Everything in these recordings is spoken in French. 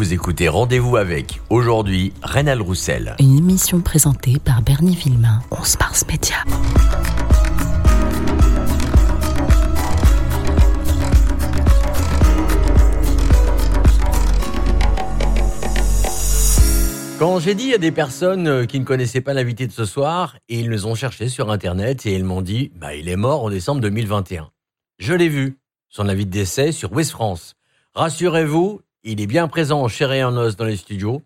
vous écoutez Rendez-vous avec. Aujourd'hui, Rénal Roussel. Une émission présentée par Bernie Villemain, 11 Mars Média. Quand j'ai dit à des personnes euh, qui ne connaissaient pas l'invité de ce soir, et ils nous ont cherché sur Internet et ils m'ont dit bah, il est mort en décembre 2021. Je l'ai vu, son avis de décès sur West France. Rassurez-vous, il est bien présent en chair et en os dans les studios.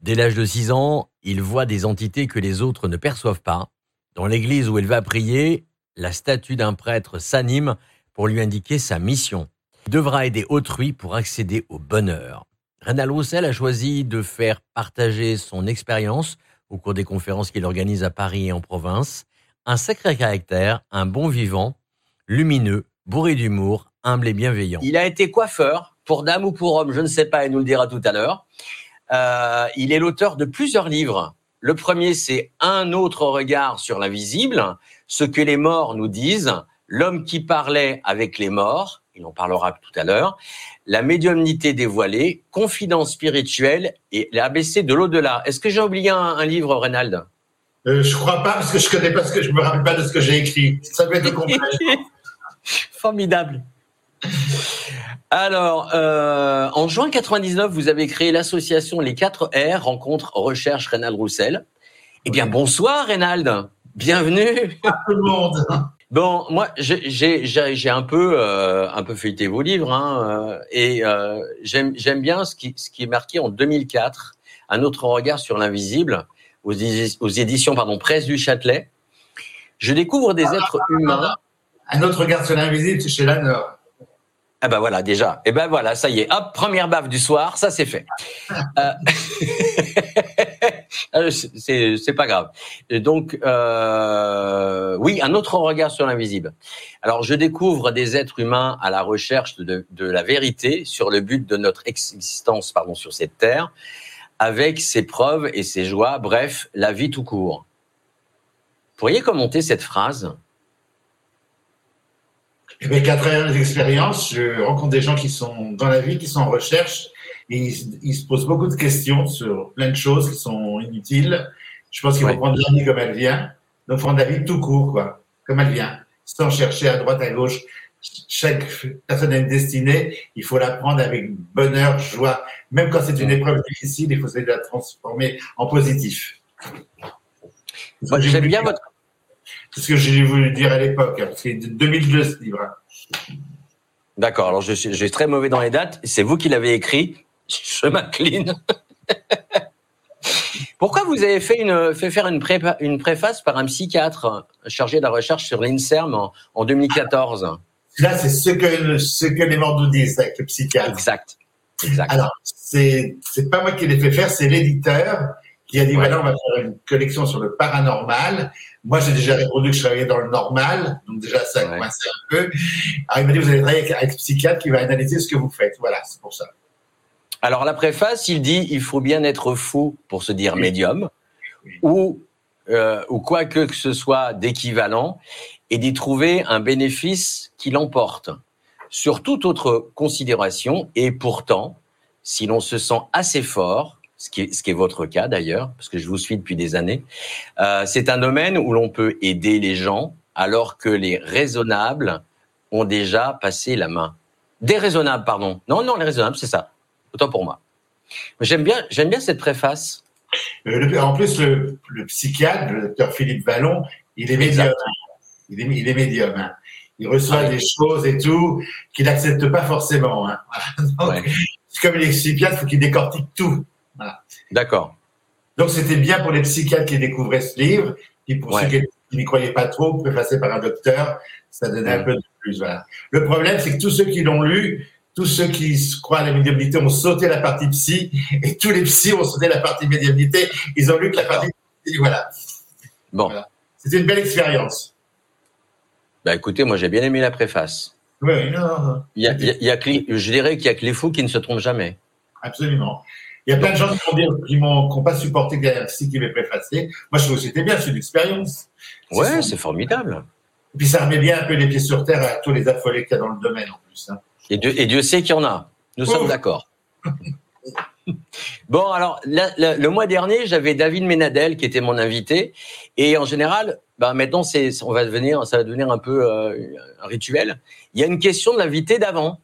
Dès l'âge de 6 ans, il voit des entités que les autres ne perçoivent pas. Dans l'église où il va prier, la statue d'un prêtre s'anime pour lui indiquer sa mission. Il devra aider autrui pour accéder au bonheur. Rénal Roussel a choisi de faire partager son expérience au cours des conférences qu'il organise à Paris et en province. Un sacré caractère, un bon vivant, lumineux, bourré d'humour, humble et bienveillant. Il a été coiffeur, pour dame ou pour homme, je ne sais pas, il nous le dira tout à l'heure. Euh, il est l'auteur de plusieurs livres. Le premier, c'est Un autre regard sur l'invisible, ce que les morts nous disent, l'homme qui parlait avec les morts, il en parlera tout à l'heure, la médiumnité dévoilée, confidence spirituelle et l'ABC de l'au-delà. Est-ce que j'ai oublié un, livre, Reynald? Euh, Je crois pas, parce que je connais pas ce que je me rappelle pas de ce que j'ai écrit. Ça peut être complet. Formidable. Alors, euh, en juin 99, vous avez créé l'association Les 4 R, rencontre recherche Reynald Roussel. Eh bien, bonsoir Reynald, bienvenue. À tout le monde. Bon, moi, j'ai un peu euh, un peu feuilleté vos livres hein, euh, et euh, j'aime bien ce qui, ce qui est marqué en 2004, un autre regard sur l'invisible aux, aux, éditions pardon Presse du Châtelet. Je découvre des ah, êtres humains. Un autre regard sur l'invisible, c'est chez Lanor. Ah ben voilà déjà. Et eh ben voilà, ça y est. Hop, première baffe du soir, ça c'est fait. euh... Ah, c'est pas grave. donc euh... oui, un autre regard sur l'invisible. Alors je découvre des êtres humains à la recherche de, de, la vérité sur le but de notre existence, pardon, sur cette terre, avec ses preuves et ses joies. Bref, la vie tout court. Pourriez commenter cette phrase? Et bien, quatre années d'expérience, je rencontre des gens qui sont dans la vie, qui sont en recherche, et ils, se posent beaucoup de questions sur plein de choses qui sont inutiles. Je pense qu'il faut prendre la vie comme elle vient. Donc, prendre la vie tout court, quoi, comme elle vient, sans chercher à droite, à gauche. Chaque personne a une destinée, il faut la prendre avec bonheur, joie. Même quand c'est une épreuve difficile, il faut essayer de la transformer en positif. J'aime bien votre, c'est ce que j'ai voulu dire à l'époque. Hein, c'est 2002 ce livre. D'accord. Alors, je suis, très mauvais dans les dates. C'est vous qui l'avez écrit. Je m'incline. Pourquoi vous avez fait, une, fait faire une, une, préface par un psychiatre chargé de la recherche sur l'INSERM en, 2014 Là, c'est ce que, ce que les morts nous disent avec le psychiatre. Exact. exact. Alors, c'est, c'est pas moi qui l'ai fait faire, c'est l'éditeur qui a dit voilà, on va faire une collection sur le paranormal. Moi, j'ai déjà répondu que je travaillais dans le normal, donc déjà ça a commencé un peu. Alors il m'a dit vous allez travailler avec, un psychiatre qui va analyser ce que vous faites. Voilà, c'est pour ça. Alors la préface, il dit il faut bien être fou pour se dire médium, ou euh, ou quoi que ce soit d'équivalent, et d'y trouver un bénéfice qui l'emporte sur toute autre considération. Et pourtant, si l'on se sent assez fort, ce qui, est, ce qui est votre cas d'ailleurs, parce que je vous suis depuis des années. Euh, c'est un domaine où l'on peut aider les gens alors que les raisonnables ont déjà passé la main. Déraisonnables, pardon. Non, non, les raisonnables, c'est ça. Autant pour moi. J'aime bien, j'aime bien cette préface. Euh, en plus, le, psychiatre, le docteur Philippe Vallon, il est médium. Il est, il est médium. Hein. Il reçoit ah des choses et tout qu'il n'accepte pas forcément. Hein. Comme les psychiatres, il faut qu'il décortique tout. D'accord. Donc c'était bien pour les psychiatres qui découvraient ce livre, et pour ceux qui n'y croyaient pas trop, pouvaient passer par un docteur, ça donnait un peu de plus. Le problème, c'est que tous ceux qui l'ont lu, tous ceux qui croient à la médiumnité ont sauté la partie psy, et tous les psys ont sauté la partie médiumnité. Ils ont lu que la partie psy, voilà. Bon. C'était une belle expérience. Bah écoutez, moi j'ai bien aimé la préface. Oui, non, non. Il y a, il y a je dirais qu'il y a que les fous qui ne se trompent jamais. Absolument. Il y a plein de gens qui n'ont pas supporté que psy qui m'ait préfacé. Moi, je trouve que c'était bien, c'est une expérience. Ouais, c'est formidable. Et puis ça remet bien un peu les pieds sur terre à tous les affolés qu'il y a dans le domaine en plus. Hein. Et, Dieu, et, Dieu, sait qu'il y en a. Nous sommes d'accord. Bon, alors, le mois dernier, j'avais David Ménadel qui était mon invité. Et en général, bah, maintenant, c'est, on va devenir, ça va devenir un peu euh, un rituel. Il y a une question de l'invité d'avant.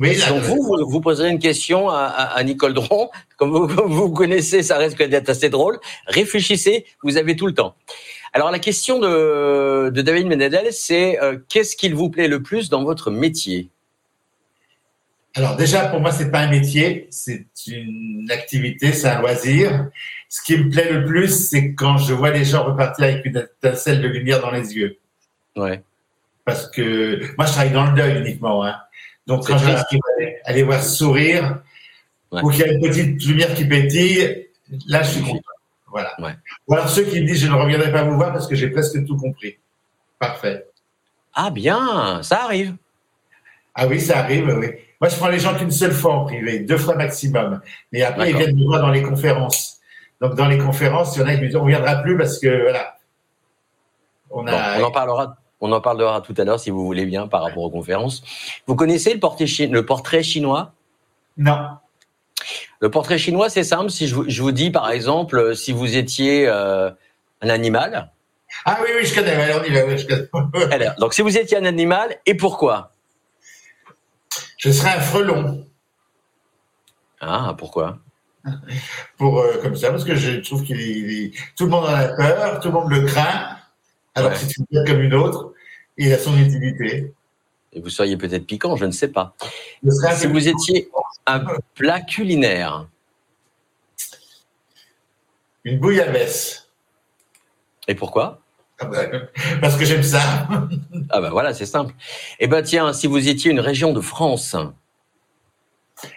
Oui, Donc vous, vous, poserez une question à, à, Nicole Dron. Comme vous, vous, connaissez, ça reste d'être assez drôle. Réfléchissez, vous avez tout le temps. Alors la question de, de David Ménadel, c'est euh, qu'est-ce qu'il vous plaît le plus dans votre métier? Alors déjà, pour moi, c'est pas un métier, c'est une activité, c'est un loisir. Ce qui me plaît le plus, c'est quand je vois les gens repartir avec une étincelle de lumière dans les yeux. Ouais. Parce que moi, je travaille dans le deuil uniquement. Hein. Donc quand j'arrive à aller voir sourire ou qu'il y a une petite lumière qui pétille, là, je suis content. Voilà. Ouais. Ou alors ceux qui me disent je ne reviendrai pas vous voir parce que j'ai presque tout compris. Parfait. Ah bien, ça arrive. Ah oui, ça arrive, oui. Moi, je prends les gens qu'une seule fois en privé, deux fois maximum. Mais après, ils viennent me voir dans les conférences. Donc, dans les conférences, il y en a qui me disent on ne viendra plus parce que, voilà. On, a... on en parlera. On en parlera tout à l'heure si vous voulez bien par rapport aux conférences. Vous connaissez le portrait, le portrait chinois? Non. Le portrait chinois, c'est simple. Si je vous, dis, par exemple, si vous étiez euh, un animal. Ah oui, oui, je connais. Alors, je connais. donc, si vous étiez un animal, et pourquoi? Je serais un frelon. Ah, pourquoi? Pour euh, comme ça, parce que je trouve qu'il tout le monde en a peur, tout le monde le craint. Alors que c'est une bête comme une autre, il a son utilité. Et vous seriez peut-être piquant, je ne sais pas. Si vous étiez un plat culinaire. Une bouillabaisse. Et pourquoi? Ah ben, parce que j'aime ça. ah ben voilà, c'est simple. Eh ben tiens, si vous étiez une région de France.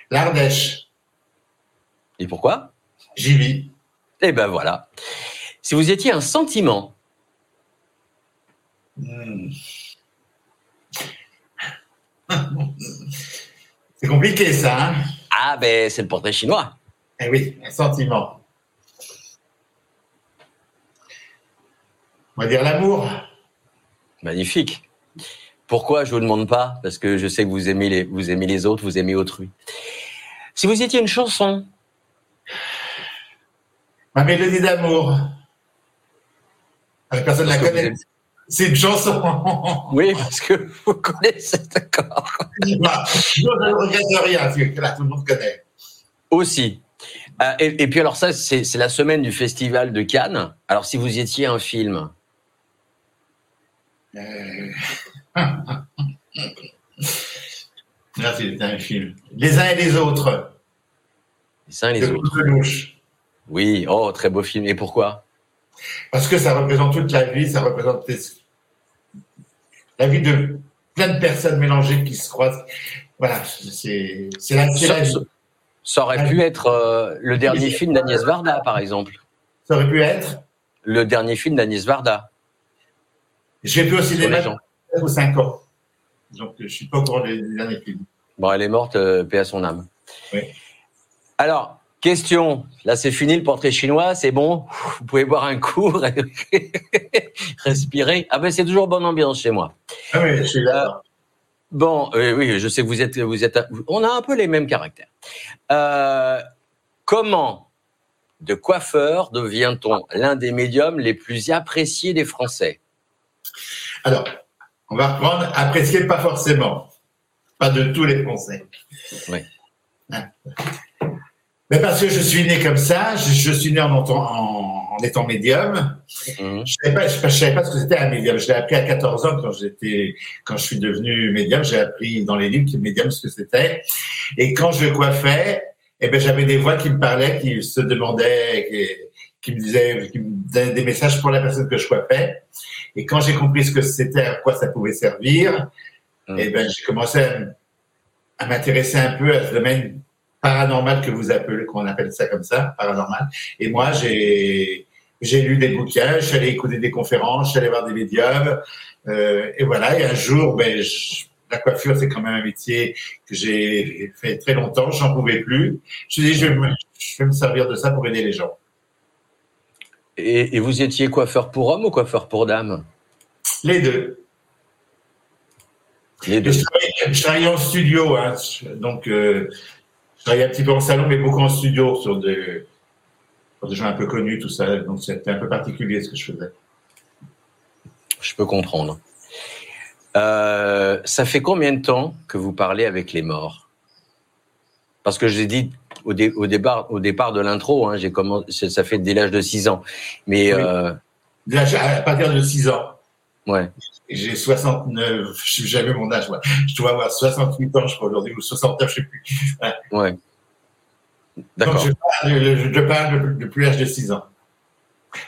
L'Ardèche. Et pourquoi? J'y vis. Eh ben voilà. Si vous étiez un sentiment. Hmm. C'est compliqué ça. Hein ah ben c'est le portrait chinois. Eh oui, un sentiment. On va dire l'amour. Magnifique. Pourquoi je vous demande pas? Parce que je sais que vous aimez les, vous aimez les autres, vous aimez autrui. Si vous étiez une chanson. Ma mélodie d'amour. Personne ne la connaît. C'est une chanson. oui, parce que vous connaissez, d'accord. je ne regrette rien, parce que là, tout le monde connaît. Aussi. Euh, et, et, puis alors ça, c'est la semaine du festival de Cannes. Alors si vous étiez un film, euh... c'est un film. Les uns et les autres. Les uns et les autres. Oui, oh, très beau film. Et pourquoi? Parce que ça représente toute la vie, ça représente la vie de plein de personnes mélangées qui se croisent. Voilà, c'est la, ça, vie. Ça aurait pu être euh, le dernier film d'Agnès Varda, par exemple. Ça aurait pu être Le dernier film d'Agnès Varda. J'ai vu au cinéma ou 5 ans. Donc, je ne suis pas encore les derniers films. Bon, elle est morte, euh, paix à son âme. Oui. Alors, question. Là, c'est fini le portrait chinois, c'est bon. Vous pouvez boire un coup, respirer. Ah ben, c'est toujours bonne ambiance chez moi. Ah oui, je suis là. Euh, bon, euh, oui, je sais que vous êtes, vous êtes. On a un peu les mêmes caractères. Euh, comment, de coiffeur, devient-on l'un des médiums les plus appréciés des Français? Alors, on va reprendre apprécier pas forcément, pas de tous les Français. Oui. Mais parce que je suis né comme ça, je, suis né en, en, étant médium. Mhm. Je ne savais, pas ce que c'était un médium. Je l'ai appris à 14 ans quand j'étais, quand je suis devenu médium. J'ai appris dans les livres que médium ce que c'était. Et quand je coiffais, eh ben j'avais des voix qui me parlaient, qui se demandaient, qui, qui me disaient, qui me donnaient des messages pour la personne que je coiffais. Et quand j'ai compris ce que c'était, à quoi ça pouvait servir, mm. eh ben, j'ai commencé à, m'intéresser un peu à ce domaine paranormal que vous appelez, qu'on appelle ça comme ça, paranormal. Et moi, j'ai, j'ai lu des bouquins, je suis allé écouter des conférences, je suis allé voir des médiums, euh, et voilà. Et un jour, ben, la coiffure, c'est quand même un métier que j'ai fait très longtemps, j'en pouvais plus. Je me suis dit, je vais me servir de ça pour aider les gens. Et, vous étiez coiffeur pour homme ou coiffeur pour dame? Les deux. Les deux. Je, travaillais, en studio, hein, donc euh, Je travaillais un petit peu en salon, mais beaucoup en studio sur des, sur des gens un peu connus, tout ça. Donc c'était un peu particulier ce que je faisais. Je peux comprendre. Euh, ça fait combien de temps que vous parlez avec les morts? Parce que j'ai dit au, au, départ, au départ de l'intro, hein, j'ai commencé, ça fait dès l'âge de 6 ans. Mais euh, à partir de 6 ans. Ouais. J'ai 69, je sais jamais mon âge. Je dois avoir 68 ans, je crois aujourd'hui, ou 69, je sais plus. Ouais. D'accord. Je parle, je parle depuis l'âge de 6 ans.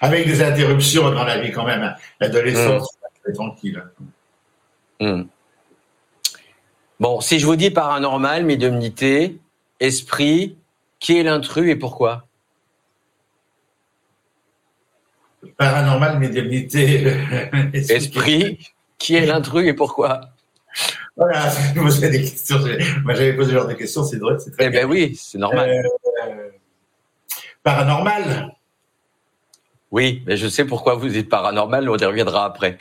Avec des interruptions dans la vie quand même. Hein. L'adolescence, mmh. c'est tranquille. Mmh. Bon, si je vous dis paranormal, médiumnité, esprit, qui est l'intrus et pourquoi? Paranormal, médiumnité, esprit, qui est l'intrus et pourquoi? Voilà, vous posez des questions. Moi, j'avais posé ce genre de questions, c'est drôle, c'est très Eh bien oui, c'est normal. Euh, paranormal Oui, mais je sais pourquoi vous êtes paranormal, on y reviendra après.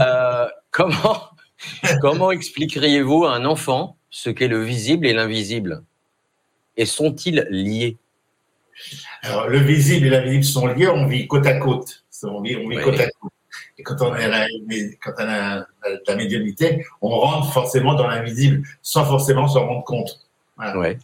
Euh, comment comment expliqueriez-vous à un enfant ce qu'est le visible et l'invisible? Et sont-ils liés? Alors, le visible et l'invisible sont liés, on vit côte à côte. On vit, on vit côte à côte. Et quand on a la, quand on a la médiumnité, on rentre forcément dans l'invisible sans forcément s'en rendre compte. Voilà.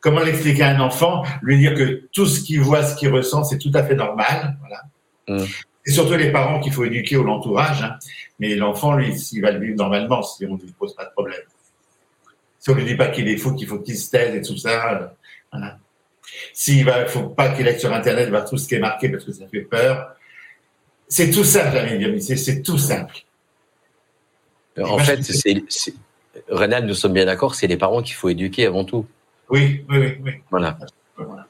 Comment l'expliquer à un enfant? Lui dire que tout ce qu'il voit, ce qu'il ressent, c'est tout à fait normal. Voilà. Mmh. C'est surtout les parents qu'il faut éduquer ou l'entourage. Hein. Mais l'enfant, lui, il va le vivre normalement si on ne lui pose pas de problème. Si on ne lui dit pas qu'il est fou, qu'il faut qu'il se taise et tout ça, euh, voilà. S'il va, faut pas qu'il aille sur Internet voir tout ce qui est marqué parce que ça fait peur. C'est tout simple, la médiumnité, c'est tout simple. En fait, c'est, nous sommes bien d'accord, c'est les parents qu'il faut éduquer avant tout. Oui, oui, oui. oui. Voilà. voilà.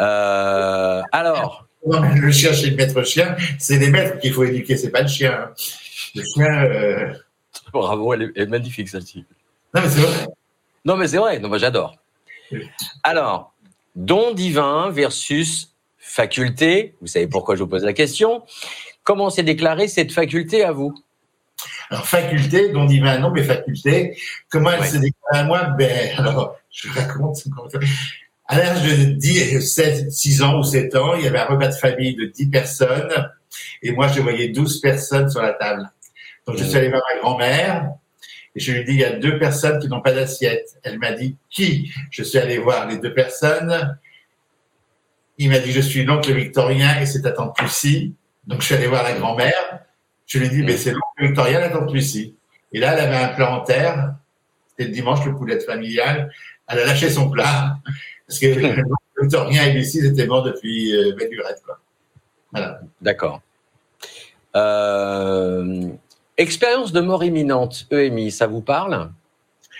Euh, alors, le chien chez le maître chien, c'est les maîtres qu'il faut éduquer, c'est pas le chien. Le chien. Euh... Bravo, elle est, magnifique celle-ci. Non, mais c'est vrai. Non, mais c'est vrai, non, moi j'adore. Alors, don divin versus faculté. Vous savez pourquoi je vous pose la question. Comment s'est déclarée cette faculté à vous? Alors, faculté, don divin, non, mais faculté. Comment elle s'est déclarée à moi? Ben, alors, je raconte à l'âge de 10, 7, 6 ans ou 7 ans, il y avait un repas de famille de 10 personnes et moi, je voyais 12 personnes sur la table. Donc, je suis allé voir ma grand-mère et je lui dit, il y a deux personnes qui n'ont pas d'assiette. Elle m'a dit, qui? Je suis allé voir les deux personnes. Il m'a dit, je suis l'oncle Victorien et c'est ta tante Lucie. Donc, je suis allé voir la grand-mère. Je lui ai dit, mais c'est l'oncle Victorien, la tante Lucie. Et là, elle avait un plat en terre. C'était le dimanche, le poulet familial. Elle a lâché son plat. Parce que le Victorien et Lucie étaient morts depuis euh, belle Voilà. D'accord. Euh, expérience de mort imminente, EMI, ça vous parle?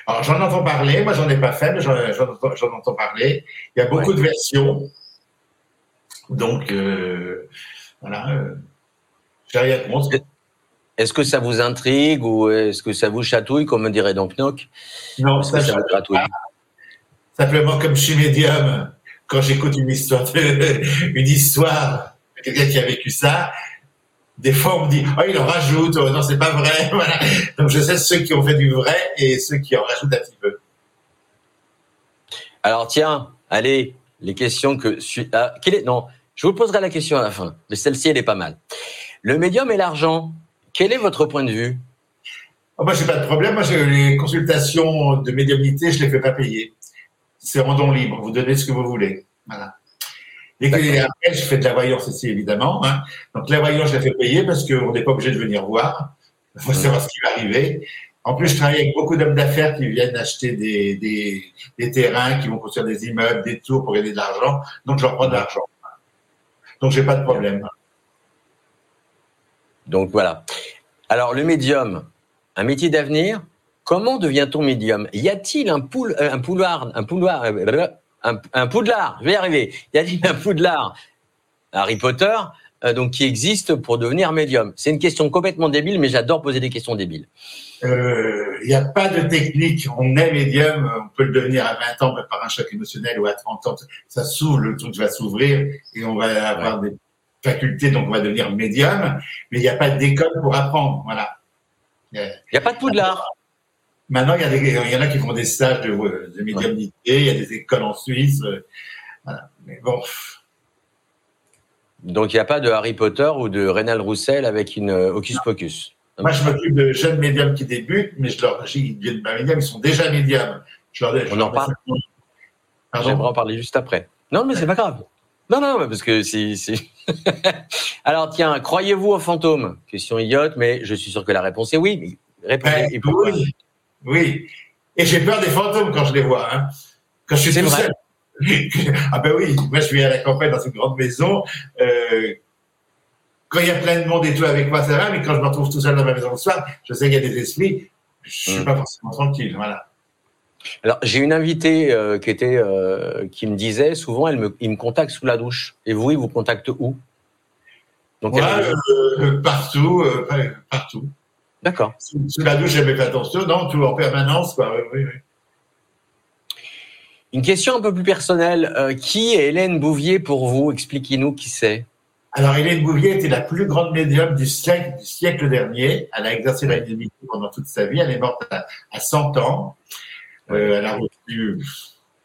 Alors, j'en entends parler. Moi, j'en ai pas fait, mais j'en entends, parler. Il y a beaucoup de versions. Donc, euh, voilà. Euh, J'ai rien contre. Est-ce que ça vous intrigue ou est-ce que ça vous chatouille, comme me dirait donc Noc Non, ça, ça, vous Simplement, comme je suis médium, quand j'écoute une histoire, une histoire de quelqu'un qui a vécu ça, des fois on me dit, oh, il en rajoute, oh, non, c'est pas vrai. Voilà. Donc je sais ceux qui ont fait du vrai et ceux qui en rajoutent un petit peu. Alors tiens, allez, les questions que ah, quel est non, je vous poserai la question à la fin, mais celle-ci elle est pas mal. Le médium et l'argent, quel est votre point de vue? Oh, Moi, j'ai pas de problème. Moi, les consultations de médiumnité, je les fais pas payer c'est rendons libre. Vous donnez ce que vous voulez. Voilà. Et après, je fais de la voyance aussi, évidemment. Hein. Donc, la voyance, je la fais payer parce qu'on n'est pas obligé de venir voir. Il faut savoir ce qui va arriver. En plus, je travaille avec beaucoup d'hommes d'affaires qui viennent acheter des, des, des, terrains, qui vont construire des immeubles, des tours pour gagner de l'argent. Donc, je leur prends de l'argent. Donc, j'ai pas de problème. Donc, voilà. Alors, le médium, un métier d'avenir Comment devient-on médium? Y a-t-il un, euh, un pouloir, un pouloir, euh, un, un, poudlard Je vais y arriver. Y a-t-il un poudlard Harry Potter, euh, donc qui existe pour devenir médium C'est une question complètement débile, mais j'adore poser des questions débiles. Il n'y a pas de technique. On est médium, on peut le devenir à 20 ans par un choc émotionnel ou à 30 ans. Ça s'ouvre, le truc va s'ouvrir et on va avoir des facultés, donc on va devenir médium. Mais il n'y a pas d'école pour apprendre. Voilà. Il n'y a pas de poudlard. Maintenant, il y, a des, il y en a qui font des stages de, de médiumnité, il y a des écoles en Suisse. Voilà. Mais bon. Donc, il n'y a pas de Harry Potter ou de Rénal Roussel avec une Hocus Pocus? Moi, je m'occupe de jeunes médiums qui débutent, mais je leur dis, ils viennent pas médiums, ils sont déjà médiums. Je leur, On en parle? J'aimerais en parler juste après. Non, mais c'est pas grave. Non, non, parce que c'est. Alors, tiens, croyez-vous aux fantômes? Question idiote, mais je suis sûr que la réponse est oui. Répondez. Ben, oui, oui. Et j'ai peur des fantômes quand je les vois. Hein. Quand je suis tout seul. ah ben oui, moi je suis à la campagne dans une grande maison. Euh, quand il y a plein de monde et tout avec moi, ça va, mais quand je me retrouve tout seul dans ma maison le soir, je sais qu'il y a des esprits, je suis hmm. pas forcément tranquille. Voilà. Alors, j'ai une invitée euh, qui était, euh, qui me disait souvent, elle me, il me contacte sous la douche. Et vous, il vous contacte où? Donc, euh, partout, partout. D'accord. Sous, la douche, j'avais pas attention. Non, tout en permanence, quoi. Oui, oui. Une question un peu plus personnelle. qui est Hélène Bouvier pour vous? Expliquez-nous qui c'est. Alors, Hélène Bouvier était la plus grande médium du siècle, du siècle dernier. Elle a exercé la médiumnité pendant toute sa vie. Elle est morte à, à 100 ans. Euh, elle a reçu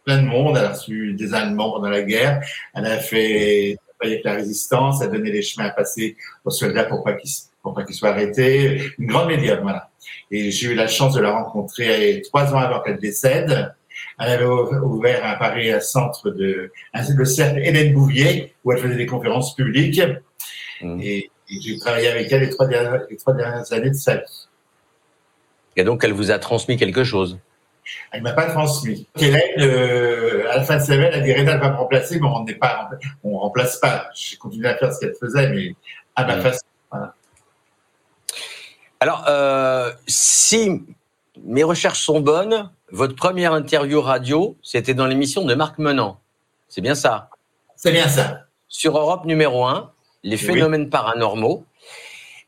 plein de monde, elle a reçu des Allemands pendant la guerre, elle a fait avec la résistance, elle a donné les chemins à passer aux soldats pour pas qu'ils pour pas qu'ils soient arrêtés. Une grande médium, voilà. Et j'ai eu la chance de la rencontrer trois ans avant qu'elle décède. Elle avait ouvert à Paris un centre de, le cercle Hélène Bouvier, où elle faisait des conférences publiques. Mmh. Et, j'ai travaillé avec elle les trois, dernières, les trois dernières années de sa vie. Et donc, elle vous a transmis quelque chose? Elle m'a pas transmis. Hélène, euh, à la fin de elle a dit va me remplacer, mais on n'est pas, on remplace pas. J'ai continué à faire ce qu'elle faisait, mais à ma façon. Alors, euh, si mes recherches sont bonnes, votre première interview radio, c'était dans l'émission de Marc Menant. C'est bien ça? C'est bien ça. Sur Europe numéro 1, les phénomènes paranormaux.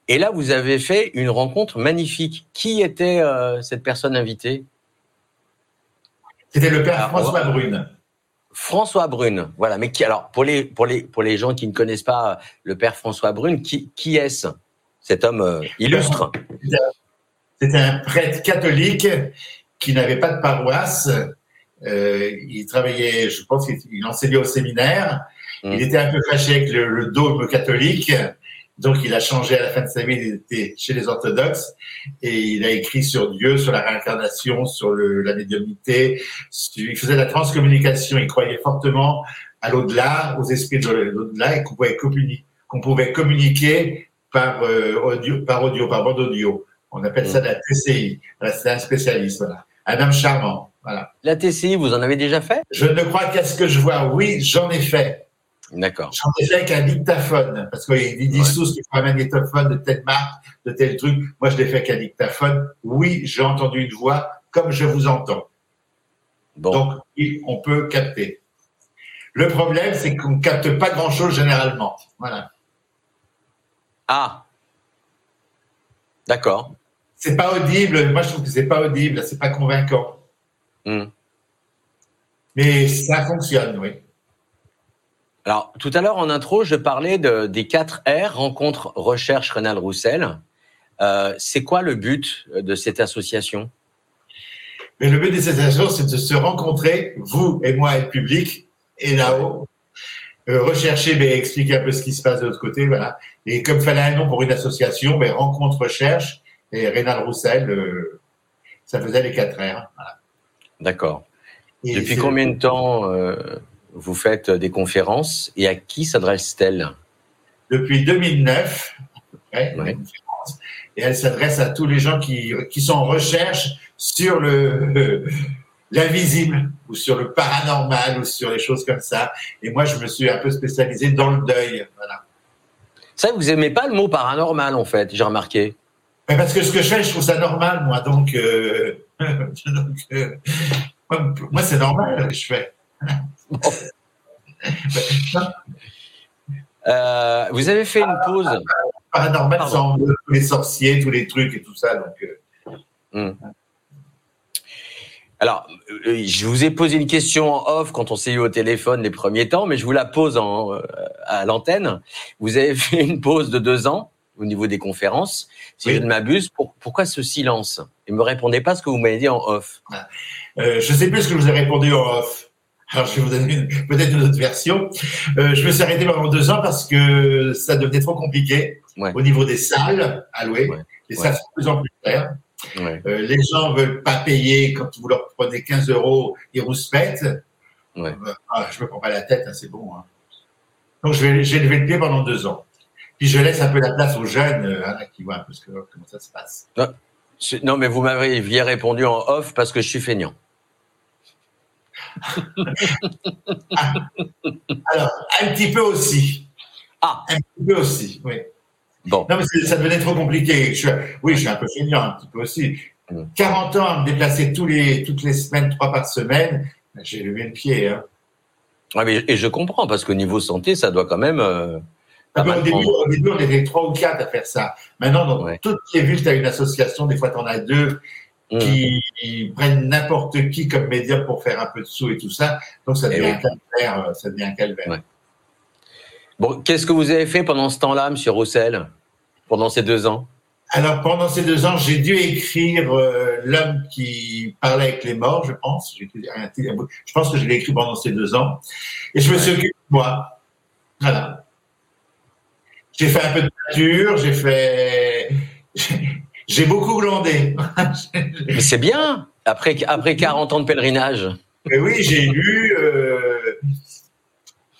Et là, vous avez fait une rencontre magnifique. Qui était euh, cette personne invitée? C'était le père François Brune. François Brune, voilà. Mais qui, alors, pour les, pour, les, pour les gens qui ne connaissent pas le père François Brune, qui, qui est-ce? Cet homme euh, illustre. C'était un prêtre catholique qui n'avait pas de paroisse. Euh, il travaillait, je pense qu'il enseignait au séminaire. Mmh. Il était un peu fâché avec le, le dogme catholique. Donc, il a changé à la fin de sa vie, il était chez les orthodoxes et il a écrit sur Dieu, sur la réincarnation, sur le, la médiumnité. Il faisait la transcommunication. Il croyait fortement à l'au-delà, aux esprits de l'au-delà et qu'on pouvait communiquer, qu'on pouvait communiquer par euh, audio, par audio, par bande audio. On appelle ça la TCI. c'est un spécialiste, voilà. Un homme charmant, voilà. La TCI, vous en avez déjà fait? Je ne crois qu'à ce que je vois. Oui, j'en ai fait. D'accord. J'en ai fait avec un dictaphone, parce qu'ils disent tous qu'il faut un magnétophone de telle marque, de tel truc. Moi, je l'ai fait avec un dictaphone. Oui, j'ai entendu une voix comme je vous entends. Bon. Donc, oui, on peut capter. Le problème, c'est qu'on ne capte pas grand-chose généralement. Voilà. Ah. D'accord. C'est pas audible. Moi, je trouve que c'est pas audible. C'est pas convaincant. Hmm. Mais ça fonctionne, oui. Alors, tout à l'heure en intro, je parlais de, des 4 R, rencontre, recherche, Rénal Roussel. Euh, c'est quoi le but de cette association? Mais Le but de cette association, c'est de se rencontrer, vous et moi et le public, et là-haut, euh, rechercher, mais expliquer un peu ce qui se passe de l'autre côté. Voilà. Et comme fallait un nom pour une association, mais rencontre, recherche, et Rénal Roussel, euh, ça faisait les 4 R. Voilà. D'accord. Depuis combien de temps vous faites des conférences et à qui s'adresse-t-elle? Depuis 2009, et elle s'adresse à tous les gens qui, qui sont en recherche sur le, l'invisible ou sur le paranormal ou sur les choses comme ça. Et moi, je me suis un peu spécialisé dans le deuil. Voilà. Ça, vous aimez pas le mot paranormal, en fait, j'ai remarqué. Mais parce que ce que je fais, je trouve ça normal, moi. Donc, euh, euh, moi, c'est normal ce que je fais. Euh, vous avez fait une pause. Paranormal, sans les sorciers, tous les trucs et tout ça. Donc, euh. Alors, euh, je vous ai posé une question en off quand on s'est eu au téléphone les premiers temps, mais je vous la pose en, à l'antenne. Vous avez fait une pause de deux ans. au niveau des conférences, si je ne m'abuse. pourquoi ce silence? Et me répondez pas ce que vous m'avez dit en off. Ah. Euh, je sais plus ce que je vous ai répondu en off. Alors, je vais vous donner peut-être une autre version. Euh, je me suis arrêté pendant deux ans parce que ça devenait trop compliqué au niveau des salles à louer. Les salles sont de plus en plus chères. Euh, les gens veulent pas payer quand vous leur prenez 15 euros, ils rouspètent. Ouais. Euh, ah, je me prends pas la tête, hein, c'est bon. Hein. Donc j'ai levé le pied pendant deux ans. Puis je laisse un peu la place aux jeunes euh, hein, qui voient un peu comment ça se passe. Ah, non, mais vous m'aviez répondu en off parce que je suis feignant. alors, un petit peu aussi. Ah. Un petit peu aussi, oui. Bon. Non, mais ça devenait trop compliqué. oui, je suis un peu feignant, un petit peu aussi. 40 mm. ans à me déplacer tous les, toutes les semaines, trois par semaine, j'ai levé le pied. Hein. Ah, mais, et je comprends, parce qu'au niveau santé, ça doit quand même. Euh, ah, au, début, on était trois ou quatre à faire ça. Maintenant, dans toutes les villes, tu as une association, des fois, tu en as deux mm. qui prennent n'importe qui comme média pour faire un peu de sous et tout ça. Donc, ça eh devient, un calvaire, ça devient un calvaire. Bon, qu'est-ce que vous avez fait pendant ce temps-là, M. Roussel? Pendant ces deux ans Alors, pendant ces deux ans, j'ai dû écrire euh, L'homme qui parlait avec les morts, je pense. Je pense que je l'ai écrit pendant ces deux ans. Et je me suis occupé de moi. Voilà. J'ai fait un peu de peinture, j'ai fait. J'ai beaucoup glandé. Mais c'est bien, après, après 40 ans de pèlerinage. Mais oui, j'ai lu.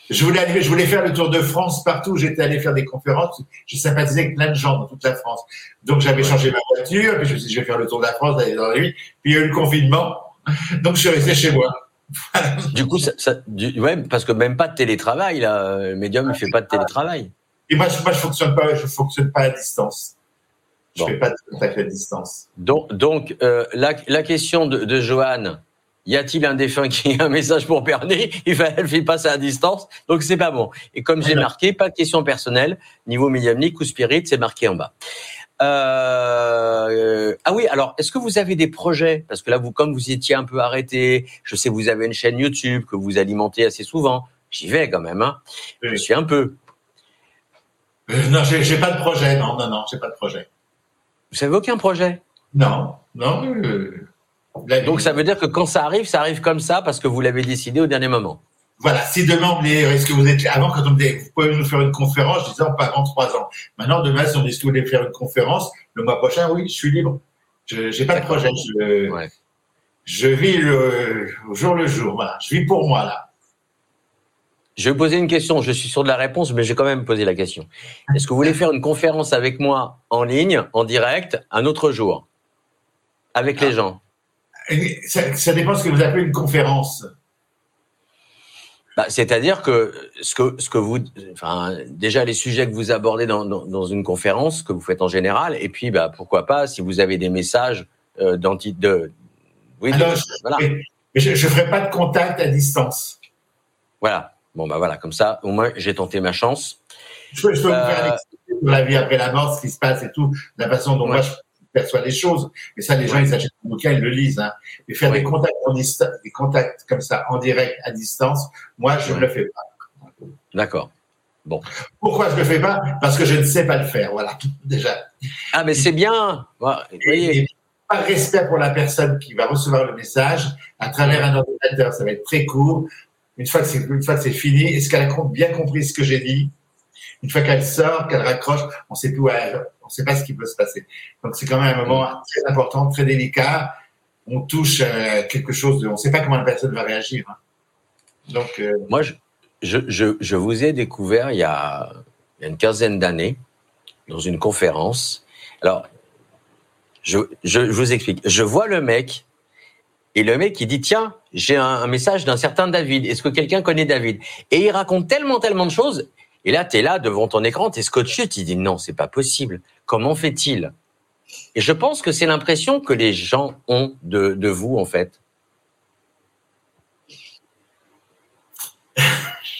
Je voulais, je voulais faire le tour de France partout où j'étais allé faire des conférences. J'ai sympathisé avec plein de gens dans toute la France. Donc j'avais changé ma voiture, puis je me suis dit je vais faire le tour de la France, d'aller dans la nuit. Puis il y a eu le confinement, donc je suis resté chez moi. du coup, ça, ça ouais, parce que même pas de télétravail là, le médium il fait pas de télétravail. Et moi, je, moi, je fonctionne pas, je fonctionne pas à distance. Je fais pas de contact à distance. Donc, donc euh, la, la, question de, de Joanne, y a-t-il un défunt qui a un message pour Bernie? Il va, elle fait passer à distance, donc c'est pas bon. Et comme j'ai marqué, pas de question personnelle, niveau médiumnique ou spirit, c'est marqué en bas. Euh, ah oui, alors est-ce que vous avez des projets? Parce que là, vous, comme vous étiez un peu arrêté, je sais que vous avez une chaîne YouTube que vous alimentez assez souvent. J'y vais quand même, hein. Je suis un peu. Euh, non, j'ai pas de projet. Non, non, non, j'ai pas de projet. Vous avez aucun projet? Non, non. Euh, donc ça veut dire que quand ça arrive, ça arrive comme ça parce que vous l'avez décidé au dernier moment. Voilà, si demain on est-ce que vous êtes avant quand on me dit vous pouvez nous faire une conférence, je disais pas avant trois ans. Maintenant demain si on dit que vous voulez faire une conférence le mois prochain, oui, je suis libre. Je j'ai pas de projet. Je, je vis le, au jour le jour. Voilà, je vis pour moi là. Je vais poser une question. Je suis sûr de la réponse, mais je vais quand même poser la question. Est-ce que vous voulez faire une conférence avec moi en ligne, en direct, un autre jour, avec les ah. gens? Ça, dépend de ce que vous appelez une conférence. Bah, c'est-à-dire que ce que ce que vous, enfin, déjà les sujets que vous abordez dans, dans, une conférence que vous faites en général, et puis bah pourquoi pas si vous avez des messages euh, de, oui, Alors, je, voilà. Je, ne ferai pas de contact à distance. Voilà. Bon bah voilà, comme ça au moins j'ai tenté ma chance. Je peux, je peux vous faire euh, la vie après la mort, ce qui se passe et tout, la façon dont moi je perçoit les choses. Mais ça, les gens, ils achètent un bouquin, ils le lisent. Hein. Mais faire des contacts en des contacts comme ça en direct à distance, moi, je ne le fais pas. D'accord. Bon. Pourquoi je ne le fais pas? Parce que je ne sais pas le faire. Voilà, déjà. Ah, mais c'est bien. voyez. pas respect pour la personne qui va recevoir le message à travers un ordinateur. Ça va être très court. Une fois que c'est, une fois que c'est fini, est-ce qu'elle a bien compris ce que j'ai dit? Une fois qu'elle sort, qu'elle raccroche, on sait plus où elle, on ne sait pas ce qui peut se passer. Donc c'est quand même un moment très important, très délicat. On touche euh, quelque chose, de, on ne sait pas comment la personne va réagir. Hein. Donc euh, moi, je, je, vous ai découvert il y a, une quinzaine d'années dans une conférence. Alors, je, je, vous explique. Je vois le mec et le mec, il dit, tiens, j'ai un, message d'un certain David. Est-ce que quelqu'un connaît David? Et il raconte tellement, tellement de choses. Et là, tu es là devant ton écran, tu es scotché, tu dis non, c'est pas possible. Comment fait-il? Et je pense que c'est l'impression que les gens ont de, vous, en fait.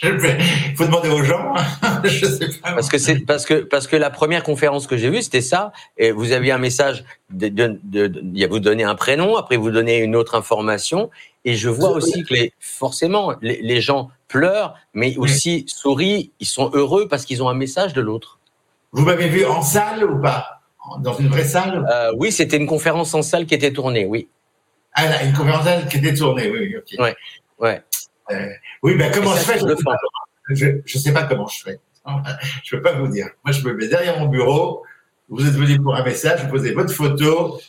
Il faut demander aux gens. je sais pas. Parce que c'est parce que parce que la première conférence que j'ai vue c'était ça. Et vous aviez un message de, de, de, vous donner un prénom, après vous donnez une autre information. Et je vois aussi que les, forcément les, les gens pleurent, mais aussi sourient. Ils sont heureux parce qu'ils ont un message de l'autre. Vous m'avez vu en salle ou pas? Dans une vraie salle? Euh, Oui, c'était une conférence en salle qui était tournée, oui. Ah, là, une conférence en salle qui était tournée, oui, ok. Ouais, ouais. Euh, oui, ben comment je fais? je le fais. Je ne sais pas comment je fais. Je ne peux pas vous dire. Moi, je me mets derrière mon bureau. Vous êtes venu pour un message, vous posez votre photo.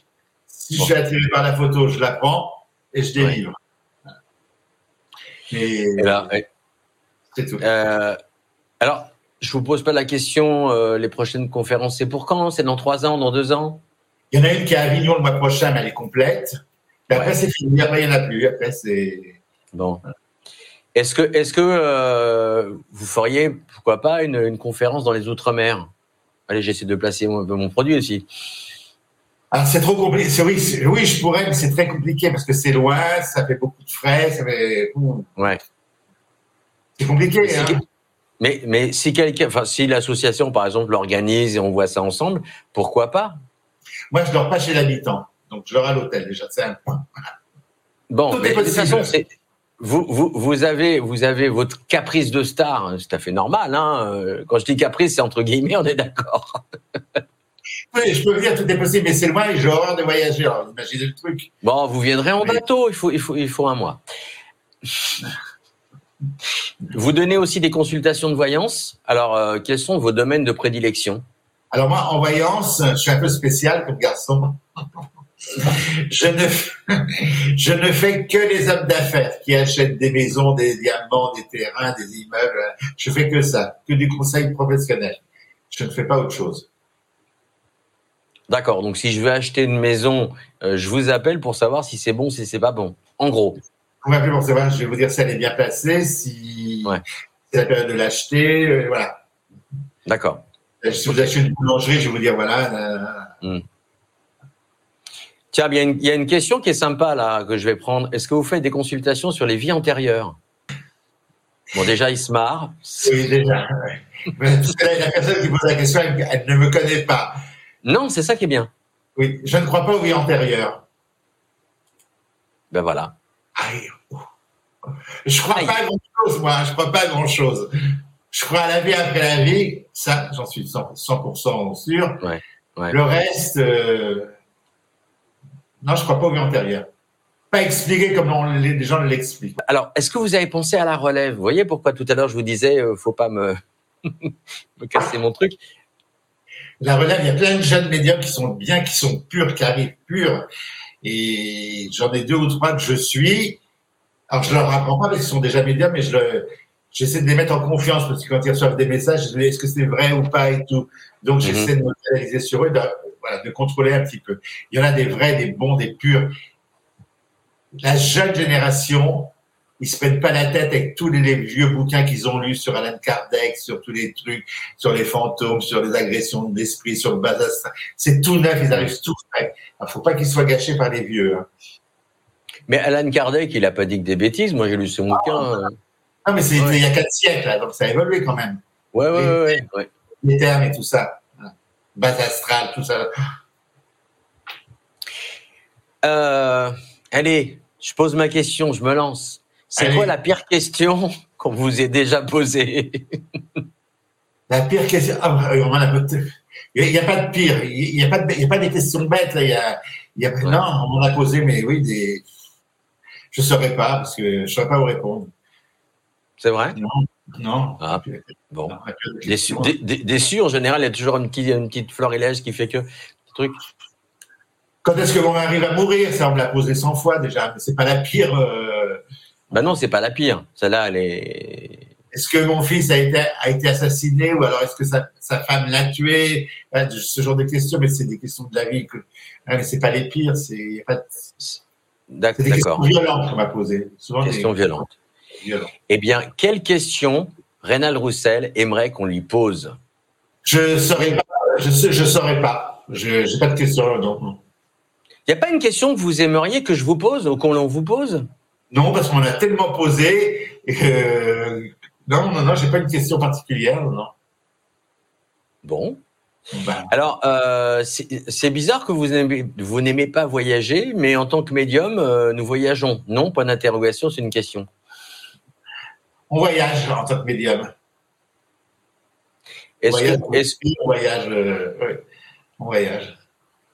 Si je suis attiré par la photo, je la prends et je délivre. Et, là, c'est tout. Euh, alors, je vous pose pas la question. euh, les prochaines conférences, c'est pour quand? C'est dans trois ans, dans deux ans? Il y en a une qui est à Avignon le mois prochain, mais elle est complète. Et après, Ouais. c'est fini. Après, il n'y en a plus. Après, c'est. Bon. Est-ce que, est-ce que euh, vous feriez, pourquoi pas, une, une conférence dans les Outre-mer? Allez, j'essaie de placer mon, mon produit aussi. Ah, c'est trop compliqué. Oui, oui, je pourrais, mais c'est très compliqué parce que c'est loin, ça fait beaucoup de frais, ça fait. Ouais. C'est compliqué. Mais si, hein. mais, mais si quelqu'un, enfin, si l'association, par exemple, l'organise et on voit ça ensemble, pourquoi pas? Moi, je dors pas chez l'habitant. Donc, je dors à l'hôtel, déjà. C'est un point. Bon, Tout mais de toute façon, c'est vous, vous, vous avez, vous avez votre caprice de star, hein, c'est tout à fait normal. Hein. euh, Quand je dis caprice, c'est entre guillemets, on est d'accord. Oui, je peux dire, tout est possible, mais c'est loin et j'ai horreur de voyager. Alors, imaginez le truc. Bon, vous viendrez en bateau, il faut, il faut, il faut un mois. Vous donnez aussi des consultations de voyance. Alors, euh, quels sont vos domaines de prédilection? Alors, moi, en voyance, je suis un peu spécial comme garçon. Je ne, je ne fais que les hommes d'affaires qui achètent des maisons, des diamants, des terrains, des immeubles. Je fais que ça, que du conseil professionnel. Je ne fais pas autre chose. D'accord. Donc, si je veux acheter une maison, euh, je vous appelle pour savoir si c'est bon, si c'est pas bon. En gros. Vous m'appelez pour savoir, je vais vous dire si elle est bien placée, si Ouais. c'est la période de l'acheter, euh, voilà. D'accord. Si vous achetez une boulangerie, je vais vous dire, voilà. euh, Tiens, il y, a une- il y a une question qui est sympa là que je vais prendre. Est-ce que vous faites des consultations sur les vies antérieures? Bon, déjà, il se marre. oui, déjà. ouais. Mais Parce que là, la personne qui pose la question, elle, elle ne me connaît pas. Non, c'est ça qui est bien. Oui, je ne crois pas aux vies antérieures. Ben voilà. Aïe. Je crois Aïe. pas à grand chose, moi. Je crois pas à grand chose. Je crois à la vie après la vie. Ça, j'en suis 100%, 100% sûr. Ouais, ouais. Le reste, euh, non, je crois pas aux vies antérieures. Pas expliqué comme on- les, gens l'expliquent. Alors, est-ce que vous avez pensé à la relève? Vous voyez pourquoi tout à l'heure je vous disais, euh, faut pas me, me casser mon truc. La relève, il y a plein de jeunes médiums qui sont bien, qui sont purs, qui arrivent purs. Et j'en ai deux ou trois que je suis. Alors, je leur apprends pas parce qu'ils sont déjà médiums, mais je le, j'essaie de les mettre en confiance parce que quand ils reçoivent des messages, je dis, est-ce que c'est vrai ou pas et tout. Donc, j'essaie de me réaliser sur eux, de, voilà, de contrôler un petit peu. Il y en a des vrais, des bons, des purs. La jeune génération, ils se prennent pas la tête avec tous les, les vieux bouquins qu'ils ont lus sur Alan Kardec, sur tous les trucs, sur les fantômes, sur les agressions de l'esprit, sur le bazar. C'est tout neuf, ils arrivent tout frais. Il faut pas qu'ils soient gâchés par les vieux. hein. Mais Alan Kardec, il a pas dit que des bêtises. Moi, j'ai lu ce bouquin. euh. Non, mais Ouais. il y a quatre siècles, là, donc ça a évolué quand même. Ouais, ouais, ouais, ouais, ouais. Les termes et tout ça. Voilà. Base astrale, tout ça. Euh, allez, je pose ma question, je me lance. C'est quoi la pire question qu'on vous ait déjà posée? La pire question. Ah, Il n'y a, pas de pire. Il n'y a, pas de- il y a pas des questions bêtes. Là. Il y a, il y a... Non, on m'en a posé, mais oui, des. Je ne saurais pas, parce que je ne saurais pas vous répondre. C'est vrai? Non. Ah, Bon. Non, il y a pas de Déçu, en général, il y a toujours une petite, une petite florilège qui fait que. Truc. Quand est-ce que mon mari va mourir? Ça, on me l'a posé 100 fois déjà, mais c'est pas la pire. euh, Bah non, c'est pas la pire. Celle-là, elle est. Est-ce que mon fils a été, a été assassiné ou alors est-ce que sa, sa femme l'a tué? Voilà, Ce genre de questions, mais c'est des questions de la vie. Que, hein, c'est pas les pires, c'est pas des questions violentes qu'on m'a posées. Souvent des Question violente. violentes. Eh bien, quelle question Rénal Roussel aimerait qu'on lui pose? Je saurais pas. Je sais, je saurais pas. Je j'ai pas de questions. Non. Il n'y a pas une question que vous aimeriez que je vous pose ou qu'on vous pose? Non, parce qu'on a tellement posé. que- non, non, non, j'ai pas une question particulière. Non. Bon. Ben, Alors, euh, c'est bizarre que vous n'aimez pas voyager, mais en tant que médium, euh, nous voyageons. Non, point d'interrogation, c'est une question. on voyage en tant que médium. Est-ce que, on voyage, euh, ouais, on voyage.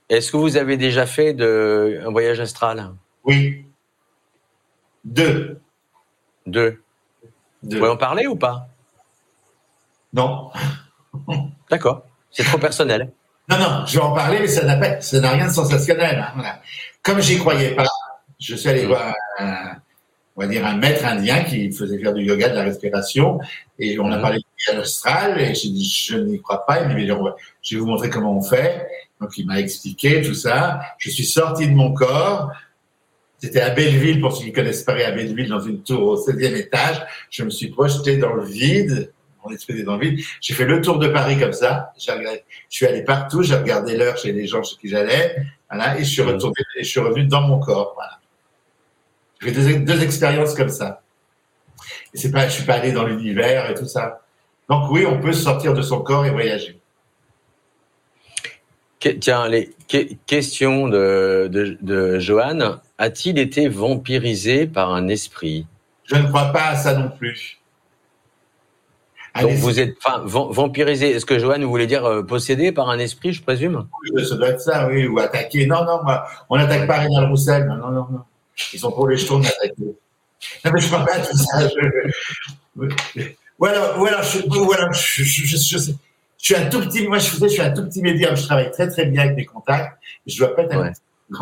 est-ce que vous avez déjà fait de, un voyage astral? Oui. Deux. Deux. Deux. Vous pouvez en parler ou pas? Non. D'accord. C'est trop personnel. Non, non, je vais en parler, mais ça n'a pas, ça n'a rien de sensationnel. hein, voilà. Comme j'y croyais pas, je suis allé Mm. voir un, on va dire un maître indien qui faisait faire du yoga, de la respiration, et on a Mhm. parlé du astral, et j'ai dit, je n'y crois pas. Il m'a dit, je vais vous montrer comment on fait. Donc, il m'a expliqué tout ça. Je suis sorti de mon corps. C'était à Belleville, pour ceux qui connaissent Paris, à Belleville, dans une tour au 16e étage. Je me suis projeté dans le vide. Esprit était dans le vide. J'ai fait le tour de Paris comme ça. Regardé- Je suis allé partout. J'ai regardé l'heure chez les gens chez qui j'allais. Voilà. Et je suis retourné, et je suis revenu dans mon corps. Voilà. J'ai fait deux, deux expériences comme ça. Et c'est pas, je suis pas allé dans l'univers et tout ça. Donc oui, on peut sortir de son corps et voyager. Tiens, les que- questions de, de, de Johan. A-t-il été vampirisé par un esprit? Je ne crois pas à ça non plus. Donc vous êtes enfin, va- vampirisé. Est-ce que Johan voulait dire euh, possédé par un esprit, je présume? Ça doit être ça, oui, ou attaquer. Non, non, moi, on n'attaque pas Rénal Roussel. Non, non, non, non. Ils sont pour les jetons d'attaquer. Non, mais je crois pas à tout ça. Je... Je, je, suis un tout petit, moi, je suis un tout petit médium. Je travaille très, très bien avec des contacts. Je dois pas être Ouais.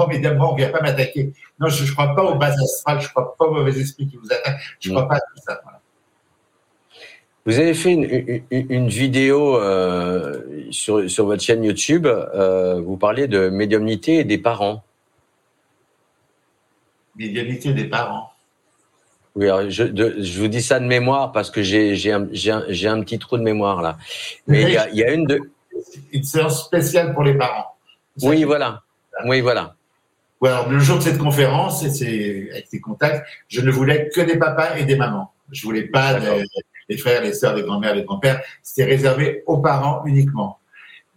Médium. Moi, on vient pas m'attaquer. Non, je, je crois pas aux bases astrales. Je crois pas aux mauvais esprits qui vous attaquent. Je crois pas à tout ça. Voilà. Vous avez fait une, une, une vidéo euh, sur, sur votre chaîne YouTube. euh, vous parlez de médiumnité et des parents. Médiumnité des parents. Oui, alors je, de- je vous dis ça de mémoire parce que j'ai un, un, petit trou de mémoire là. Mais il y a, il y a une de. Une séance spéciale pour les parents. Oui, voilà. Oui, voilà. Ou alors, le jour de cette conférence, et avec tes contacts, je ne voulais que des papas et des mamans. Je voulais pas des, les frères, les sœurs, les grands-mères, les grands-pères. C'était réservé aux parents uniquement.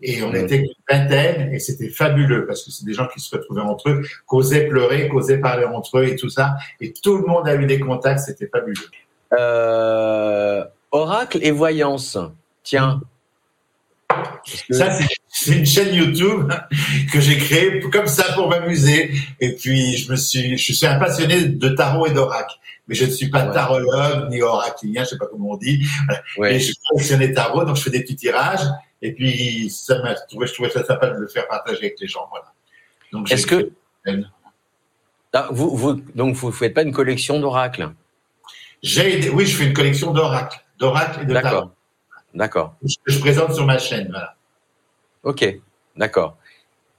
Et on était une vingtaine et c'était fabuleux parce que c'est des gens qui se retrouvaient entre eux, qu'osaient pleurer, qu'osaient parler entre eux et tout ça. Et tout le monde a eu des contacts, c'était fabuleux. Euh, oracle et voyance. Tiens. Que- Ça, c'est- une chaîne YouTube que j'ai créée comme ça pour m'amuser. Et puis, je me suis, je suis un passionné de tarot et d'oracle. Mais je ne suis pas Ouais. tarologue ni oraclien, je sais pas comment on dit. ouais. Et je collectionne les tarots, donc je fais des petits tirages. Et puis, ça m'a trouvé, je trouvais ça sympa de le faire partager avec les gens. Voilà. Donc, Est-ce que Ah, vous, vous donc vous faites pas une collection d'oracles? J'ai, oui, je fais une collection d'oracles, d'oracles et de tarots. D'accord. Que je présente sur ma chaîne. Voilà. Ok. D'accord.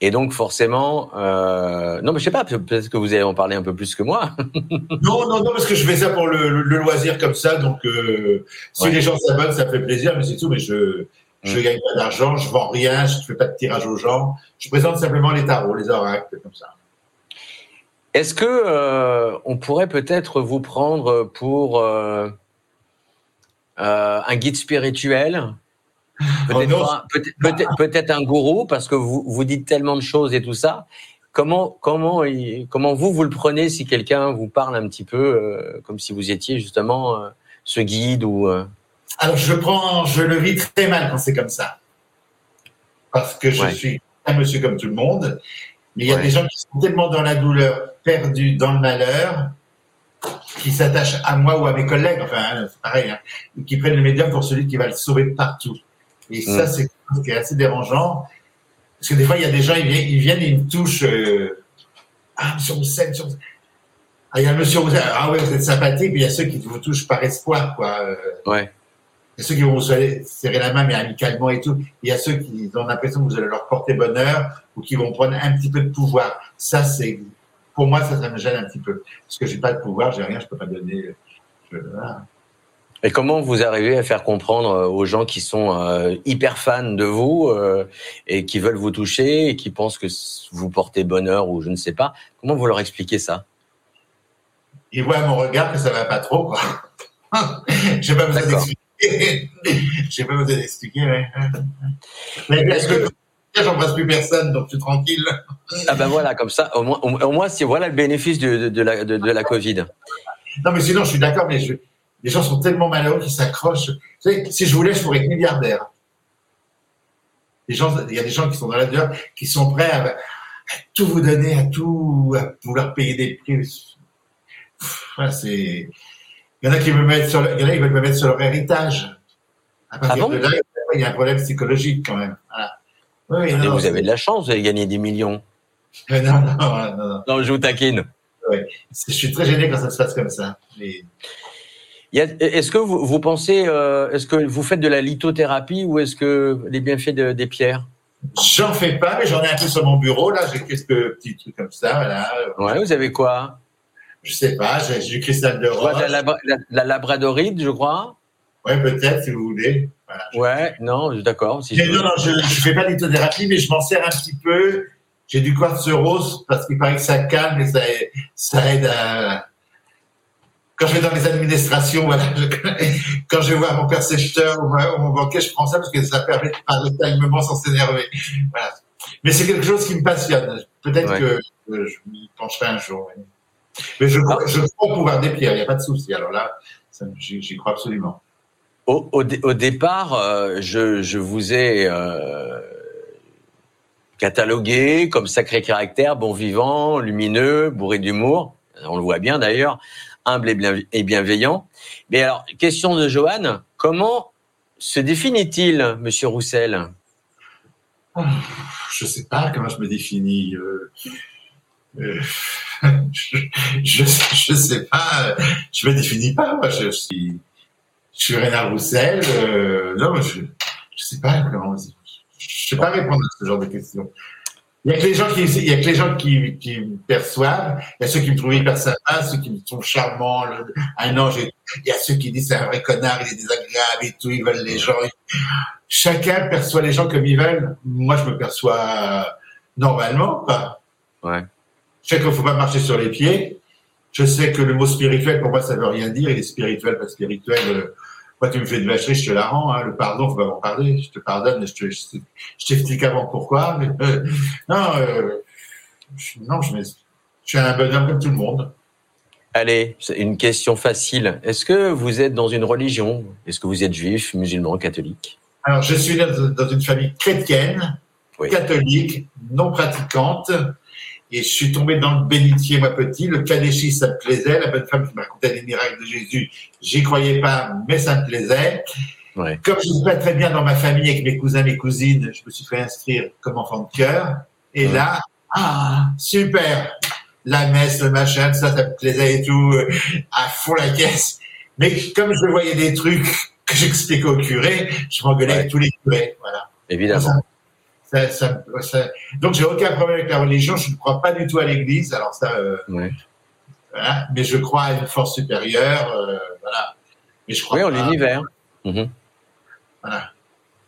Et donc forcément, euh... non mais je sais pas, peut-être que vous allez en parler un peu plus que moi. Non, non, non, parce que je fais ça pour le, le- le loisir comme ça. Donc, euh, si Ouais. les gens s'abonnent, ça fait plaisir, mais c'est tout. Mais je je Mm. gagne pas d'argent, je vends rien, je fais pas de tirage aux gens. Je présente simplement les tarots, les oracles, comme ça. Est-ce que euh, on pourrait peut-être vous prendre pour euh, un guide spirituel Peut-être Oh un gourou parce que vous vous dites tellement de choses et tout ça. Comment comment comment vous vous le prenez si quelqu'un vous parle un petit peu euh, comme si vous étiez justement euh, ce guide ou Alors, je prends, je le vis très mal quand c'est comme ça. Parce que je Ouais. suis un monsieur comme tout le monde. Mais il y a Ouais. des gens qui sont tellement dans la douleur, perdus dans le malheur, qui s'attachent à moi ou à mes collègues, enfin, hein, c'est pareil, hein, qui prennent le médium pour celui qui va le sauver de partout. Et ça, Mm. c'est quelque chose qui est assez dérangeant. Parce que des fois, il y a des gens, ils viennent, ils, viennent ils me touchent. euh, ah, monsieur Roussel, monsieur Roussel. Ah, il y a monsieur Roussel. Ah ouais, vous êtes sympathique, mais il y a ceux qui vous touchent par espoir, quoi. Euh, ouais il y a ceux qui vont vous serrer la main, mais amicalement et tout. Il y a ceux qui ont l'impression que vous allez leur porter bonheur ou qui vont prendre un petit peu de pouvoir. Ça, c'est, pour moi, ça, ça me gêne un petit peu. Parce que j'ai pas de pouvoir, j'ai rien, je peux pas donner. Je, voilà. Et comment vous arrivez à faire comprendre euh, aux gens qui sont euh, hyper fans de vous euh, et qui veulent vous toucher et qui pensent que vous portez bonheur ou je ne sais pas? Comment vous leur expliquez ça? Ils voient à mon regard que ça va pas trop, quoi. j'ai pas besoin d'expliquer. j'ai pas besoin d'expliquer, ouais. Mais est-ce que j'embrasse plus personne, donc je suis tranquille. Ah ben voilà, comme ça, au moins, au, moins c'est voilà le bénéfice de, de, de la, de, de la Covid. Non, mais sinon, je suis d'accord, mais je, les gens sont tellement malheureux qu'ils s'accrochent. Si je voulais, je pourrais être milliardaire. gens, il y a des gens qui sont dans la douleur, qui sont prêts à, tout vous donner, à tout, à vouloir payer des prix. c'est, il y en a qui veulent mettre sur, il y en a qui veulent me mettre sur leur héritage. À partir ah de là, il y a un problème psychologique quand même. Oui, non, vous avez de la chance, vous avez gagné des millions. non, non, non, non. Non, je vous taquine. Oui. Je suis très gêné quand ça se passe comme ça. Est-ce que vous, vous pensez, euh, est-ce que vous faites de la lithothérapie ou est-ce que les bienfaits des pierres? J'en fais pas, mais j'en ai un peu sur mon bureau. Là, j'ai quelques petits trucs comme ça. Voilà. Ouais, vous avez quoi? Je sais pas. J'ai du cristal de rose. La, la, labradorite, je crois. Ouais, peut-être si vous voulez. Ouais, non, d'accord. Si non, non, je, ne fais pas lithothérapie, mais je m'en sers un petit peu. J'ai du quartz rose parce qu'il paraît que ça calme et ça, ça aide à quand je vais dans les administrations, voilà, quand je vais voir mon percepteur ou mon banquier, je prends ça parce que ça permet de parler calmement sans s'énerver. Voilà. Mais c'est quelque chose qui me passionne. Peut-être que je m'y pencherai un jour. Mais je, ah. je crois pouvoir des pierres, il n'y a pas de souci. Alors là, j'y crois absolument. Au, départ, euh, je, vous ai euh, catalogué comme sacré caractère, bon vivant, lumineux, bourré d'humour. On le voit bien d'ailleurs humble et bienveillant. Mais alors, question de Johan, comment se définit-il, Monsieur Roussel? Je ne sais pas comment je me définis. Euh, je ne sais pas. Je me définis pas. Moi, je suis, je suis Rénal Roussel. Euh, non, je ne sais pas comment. Je ne sais pas répondre à ce genre de questions. Il y a que les gens qui, il y a que les gens qui, qui me perçoivent. Il y a ceux qui me trouvent hyper sympa, ceux qui me trouvent charmant, un ange. Il y a ceux qui disent c'est un vrai connard, il est désagréable et tout, ils veulent les gens. Chacun perçoit les gens comme ils veulent. Moi, je me perçois normalement, quoi. Ouais. Je sais qu'il faut pas marcher sur les pieds. Je sais que le mot spirituel, pour moi, ça veut rien dire. Il est spirituel, pas spirituel. Euh, moi, tu me fais de vacherie, je te la rends. Hein. Le pardon, faut pas m'en parler. Je te pardonne, je, te, je, t'explique avant pourquoi. Mais, euh, non, euh, je, non, je, je suis un bonhomme comme tout le monde. Allez, c'est une question facile. Est-ce que vous êtes dans une religion? Est-ce que vous êtes juif, musulman, catholique? Alors, je suis dans une famille chrétienne, catholique, non pratiquante. Et je suis tombé dans le bénitier, moi petit. Le catéchisme, ça me plaisait. La bonne femme qui me racontait les miracles de Jésus, j'y croyais pas, mais ça me plaisait. Ouais. Comme je ne suis pas très bien dans ma famille avec mes cousins, mes cousines, je me suis fait inscrire comme enfant de cœur. Et là, ah, super La messe, le machin, ça, ça me plaisait et tout, à fond la caisse. Mais comme je voyais des trucs que j'expliquais au curé, je m'engueulais avec tous les curés. Voilà. Évidemment. Ça, ça, ça, donc j'ai aucun problème avec la religion. Je ne crois pas du tout à l'Église. Alors ça, euh, voilà. Mais je crois à une force supérieure. Euh, voilà. Mais je crois. Oui, en l'univers. Mhm. Voilà.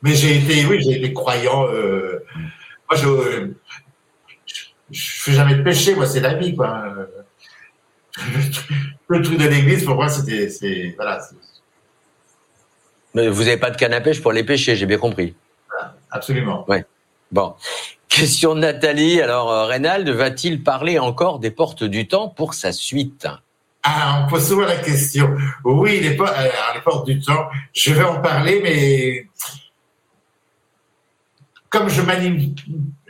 Mais j'ai été, oui, j'ai été croyant. Euh, moi, je, je, fais jamais de péché. Moi, c'est la vie, quoi. Le truc de l'Église, pour moi, c'était, c'est, voilà. Mais vous n'avez pas de canne à pêche pour les péchés, j'ai bien compris. Absolument. Ouais. Bon. Question de Nathalie. Alors, euh, Reynald va-t-il parler encore des portes du temps pour sa suite? Ah, on pose souvent la question. Oui, les, portes, euh, les portes du temps, je vais en parler, mais comme je manipule,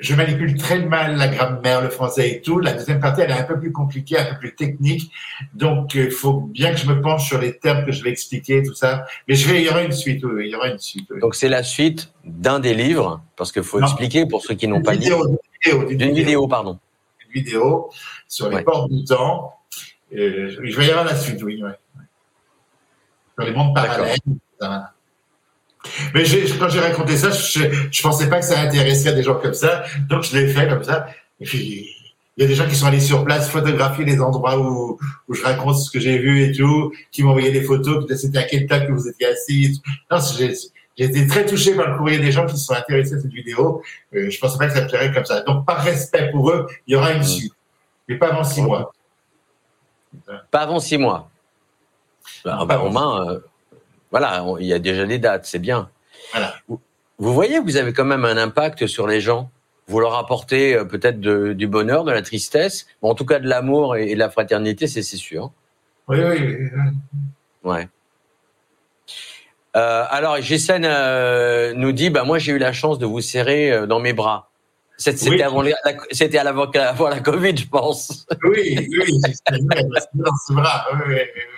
je manipule très mal la grammaire, le français et tout, la deuxième partie, elle est un peu plus compliquée, un peu plus technique. Donc, il faut bien que je me penche sur les termes que je vais expliquer, tout ça. Mais je vais, il y aura une suite, oui, il y aura une suite. Donc, c'est la suite d'un des livres, parce qu'il faut expliquer pour ceux qui n'ont pas lu. D'une vidéo, pardon. Une vidéo sur les portes du temps. Euh, je vais y avoir la suite, oui. Ouais. Sur les mondes parallèles. Mais quand j'ai raconté ça, je, je pensais pas que ça intéresserait des gens comme ça, donc je l'ai fait comme ça. Et puis, il y a des gens qui sont allés sur place photographier les endroits où, où je raconte ce que j'ai vu et tout, qui m'ont envoyé des photos, c'était à quel temps que vous étiez assis. Non, j'ai, été très touché par le courrier des gens qui se sont intéressés à cette vidéo. Euh, je pensais pas que ça plairait comme ça. Donc, par respect pour eux, il y aura une mmh. suite. Mais pas avant six mois. Pas avant six mois. Bah, bah, Romain, euh, voilà, il y a déjà des dates, c'est bien. Vous, voyez, vous avez quand même un impact sur les gens. Vous leur apportez euh, peut-être du bonheur, de la tristesse, en tout cas de l'amour et, de la fraternité, c'est sûr. Oui, oui. Ouais. Euh, alors, Gessène euh, nous dit, bah moi j'ai eu la chance de vous serrer dans mes bras. C'était Oui. avant, l'avant, avant la Covid, je pense. Oui, oui, c'est vrai, oui, oui, oui,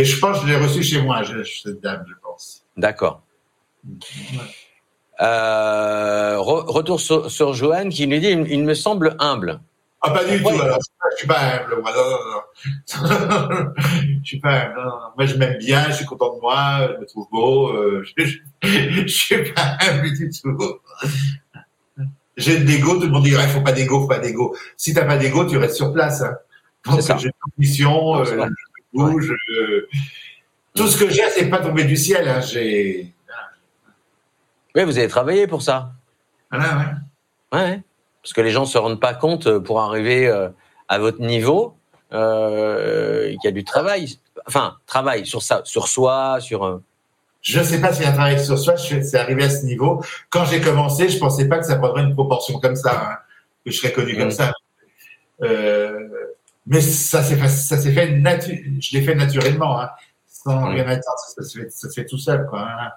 Mais je pense que je l'ai reçu chez moi, cette dame, je pense. D'accord. Euh, re- retour sur, sur Joanne qui nous dit, il, il me semble humble. Ah, pas du Ouais. tout, alors. Je suis pas humble, moi, non, non, non. je suis pas humble. Moi, je m'aime bien, je suis content de moi, je me trouve beau, euh, je, je, je suis pas humble du tout. J'ai de l'ego, tout le monde dit, il faut pas d'ego, faut pas d'ego. Si t'as pas d'ego, tu restes sur place, hein. Donc, C'est ça. j'ai une euh, je bouge, euh, tout ce que j'ai, c'est pas tombé du ciel, hein. J'ai, Oui, vous avez travaillé pour ça. voilà, ouais. Ouais. Parce que les gens se rendent pas compte euh, pour arriver euh, à votre niveau euh, qu'il y a du travail. Enfin, travail sur ça, sur soi, sur. Je ne sais pas s'il y a un travail sur soi, c'est arrivé à ce niveau. Quand j'ai commencé, je pensais pas que ça prendrait une proportion comme ça, hein, que je serais connu comme Mm. ça. Euh, mais ça s'est fait, ça s'est fait natu- je l'ai fait naturellement, hein, sans rien attendre, ça se fait, ça se fait tout seul, quoi. hein.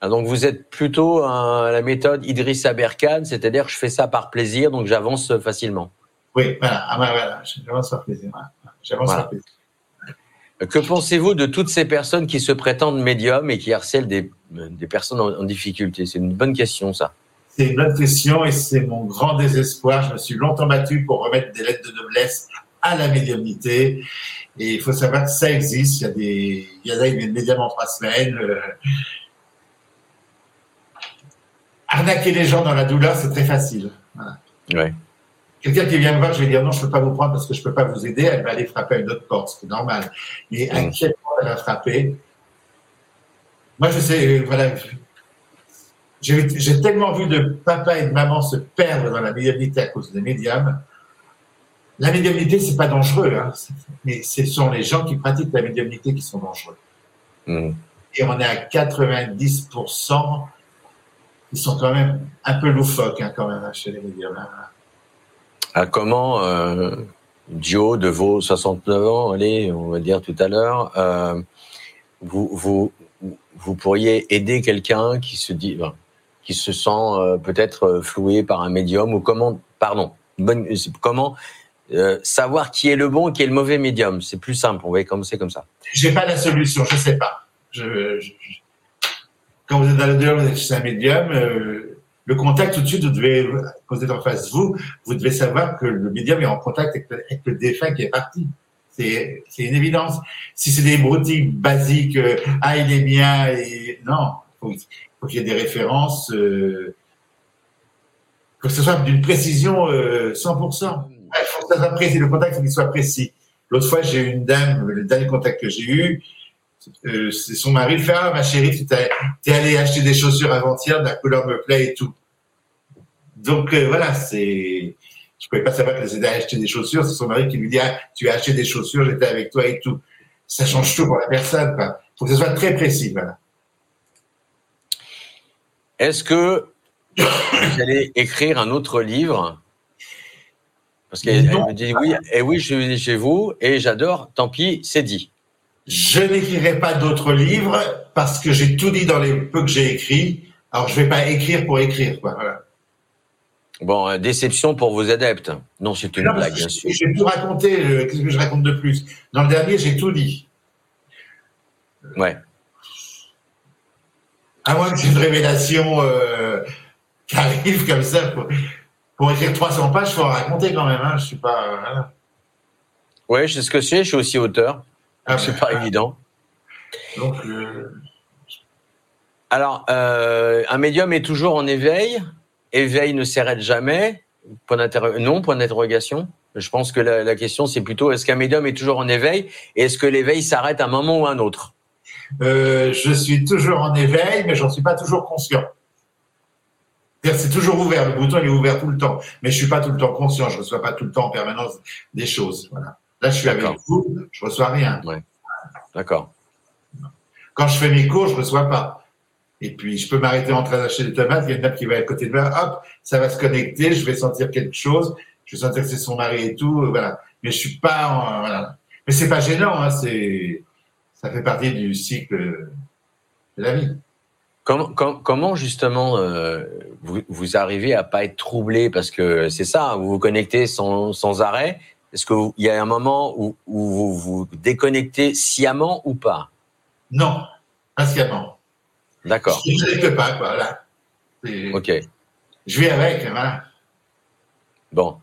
Ah, donc vous êtes plutôt à la méthode Idrissa Berkane, c'est-à-dire je fais ça par plaisir, donc j'avance facilement. Oui, voilà, ah, voilà, j'avance par plaisir. J'avance Voilà. par plaisir. Que pensez-vous de toutes ces personnes qui se prétendent médiums et qui harcèlent des, des personnes en, en difficulté? C'est une bonne question, ça. C'est une bonne question et c'est mon grand désespoir. Je me suis longtemps battu pour remettre des lettres de noblesse à la médiumnité. Et il faut savoir que ça existe. Il y a des, il y en a qui viennent médium en trois semaines. euh. Arnaquer les gens dans la douleur, c'est très facile. Voilà. Ouais. Quelqu'un qui vient me voir, je vais dire non, je peux pas vous prendre parce que je peux pas vous aider. Elle va aller frapper à une autre porte, c'est normal. Mais à Mm. quel point elle va frapper Moi, je sais, euh, voilà. J'ai tellement vu de papa et de maman se perdre dans la médiumnité à cause des médiums. La médiumnité, c'est pas dangereux, hein, mais ce sont les gens qui pratiquent la médiumnité qui sont dangereux. Hmm. Et on est à 90% qui sont quand même un peu loufoques hein, quand même hein, chez les médiums. hein. Ah, comment euh, Dio, de vos 69 ans, allez, on va dire tout à l'heure, euh, vous, vous, vous pourriez aider quelqu'un qui se dit, qui se sent euh, peut-être euh, floué par un médium ou comment, pardon, comment euh, savoir qui est le bon et qui est le mauvais médium C'est plus simple. On va commencer comme ça. J'ai pas la solution, je sais pas. Quand vous êtes dans le dehors, vous êtes un médium, le contact tout de suite, vous devez, quand vous êtes en face de vous, vous devez savoir que le médium est en contact avec le, défunt qui est parti. C'est, une évidence. Si c'est des broutilles basiques, ah il est bien, et non, faut, qu'il y ait des références, euh, que ce soit d'une précision euh, 100%. Il faut que ça soit précis, le contact, faut qu'il soit précis. L'autre fois, j'ai eu une dame, le dernier contact que j'ai eu, euh, c'est son mari, il fait Ah, ma chérie, tu t'es allée acheter des chaussures avant-hier, la couleur me plaît et tout. Donc euh, voilà, c'est. Je pouvais pas savoir qu'elle s'était acheté des chaussures, c'est son mari qui lui dit Ah, tu as acheté des chaussures, j'étais avec toi et tout. Ça change tout pour la personne. Il faut que ce soit très précis. Voilà. Est-ce que vous allez écrire un autre livre? Parce qu'elle me dit oui, et oui, je suis chez vous et j'adore. Tant pis, c'est dit. Je n'écrirai pas d'autres livres parce que j'ai tout dit dans les peu que j'ai écrits. Alors je vais pas écrire pour écrire. Quoi. Voilà. Bon, euh, déception pour vos adeptes. Non, c'est une Non, blague, bien sûr. J'ai tout raconté. Qu'est-ce que je raconte de plus? Dans le dernier, j'ai tout dit. Ouais. À moins que j'ai une révélation euh, qui arrive comme ça. Pour, pour écrire 300 pages, il faut en raconter quand même. Hein. Je suis pas. voilà. Ouais, je sais ce que c'est. Je suis aussi auteur. Ah, c'est ben, pas évident. Donc, euh, Alors, euh, un médium est toujours en éveil. Éveil ne s'arrête jamais. Point non, point d'interrogation. Je pense que la, la question, c'est plutôt est-ce qu'un médium est toujours en éveil? Et est-ce que l'éveil s'arrête à un moment ou à un autre? Euh, je suis toujours en éveil, mais j'en suis pas toujours conscient. C'est toujours ouvert, le bouton il est ouvert tout le temps, mais je suis pas tout le temps conscient, je reçois pas tout le temps en permanence des choses. Voilà. Là, je suis avec vous, je reçois rien. D'accord. Quand je fais mes cours, je reçois pas. Et puis, je peux m'arrêter en train d'acheter des tomates, il y a une dame qui va à côté de moi, hop, ça va se connecter, je vais sentir quelque chose, je vais sentir que c'est son mari et tout, voilà. Mais je suis pas en, voilà. Mais c'est pas gênant, hein, c'est, Ça fait partie du cycle de la vie. Comment, comment justement euh, vous, vous, arrivez à pas être troublé? Parce que c'est ça, vous vous connectez sans, sans arrêt. Est-ce qu'il y a un moment où, où, vous vous déconnectez sciemment ou pas? Non, pas sciemment. D'accord. Je ne déconnecte pas, quoi, voilà. Ok. Je vais avec, voilà. Bon.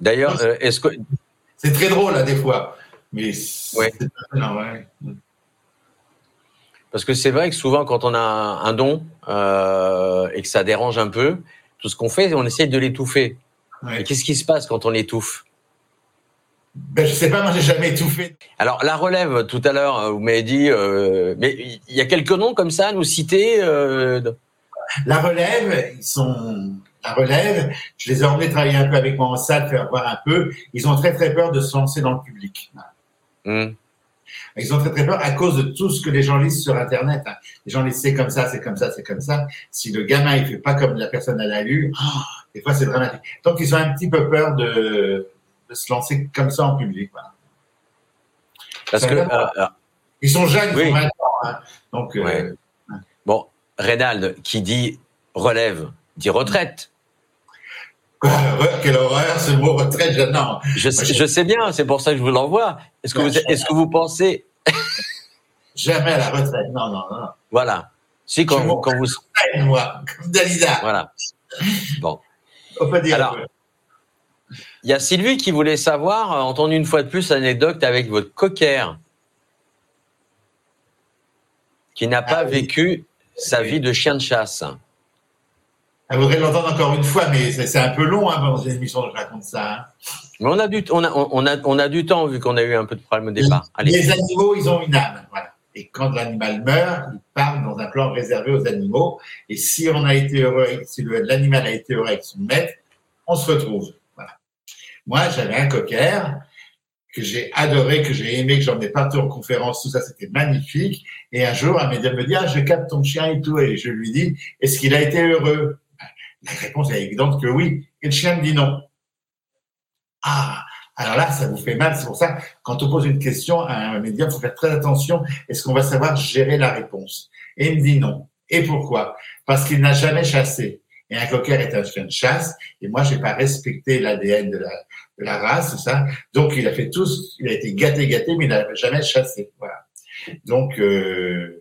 D'ailleurs, euh, est-ce que c'est très drôle là des fois, mais ouais. Parce que c'est vrai que souvent, quand on a un don euh, et que ça dérange un peu, tout ce qu'on fait, on essaye de l'étouffer. Ouais. Qu'est-ce qui se passe quand on l'étouffe? Ben, Je sais pas, moi j'ai jamais étouffé. Alors, la relève, tout à l'heure, vous m'avez dit, euh, mais il y a quelques noms comme ça à nous citer euh... La relève, ils sont. La relève, je les ai emmenés travailler un peu avec moi en salle, faire voir un peu. Ils ont très très peur de se lancer dans le public. Mmh. Ils ont très très peur à cause de tout ce que les gens lisent sur Internet. Hein. Les gens lisent c'est comme ça, c'est comme ça, c'est comme ça. Si le gamin il fait pas comme la personne a lu, oh, des fois c'est dramatique. Donc ils ont un petit peu peur de, de se lancer comme ça en public. Voilà. Parce que euh, ils sont jeunes, oui. ils ont 20 ans. Hein. Donc euh, bon, Reynald qui dit relève dit retraite. Quelle horreur, ce mot retraite, je, non. Je, sais, je sais bien, c'est pour ça que je vous l'envoie. Est-ce que, vous, est-ce que vous pensez. Jamais à la retraite, non, non, non. Voilà. Si, quand, vous, quand vous. Moi, comme Dalida. Voilà. Bon. On peut dire. Alors, il y a Sylvie qui voulait savoir, entendre une fois de plus l'anecdote avec votre cocker, qui n'a pas Ah oui. vécu sa vie de chien de chasse. Elle voudrait l'entendre encore une fois, mais c'est, un peu long hein, dans une émission de je raconte ça. Hein. Mais on a du, on a, on a, on a du temps vu qu'on a eu un peu de problème au départ. Allez. Les animaux, ils ont une âme, voilà. Et quand l'animal meurt, il part dans un plan réservé aux animaux. Et si on a été heureux, si l'animal a été heureux avec son maître, on se retrouve. Voilà. Moi, j'avais un cocker que j'ai adoré, que j'ai aimé, que j'en ai partout en conférence, tout ça, c'était magnifique. Et un jour, un médium me dit, ah, je capte ton chien et tout. Et je lui dis, est-ce qu'il a été heureux? La réponse est évidente que oui. Et le chien me dit non. Ah, alors là, ça vous fait mal. C'est pour ça, quand on pose une question à un médium, il faut faire très attention. Est-ce qu'on va savoir gérer la réponse? Et il me dit non. Et pourquoi? Parce qu'il n'a jamais chassé. Et un cocker est un chien de chasse. Et moi, j'ai pas respecté l'ADN de la, de la race, tout ça. Donc, il a fait tout. Il a été gâté, gâté, mais il n'a jamais chassé. Voilà. Donc, euh,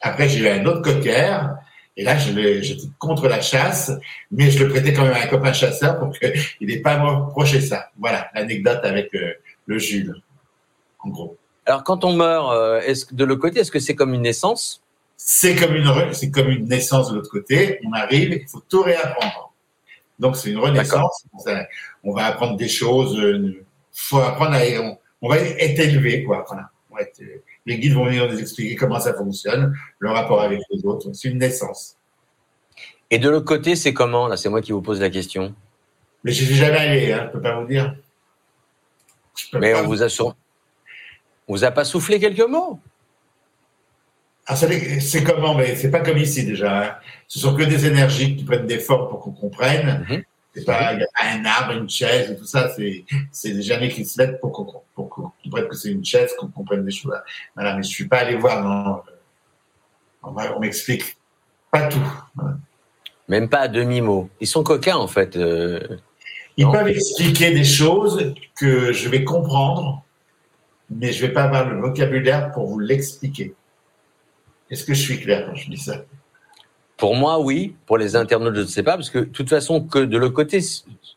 après, j'ai eu un autre cocker. Et là, je j'étais contre la chasse, mais je le prêtais quand même à un copain chasseur pour qu'il n'ait pas à me reprocher ça. Voilà, l'anecdote avec euh, le Jules, en gros. Alors, quand on meurt, euh, est-ce que de l'autre côté, est-ce que c'est comme une naissance? C'est comme une c'est comme une naissance de l'autre côté. On arrive, il faut tout réapprendre. Donc c'est une renaissance. On va apprendre des choses. Il faut apprendre à on, on va être élevé, quoi. Voilà. On va être- les guides vont venir nous expliquer comment ça fonctionne, le rapport avec les autres. C'est une naissance. Et de l'autre côté, c'est comment? Là, c'est moi qui vous pose la question. Mais je suis jamais allé, hein, je peux pas vous dire. Mais on vous a sur... on vous a pas soufflé quelques mots? Ah, c'est comment? Mais c'est pas comme ici déjà. hein. Ce sont que des énergies qui prennent des formes pour qu'on comprenne. Mhm. C'est pas, il y a pas un arbre, une chaise, et tout ça. C'est, c'est des jamais qui se mettent pour qu'on, pour qu'on comprenne que c'est une chaise, qu'on comprenne des choses. Voilà, mais je suis pas allé voir. Non, on, on m'explique pas tout. Voilà. Même pas à demi-mot. Ils sont coquins, en fait. euh. Ils Non. peuvent expliquer des choses que je vais comprendre, mais je vais pas avoir le vocabulaire pour vous l'expliquer. Est-ce que je suis clair quand je dis ça? Pour moi, oui. Pour les internautes, je ne sais pas, parce que de toute façon, que de l'autre côté,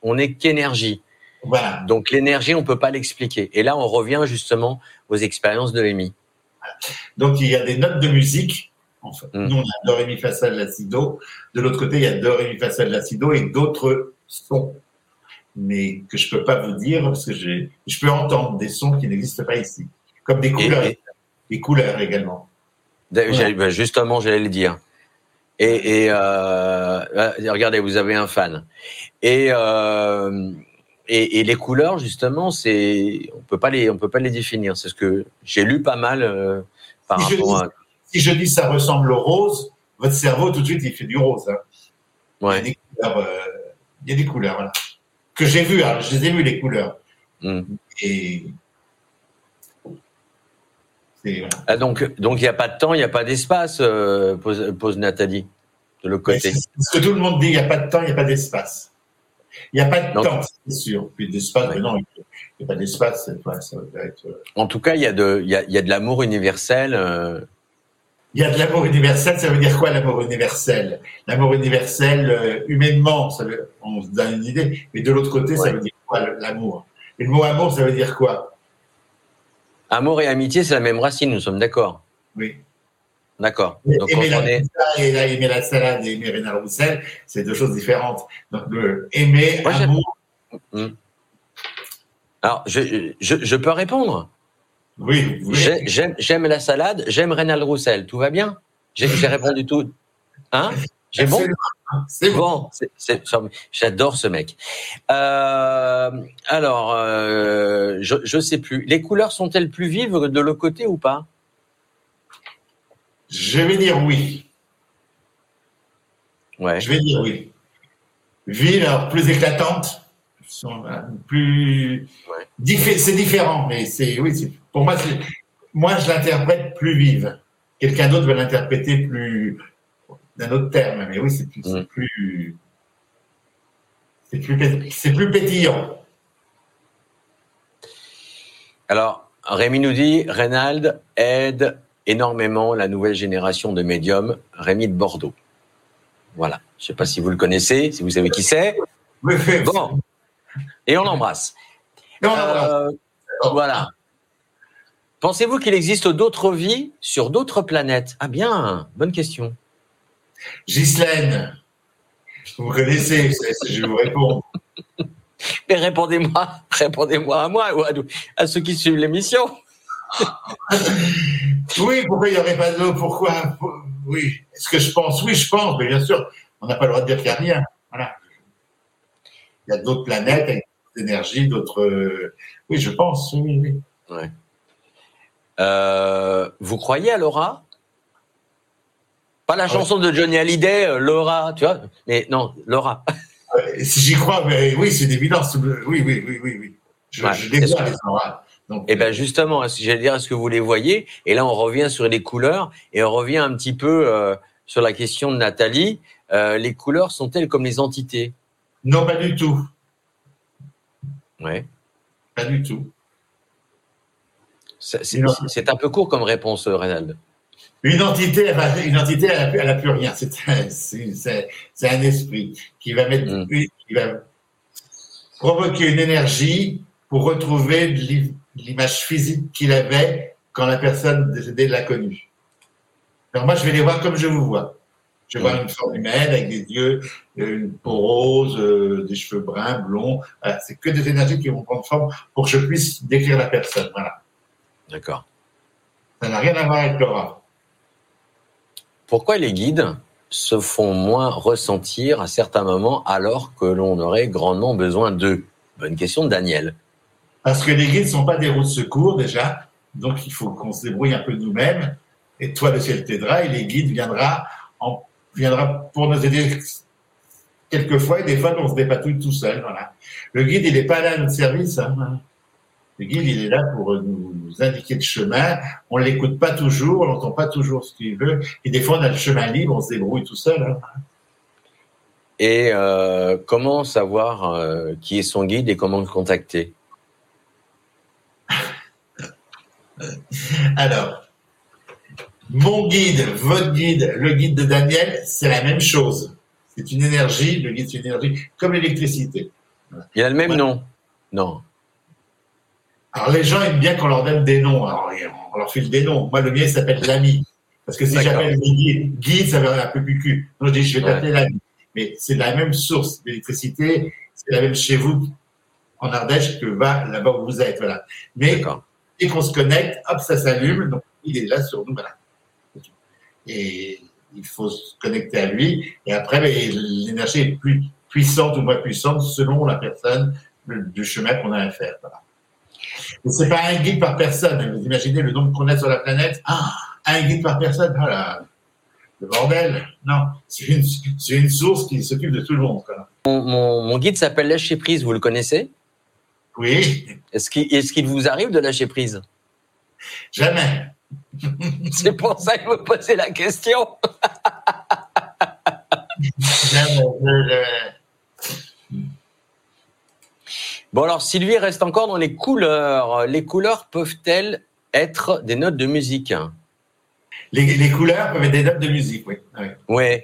on n'est qu'énergie. Voilà. Donc l'énergie, on peut pas l'expliquer. Et là, on revient justement aux expériences de Amy. Donc, il y a des notes de musique. En fait. Mm. Nous, on a do, ré, mi, fa, sol, la, si, do. De l'autre côté, il y a do, ré, mi, fa, sol, la, si, do et d'autres sons. Mais que je peux pas vous dire parce que je peux entendre des sons qui n'existent pas ici. Comme des couleurs. et- Des couleurs également. Ben, Justement, j'allais le dire. Et, et euh, euh, regardez, vous avez un fan. Et, euh, et, et les couleurs, justement, c'est on peut pas les on peut pas les définir. C'est ce que j'ai lu pas mal euh, par Si je rapport à. Si je dis ça ressemble au rose, votre cerveau, tout de suite, il fait du rose. hein. Il y a Ouais. des couleurs, il y a des couleurs voilà. que j'ai vues. hein. Je les ai vues, les couleurs. Mm. Et Ah, donc, donc il n'y a pas de temps, il n'y a pas d'espace, euh, pose, pose, Nathalie, de l'autre côté. Ce que tout le monde dit, il n'y a pas de temps, il n'y a pas d'espace. Il n'y a pas de temps, c'est sûr. Puis d'espace, mais non, il n'y a pas d'espace. Être... Euh, en tout cas, il y a de, y a, y a de l'amour universel. Euh... Il y a de l'amour universel, ça veut dire quoi l'amour universel? L'amour universel, euh, humainement, ça veut, on se donne une idée, mais de l'autre côté, ça veut dire quoi l'amour? Et le mot amour, ça veut dire quoi? Amour et amitié, c'est la même racine, nous sommes d'accord Oui. D'accord. Donc, aimer, la est... aimer la salade et aimer Rénal Roussel, c'est deux choses différentes. Donc, le aimer, amour. Hmm. Alors, je, je, je, peux répondre? Oui. oui. J'aime la salade, j'aime Rénal Roussel. Tout va bien? J'ai répondu tout. Hein? J'ai bon? C'est bon. J'adore ce mec. Euh, alors, euh, je ne sais plus. Les couleurs sont-elles plus vives de l'autre côté ou pas? Je vais dire oui. Ouais. Je vais dire oui. Vives, alors plus éclatantes, plus. C'est différent, mais c'est oui. Pour moi, moi, je l'interprète plus vive. Quelqu'un d'autre va l'interpréter plus d'un autre terme, mais oui, c'est plus, mm. plus, c'est plus, pétillant. Alors, Rémi nous dit, Reynald aide énormément la nouvelle génération de médiums, Rémi de Bordeaux. Voilà. Je ne sais pas si vous le connaissez, si vous savez qui c'est. Bon. Et on l'embrasse. Euh, voilà. Pensez-vous qu'il existe d'autres vies sur d'autres planètes? Ah bien, bonne question. Ghislaine, vous me connaissez, je vous réponds. Mais répondez-moi, répondez-moi à moi ou à, ceux qui suivent l'émission. oui, pourquoi il n'y aurait pas d'eau Pourquoi? Oui. Est-ce que je pense? Oui, je pense, mais bien sûr, on n'a pas le droit de dire qu'il n'y a rien. Voilà. Il y a d'autres planètes avec d'autres énergies, d'autres. Euh, oui, je pense, oui, oui. Ouais. Euh, vous croyez à l'aura? Pas la ah chanson de Johnny Hallyday, euh, Laura, tu vois Mais non, Laura. si j'y crois, mais oui, c'est une évidence. Oui, oui, oui, oui, oui. Je, ouais, je les vois, les auras. eh bien, justement, j'allais dire, est-ce que vous les voyez? Et là, on revient sur les couleurs et on revient un petit peu euh, sur la question de Nathalie. Euh, les couleurs sont-elles comme les entités? Non, pas du tout. Ouais. Pas du tout. C'est un peu court comme réponse, Reynald. Une entité, une entité, elle n'a plus rien. C'est un esprit qui va mettre, mm. qui va provoquer une énergie pour retrouver l'image physique qu'il avait quand la personne décédée l'a connu. Alors moi, je vais les voir comme je vous vois. Je voir mm. une forme humaine avec des yeux, une peau rose, euh, des cheveux bruns, blonds. C'est que des énergies qui vont prendre forme pour que je puisse décrire la personne. Voilà. D'accord. Ça n'a rien à voir avec Laura. Pourquoi les guides se font moins ressentir à certains moments alors que l'on aurait grandement besoin d'eux? Bonne question de Daniel. Parce que les guides ne sont pas des roues de secours déjà, donc il faut qu'on se débrouille un peu nous-mêmes. Et toi, le ciel t'aidera et les guides viendra, en, viendra pour nous aider quelquefois et des fois on se dépatouille tout seul. Voilà. Le guide, il n'est pas là à notre service. Hein. Le guide, il est là pour nous indiquer le chemin. On ne l'écoute pas toujours, on n'entend pas toujours ce qu'il veut. Et des fois, on a le chemin libre, on se débrouille tout seul. Hein. Et euh, comment savoir euh, qui est son guide et comment le contacter? Alors, mon guide, votre guide, le guide de Daniel, c'est la même chose. C'est une énergie, le guide c'est une énergie, comme l'électricité. Il a le même nom? Non. Alors les gens aiment bien qu'on leur donne des noms. Alors on leur file des noms. Moi, le mien s'appelle l'ami. Parce que si j'appelle guide, guide, ça va un peu plus Donc je dis, je vais t'appeler l'ami. Mais c'est la même source d'électricité. C'est la même chez vous, en Ardèche, que va là-bas où vous êtes. Voilà. Mais dès qu'on se connecte, hop, ça s'allume. Donc il est là sur nous. Voilà. Et il faut se connecter à lui. Et après, ben, l'énergie est plus puissante ou moins puissante selon la personne du chemin qu'on a à faire. Voilà. C'est pas un guide par personne. Vous imaginez le nombre qu'on a sur la planète? Ah, un guide par personne. Voilà. Le bordel. Non, c'est une, une, source qui s'occupe de tout le monde. Mon, mon, guide s'appelle Lâcher Prise, vous le connaissez? Oui. Est-ce qu'il est vous arrive de lâcher prise? Jamais. C'est pour ça que vous posez la question. Bon alors Sylvie reste encore dans les couleurs. Les couleurs peuvent-elles être des notes de musique? Les, couleurs peuvent être des notes de musique, oui. Oui.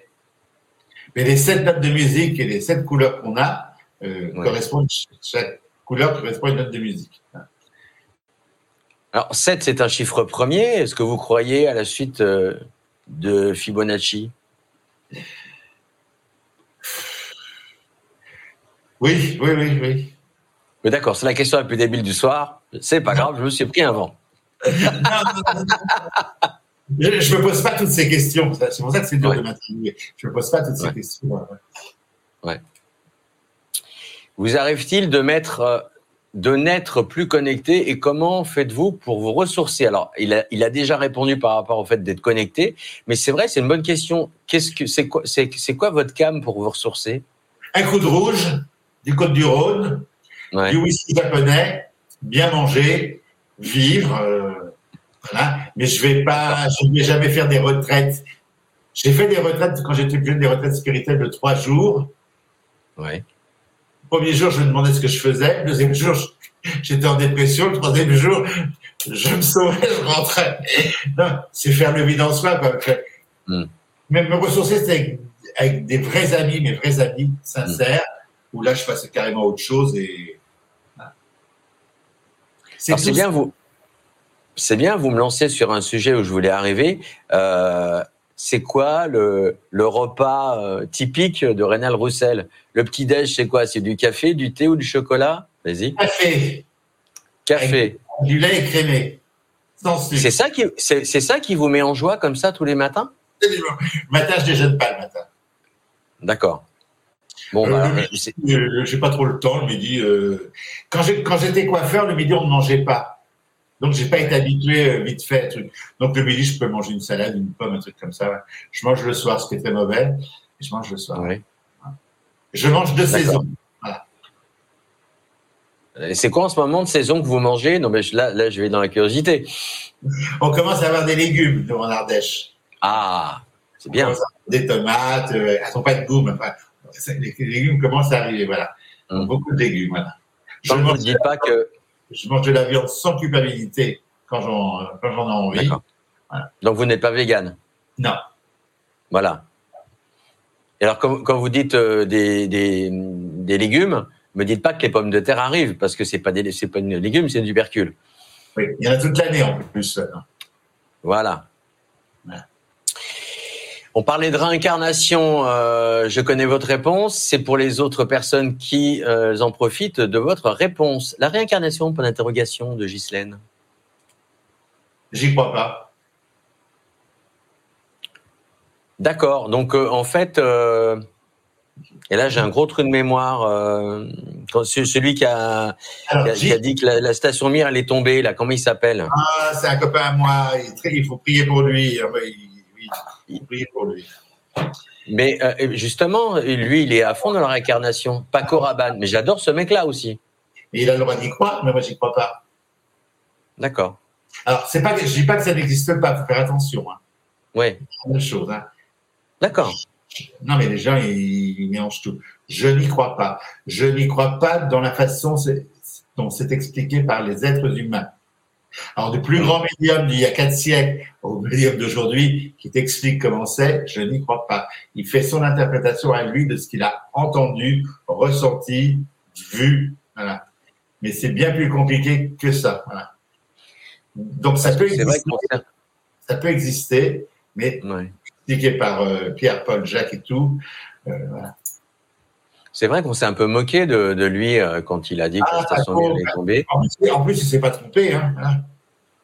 Mais les sept notes de musique et les sept couleurs qu'on a euh, correspondent, chaque couleur correspond à une note de musique. Alors 7, c'est un chiffre premier. Est-ce que vous croyez à la suite euh, de Fibonacci? Oui, oui, oui, oui. D'accord, c'est la question la plus débile du soir. C'est pas grave, je me suis pris un vent. Je ne me pose pas toutes ces questions. C'est pour ça que c'est dur de m'attribuer. Je ne me pose pas toutes ces questions. Ouais. Vous arrive-t-il de mettre, euh, de n'être plus connecté et comment faites-vous pour vous ressourcer? Alors, il a, il a déjà répondu par rapport au fait d'être connecté, mais c'est vrai, c'est une bonne question. Qu'est-ce que c'est quoi, c'est quoi votre cam pour vous ressourcer? Un coup de rouge, du Côte du Rhône, du whisky japonais, bien manger, vivre. Euh, mais je vais pas, je ne vais jamais faire des retraites. J'ai fait des retraites quand j'étais jeune, des retraites spirituelles de trois jours. Ouais. Le premier jour, je me demandais ce que je faisais. Le deuxième jour, j'étais en dépression. Le troisième jour, je me sauvais, je rentrais. Non, c'est faire le vide en soi. Hmm. Mais me ressourcer, c'est avec, des vrais amis, mes vrais amis sincères, où là, je passais carrément autre chose. Et... C'est bien, vous, c'est bien, vous me lancez sur un sujet où je voulais arriver. Euh, c'est quoi le, le repas euh, typique de Rénal Roussel? Le petit-déj, c'est quoi? C'est du café, du thé ou du chocolat? Vas-y. Café. Café. du lait crémé. C'est ça, qui, c'est, ça qui vous met en joie comme ça tous les matins? Le matin, je déjeune pas le matin. D'accord. Bon, euh, bah, j'ai pas trop le temps le midi. Quand, quand j'étais coiffeur, le midi, on ne mangeait pas. Donc, j'ai pas été habitué euh, vite fait. Truc. Donc, le midi, je peux manger une salade, une pomme, un truc comme ça. Je mange le soir, ce qui est très mauvais. Et je mange le soir. Oui. Je mange de saison. Voilà. C'est quoi en ce moment de saison que vous mangez? Non, mais là, là, je vais dans la curiosité. On commence à avoir des légumes en Ardèche. Ah, c'est bien. Des tomates, euh, elles sont pas de boum. Enfin, les légumes commencent à arriver, voilà. Hum. Beaucoup de légumes, voilà. Je ne vous dis pas que je mange de la viande sans culpabilité quand j'en ai envie. Donc vous n'êtes pas végane? Non. Voilà. Et alors quand, quand vous dites euh, des, des, des, légumes, me dites pas que les pommes de terre arrivent parce que c'est pas des pas des légumes, c'est du tubercule. Oui, il y en a toute l'année en plus. Voilà. On parlait de réincarnation, euh, je connais votre réponse. C'est pour les autres personnes qui euh, en profitent de votre réponse. La réincarnation, pour l'interrogation de Ghislaine. J'y crois pas. D'accord. Donc, euh, en fait, et là, j'ai un gros trou de mémoire. celui qui a, qui, a, dit que la, station Mir, elle est tombée, là, comment il s'appelle? Ah, c'est un copain à moi. Il, faut prier pour lui. Pour lui. Mais euh, justement, lui, il est à fond dans la réincarnation. Paco Rabanne. Mais j'adore ce mec-là aussi. Et il a le droit d'y croire, mais moi, j'y crois pas. D'accord. Alors, c'est pas, je dis pas que ça n'existe pas, faut faire attention. Hein. Oui. Même chose. Hein. D'accord. Non, mais les gens, ils, ils mélangent tout. Je n'y crois pas. Je n'y crois pas dans la façon dont c'est expliqué par les êtres humains. Alors, du plus grand médium d'il y a quatre siècles au médium d'aujourd'hui, qui t'explique comment c'est, je n'y crois pas. Il fait son interprétation à lui de ce qu'il a entendu, ressenti, vu. Voilà. Mais c'est bien plus compliqué que ça. Voilà. Donc, ça peut, exister, ça peut exister, mais expliqué par euh, Pierre, Paul, Jacques et tout. Euh, voilà. C'est vrai qu'on s'est un peu moqué de, de lui euh, quand il a dit que la station ah, est tombée. En plus, en plus il s'est pas trompé. Hein,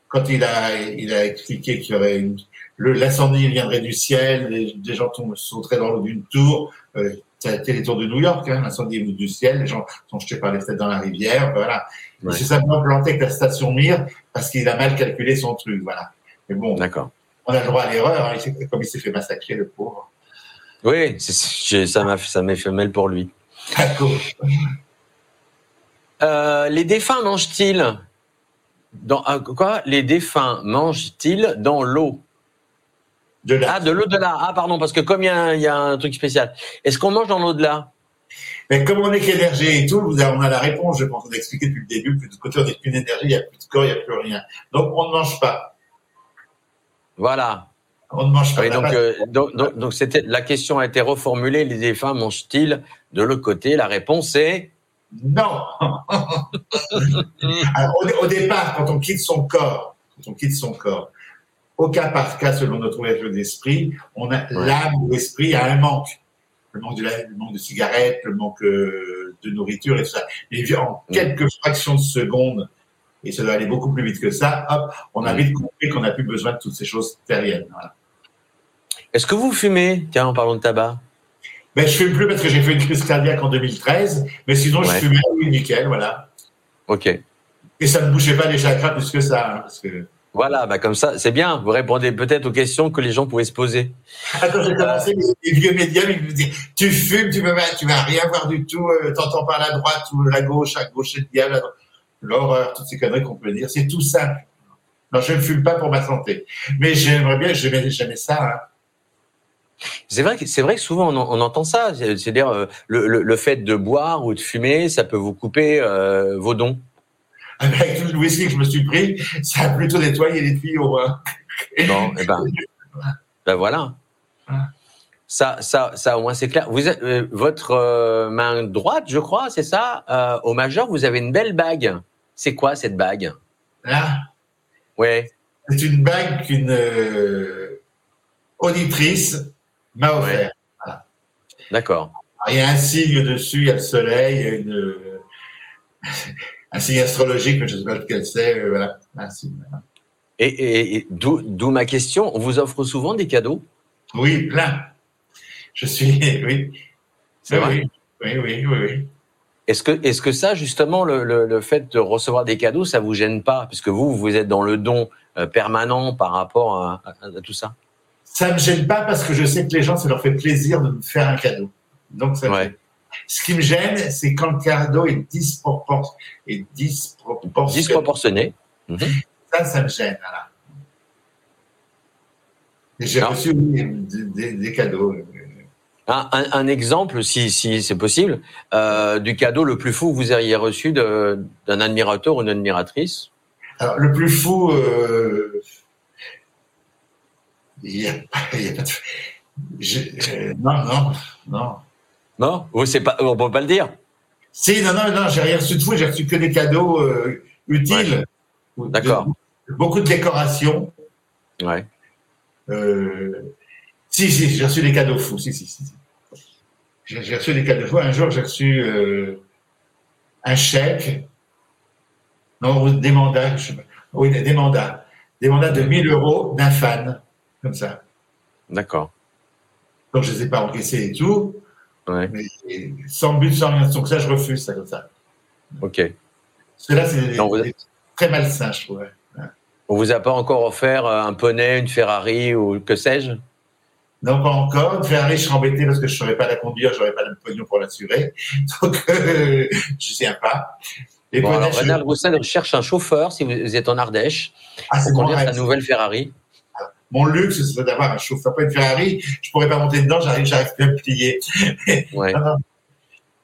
quand il a, il a expliqué qu'il y aurait une, l'incendie viendrait du ciel, des, gens sauteraient dans l'eau d'une tour. Euh, ça a été les tours de New York, hein, l'incendie est venu du ciel, les gens sont jetés par les fenêtres dans la rivière, voilà. Ouais. C'est simplement planté avec la station Mir parce qu'il a mal calculé son truc, voilà. Mais bon, D'accord. on a le droit à l'erreur, hein, comme il s'est fait massacrer, le pauvre. Oui, ça m'a ça m'a fait mal pour lui. Euh, les défunts mangent-ils Dans, ah, quoi? Les défunts mangent-ils dans l'eau? De là. Ah, de l'au-delà. Ah, pardon, parce que comme il y, a un- il y a un truc spécial. Est-ce qu'on mange dans l'au-delà Mais comme on est qu'énergie et tout, vous on a la réponse, je pense, on a expliqué depuis le début, plus de côté, on n'est qu'une énergie, il n'y a plus de corps, il n'y a plus rien. Donc, on ne mange pas. Voilà. On ne mange pas. Oui, donc, euh, donc, donc, donc c'était la question a été reformulée. Les défunts mangent-ils de l'autre côté? La réponse est Non. Alors, au, au départ, quand on quitte son corps, quand on quitte son corps, au cas par cas, selon notre ouverture d'esprit, on a l'âme ou l'esprit a un manque. Le manque de la, le manque de cigarettes, le manque euh, de nourriture et tout ça. Puis, en Mm. quelques fractions de secondes, et ça doit aller beaucoup plus vite que ça, hop, on a Mm. vite compris qu'on n'a plus besoin de toutes ces choses terriennes. Voilà. Est-ce que vous fumez Tiens, en parlant de tabac? Ben, je fume plus parce que j'ai fait une crise cardiaque en 2013, mais sinon, Ouais. je fumais, oui, nickel, voilà. Ok. Et ça ne bougeait pas les chakras plus que ça. hein, parce que... Voilà, bah comme ça, c'est bien. Vous répondez peut-être aux questions que les gens pouvaient se poser. Attends, j'ai commencé, les, vieux médiums, ils me disaient, tu fumes, tu tu vas rien voir du tout, euh, t'entends par la droite ou la gauche, à gauche c'est le diable, l'horreur, toutes ces conneries qu'on peut dire, c'est tout simple. Non, je ne fume pas pour ma santé. Mais j'aimerais bien, j'aimais, j'aimais ça, hein. C'est vrai que c'est vrai que souvent on, en- on entend ça. C'est- C'est-à-dire euh, le, le, le fait de boire ou de fumer, ça peut vous couper euh, vos dons. Avec tout le whisky que je me suis pris, ça a plutôt nettoyé les tuyaux, hein. Bon, eh ben, ben voilà. Ça, ça, ça, au moins c'est clair. Vous euh, votre main droite, je crois, c'est ça. Au majeur, vous avez une belle bague. C'est quoi cette bague? Là, Ouais. c'est une bague qu'une auditrice m'a offert. D'accord. Il y a un signe dessus, il y a le soleil, il y a une, euh, un signe astrologique, mais je ne sais pas lequel c'est. euh, Voilà, un signe. voilà. Et, et, et d'où ma question. On vous offre souvent des cadeaux? Oui, plein. Je suis, oui. C'est vrai? Oui, oui, oui, oui, oui. Est-ce que, est-ce que ça, justement, le, le, le fait de recevoir des cadeaux, ça vous gêne pas? Puisque vous, vous êtes dans le don euh, permanent par rapport à, à- à tout ça? Ça ne me gêne pas parce que je sais que les gens, ça leur fait plaisir de me faire un cadeau. Donc, ça Ouais. Ce qui me gêne, c'est quand le cadeau est, dispropor- est disproportionné. Disproportionné. Mhm. Ça, ça me gêne. Voilà. J'ai Non. reçu des, des- des cadeaux. euh, Un, un- un exemple, si, si c'est possible, euh, du cadeau le plus fou que vous ayez reçu d'un admirateur ou d'une admiratrice. Alors, le plus fou, euh, il y a, a pas de. je- euh, non, non, non. Non, Ou c'est pas, on peut pas le dire. Si, non, non, non, j'ai rien reçu de fou, j'ai reçu que des cadeaux euh, utiles. D'accord. Beaucoup de décorations. Ouais. Euh, si, si, j'ai reçu des cadeaux fous. Si, si, si. si. J'ai reçu des cadeaux fous. Un jour, j'ai reçu un chèque. Non, des mandats. je sais pas. Oui, des, des mandats. Des mandats de 1000 euros d'un fan. Comme ça. D'accord. Donc, je ne les ai pas encaissés et tout. Ouais. Mais sans but, sans rien. Donc, ça, je refuse, ça, comme ça. Ok. Parce que là, c'est vous- très malsain, je trouve. On vous a pas encore offert euh, un poney, une Ferrari ou que sais-je? Non, pas encore. Une Ferrari, je serais embêté parce que je ne saurais pas la conduire, je n'aurais pas le pognon pour l'assurer. Donc, euh, je ne tiens pas. Et Bon, alors, je- Rénal Roussel cherche un chauffeur si vous êtes en Ardèche ah, c'est pour conduire sa nouvelle Ferrari. Mon luxe, ce serait d'avoir un chauffeur, pas une Ferrari. Je pourrais pas monter dedans, j'arrive, j'arrive plus à me plier. Ouais.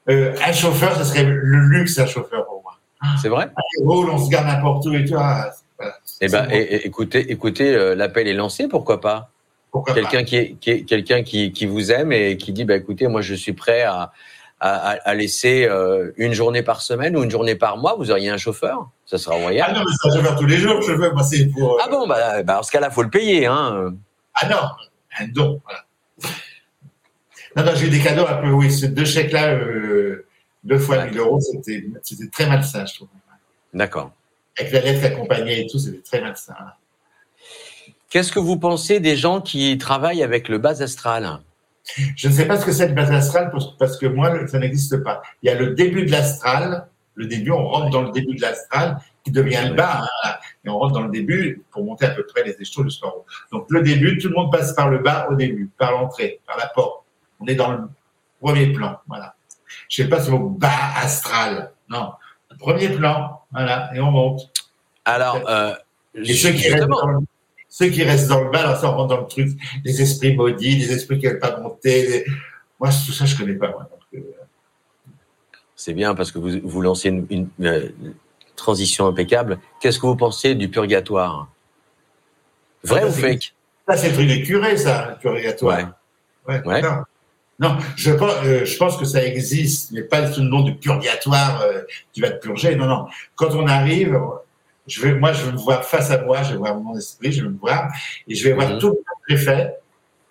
Euh, un chauffeur, ce serait le luxe, un chauffeur pour moi. C'est vrai? Roule, on se garde n'importe où et tout. Ah, voilà. Eh ben, écoutez, écoutez, euh, l'appel est lancé, pourquoi pas? Pourquoi Quelqu'un qui, est- qui, est- quelqu'un qui, qui vous aime et qui dit, bah écoutez, moi je suis prêt à, à, à laisser euh, une journée par semaine ou une journée par mois, vous auriez un chauffeur Ça sera Ah royal. non, mais c'est un chauffeur tous les jours, je veux. Moi, c'est pour. euh, Ah bon, bah, bah, dans ce cas-là, faut le payer. Hein. Ah non, un don. Voilà. Non, non, j'ai eu des cadeaux un peu, oui, ces deux chèques-là, euh, deux fois Ouais. 1000 euros, c'était c'était très malsain, je trouve. D'accord. Avec la lettre accompagnée et tout, c'était très malsain. Qu'est-ce que vous pensez des gens qui travaillent avec le bas astral? Je ne sais pas ce que c'est le base astral parce- que moi, ça n'existe pas. Il y a le début de l'astral, le début, on rentre dans le début de l'astral qui devient le bas, hein, et on rentre dans le début pour monter à peu près les échelons jusqu'en haut. Donc le début, tout le monde passe par le bas au début, par l'entrée, par la porte. On est dans le premier plan, voilà. Je sais pas ce mot bas astral, non. Premier plan, voilà, et on monte. Alors, euh, et ceux qui, restent dans, le, ceux qui restent dans le ça, on rentre dans le truc, les esprits maudits, les esprits qui n'aiment pas monter. Moi, tout ça, je connais pas. Moi, euh, C'est bien parce que vous, vous lancez une, une, une transition impeccable. Qu'est-ce que vous pensez du purgatoire? Vrai ou fake? Ça, c'est le truc des curés, ça, le purgatoire. Ouais. Ouais. Non. Non, je pense, euh, je pense que ça existe, mais pas sous le nom de purgatoire, euh, tu vas te purger. Non, non. Quand on arrive, je vais, moi, je vais me voir face à moi, je vais voir mon esprit, je vais me voir, et je vais voir Mhm. tout le mal que j'ai fait.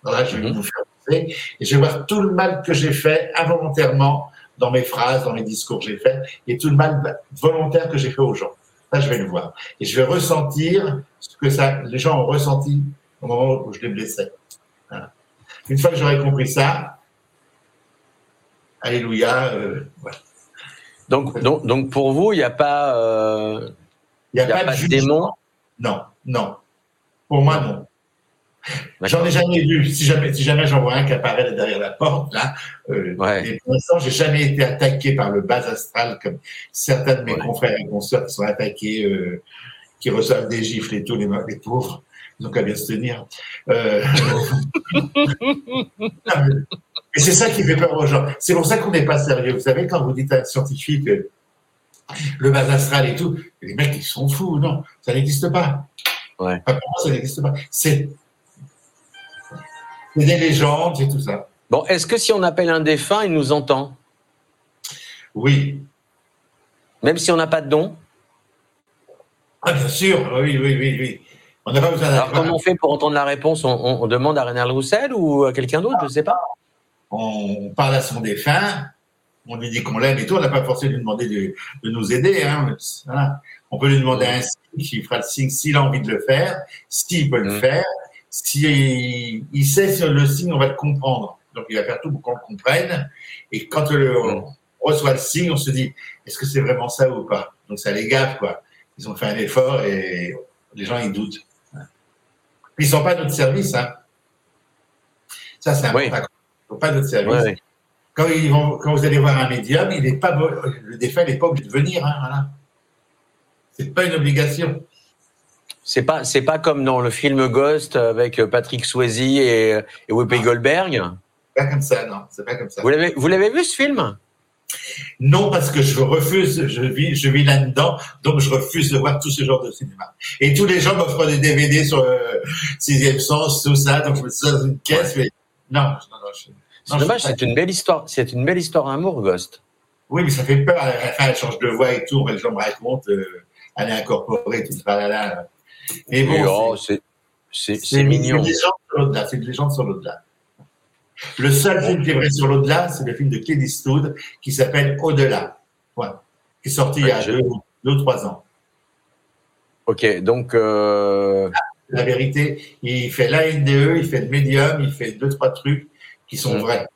Alors là, je vais Mhm. vous faire penser, et je vais voir tout le mal que j'ai fait involontairement dans mes phrases, dans mes discours que j'ai fait, et tout le mal volontaire que j'ai fait aux gens. Ça, je vais le voir. Et je vais ressentir ce que ça, les gens ont ressenti au moment où je les blessais. Voilà. Une fois que j'aurai compris ça, Alléluia. euh, voilà. donc, donc, donc, pour vous, il n'y a pas, euh, Il n'y a, a pas, de démon Non, non. Pour moi, non. J'en ai jamais vu. Si jamais, si jamais j'en vois un qui apparaît derrière la porte, là, euh, Ouais. pour l'instant, j'ai jamais été attaqué par le bas astral comme certains de mes Ouais. confrères et consoeurs qui sont attaqués, euh, qui reçoivent des gifles et tout, les, les pauvres. Ont qu'à bien se tenir. Euh... Et c'est ça qui fait peur aux gens. C'est pour ça qu'on n'est pas sérieux. Vous savez, quand vous dites à un scientifique euh, le bas astral et tout, les mecs, ils sont fous. Non, ça n'existe pas. Ouais. Enfin, pour moi, ça n'existe pas. C'est des légendes, c'est tout ça. Bon, est-ce que si on appelle un défunt, il nous entend? Oui. Même si on n'a pas de don? Ah, bien sûr. Oui, oui, oui, oui. On n'a pas besoin Alors, comment on fait pour entendre la réponse? On, on- on demande à Rénal Roussel ou à quelqu'un d'autre? Je ne sais pas. On parle à son défunt, on lui dit qu'on l'aime et tout. On n'a pas forcé de lui demander de, de nous aider. Hein. Voilà. On peut lui demander un signe, il fera le signe s'il a envie de le faire, s'il peut le Mm. faire. Si il sait sur le signe, on va le comprendre. Donc il va faire tout pour qu'on le comprenne. Et quand le- Mm. on reçoit le signe, on se dit est-ce que c'est vraiment ça ou pas? Donc ça les gaffe, quoi. Ils ont fait un effort et les gens ils doutent. Ils sont pas à notre service, hein. Ça c'est Oui. important. Ils sont pas à notre service. Quand, ils vont, quand vous allez voir un médium, il est pas le défunt n'est pas obligé de venir. Hein, voilà. C'est pas une obligation. C'est pas, c'est pas comme dans le film Ghost avec Patrick Swayze et, et Whoopi Goldberg. Pas comme ça, non. C'est pas comme ça. Vous l'avez, vous l'avez vu ce film? Non, parce que je refuse, je vis, je vis là-dedans, donc je refuse de voir tout ce genre de cinéma. Et tous les gens m'offrent des DVD sur le sixième sens, tout ça, donc je me suis dans une caisse, mais non, non, non. je- C'est dommage, une belle histoire. C'est une belle histoire d'amour, Ghost. Oui, mais ça fait peur. À la fin, elle change de voix et tout. Les gens me racontent, euh, elle est incorporée, tout ça. Là, là. Mais bon, oh, c'est- mignon. une légende sur l'au-delà. C'est une légende sur l'au-delà. Le seul film qui est vrai sur l'au-delà, c'est le film de Clint Eastwood qui s'appelle Au-delà. Qui est sorti il y a deux, deux trois ans. Ok, donc euh, La vérité, il fait l'ANDE, il fait le médium, il fait deux, trois trucs qui sont Mm. vrais.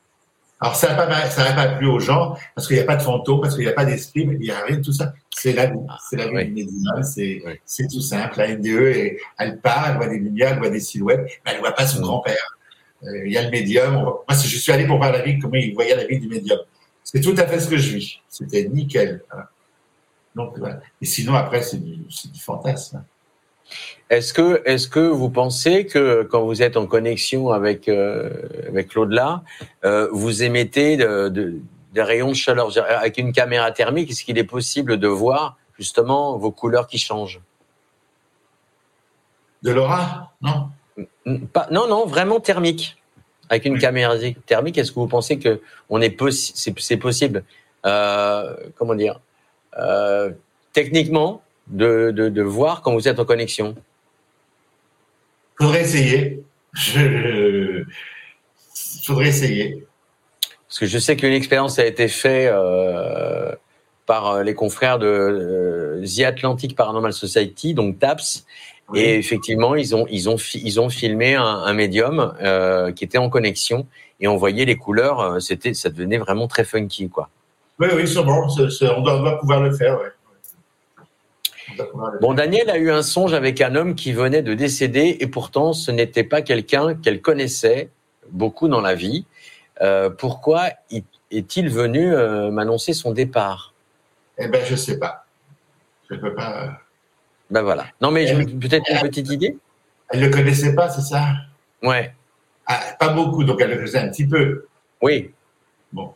Alors, ça n'a pas, ça pas plu aux gens parce qu'il n'y a pas de fantôme, parce qu'il n'y a pas d'esprit, mais il n'y a rien de tout ça. C'est la vie. C'est la vie oui. du médium. C'est, Oui. tout simple. La NDE, elle part, elle voit des lumières, elle voit des silhouettes, mais elle ne voit pas son Mm. grand-père. Euh, Il y a le médium. On- Moi, je suis allé pour voir la vie, comment il voyait la vie du médium. C'est tout à fait ce que je vis. C'était nickel. Voilà. Donc, voilà. Et sinon, après, c'est du, c'est du fantasme. Est-ce que, est-ce que vous pensez que quand vous êtes en connexion avec, euh, avec l'au-delà, euh, vous émettez de, de- des rayons de chaleur? Avec une caméra thermique, est-ce qu'il est possible de voir justement vos couleurs qui changent? De l'aura? Non. Pas, Non, non, vraiment thermique. Avec une Oui. caméra thermique, est-ce que vous pensez que on est possi- c'est, possible? Euh, Comment dire? Techniquement, de, de, de voir quand vous êtes en connexion Faudrait essayer. Je... Faudrait essayer. Parce que je sais qu'une expérience a été faite euh, par euh, les confrères de euh, The Atlantic Paranormal Society, donc TAPS, Oui. et effectivement, ils ont ils ont ils ont filmé un, un médium euh, qui était en connexion et on voyait les couleurs. C'était ça devenait vraiment très funky, quoi. Oui, oui, sûrement. On, doit, on doit pouvoir le faire. Ouais. On doit pouvoir le Bon, Daniel a eu un songe avec un homme qui venait de décéder et pourtant ce n'était pas quelqu'un qu'elle connaissait beaucoup dans la vie. Euh, pourquoi est-il venu euh, m'annoncer son départ? Eh ben, je sais pas. Je peux pas. Ben voilà. Non, mais peut-être une petite idée? Elle ne le connaissait pas, c'est ça? Ouais. Ah, pas beaucoup, donc elle le faisait un petit peu. Oui. Bon.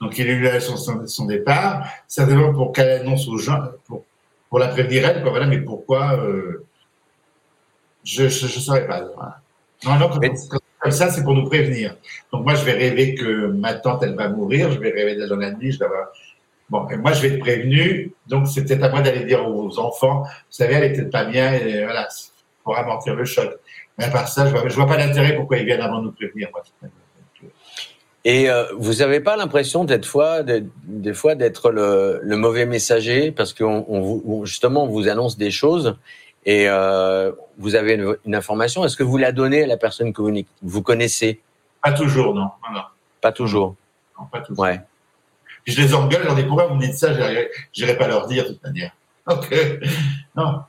Donc il a eu son, son, départ, certainement pour qu'elle annonce aux gens, pour, pour la prévenir elle, quoi, voilà, mais pourquoi euh, Je ne saurais pas. Non, non, comme ça, c'est pour nous prévenir. Donc moi, je vais rêver que ma tante, elle va mourir, je vais rêver dans la nuit, je vais avoir... Bon, et moi, je vais être prévenu, donc c'est peut-être à moi d'aller dire aux enfants, vous savez, elle est peut-être pas bien, et voilà, pour amortir le choc. Mais à part ça, je vois, vois pas l'intérêt pourquoi ils viennent avant de nous prévenir. Moi. Et euh, vous n'avez pas l'impression d'être fois, des fois d'être le, le, mauvais messager? Parce qu'on on, justement on vous annonce des choses et euh, vous avez une, une information. Est-ce que vous la donnez à la personne que vous, vous connaissez? Pas toujours, non. non, Pas toujours. Non, pas toujours. Ouais. Je les engueule, leur dis pourquoi vous me dites ça J'irai pas leur dire de toute manière. Ok. Non.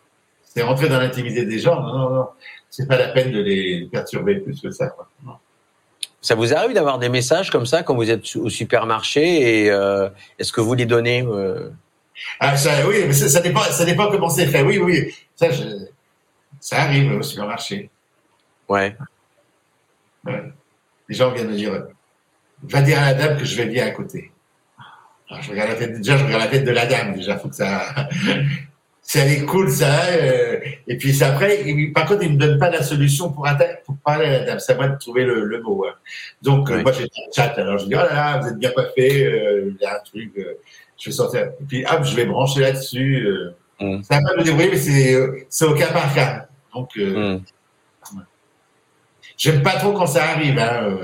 C'est rentrer dans l'intimité des gens. Non, non, non. C'est pas la peine de les perturber plus que ça. Quoi. Non. Ça vous arrive d'avoir des messages comme ça quand vous êtes au supermarché et euh, est-ce que vous les donnez euh... ah, ça, Oui, mais ça, ça, dépend, ça dépend comment c'est fait. Oui, oui, ça, je, ça arrive au supermarché. Ouais. ouais. Les gens viennent me dire, va dire à la dame que je vais bien à côté. Alors, je regarde la tête, déjà, je regarde la tête de la dame. Déjà, faut que ça, elle est cool ça. Euh, et puis c'est après, par contre, il me donne pas la solution pour, pour C'est à moi de trouver le, le mot. Hein. Donc euh, moi j'ai un chat. Alors je dis oh là là, vous êtes bien coiffé. Euh, il y a un truc. Euh, je vais sortir. Et puis hop, je vais brancher là-dessus. Mm. Ça va pas me débrouiller, mais c'est c'est au cas par cas. Donc mm. j'aime pas trop quand ça arrive. Hein,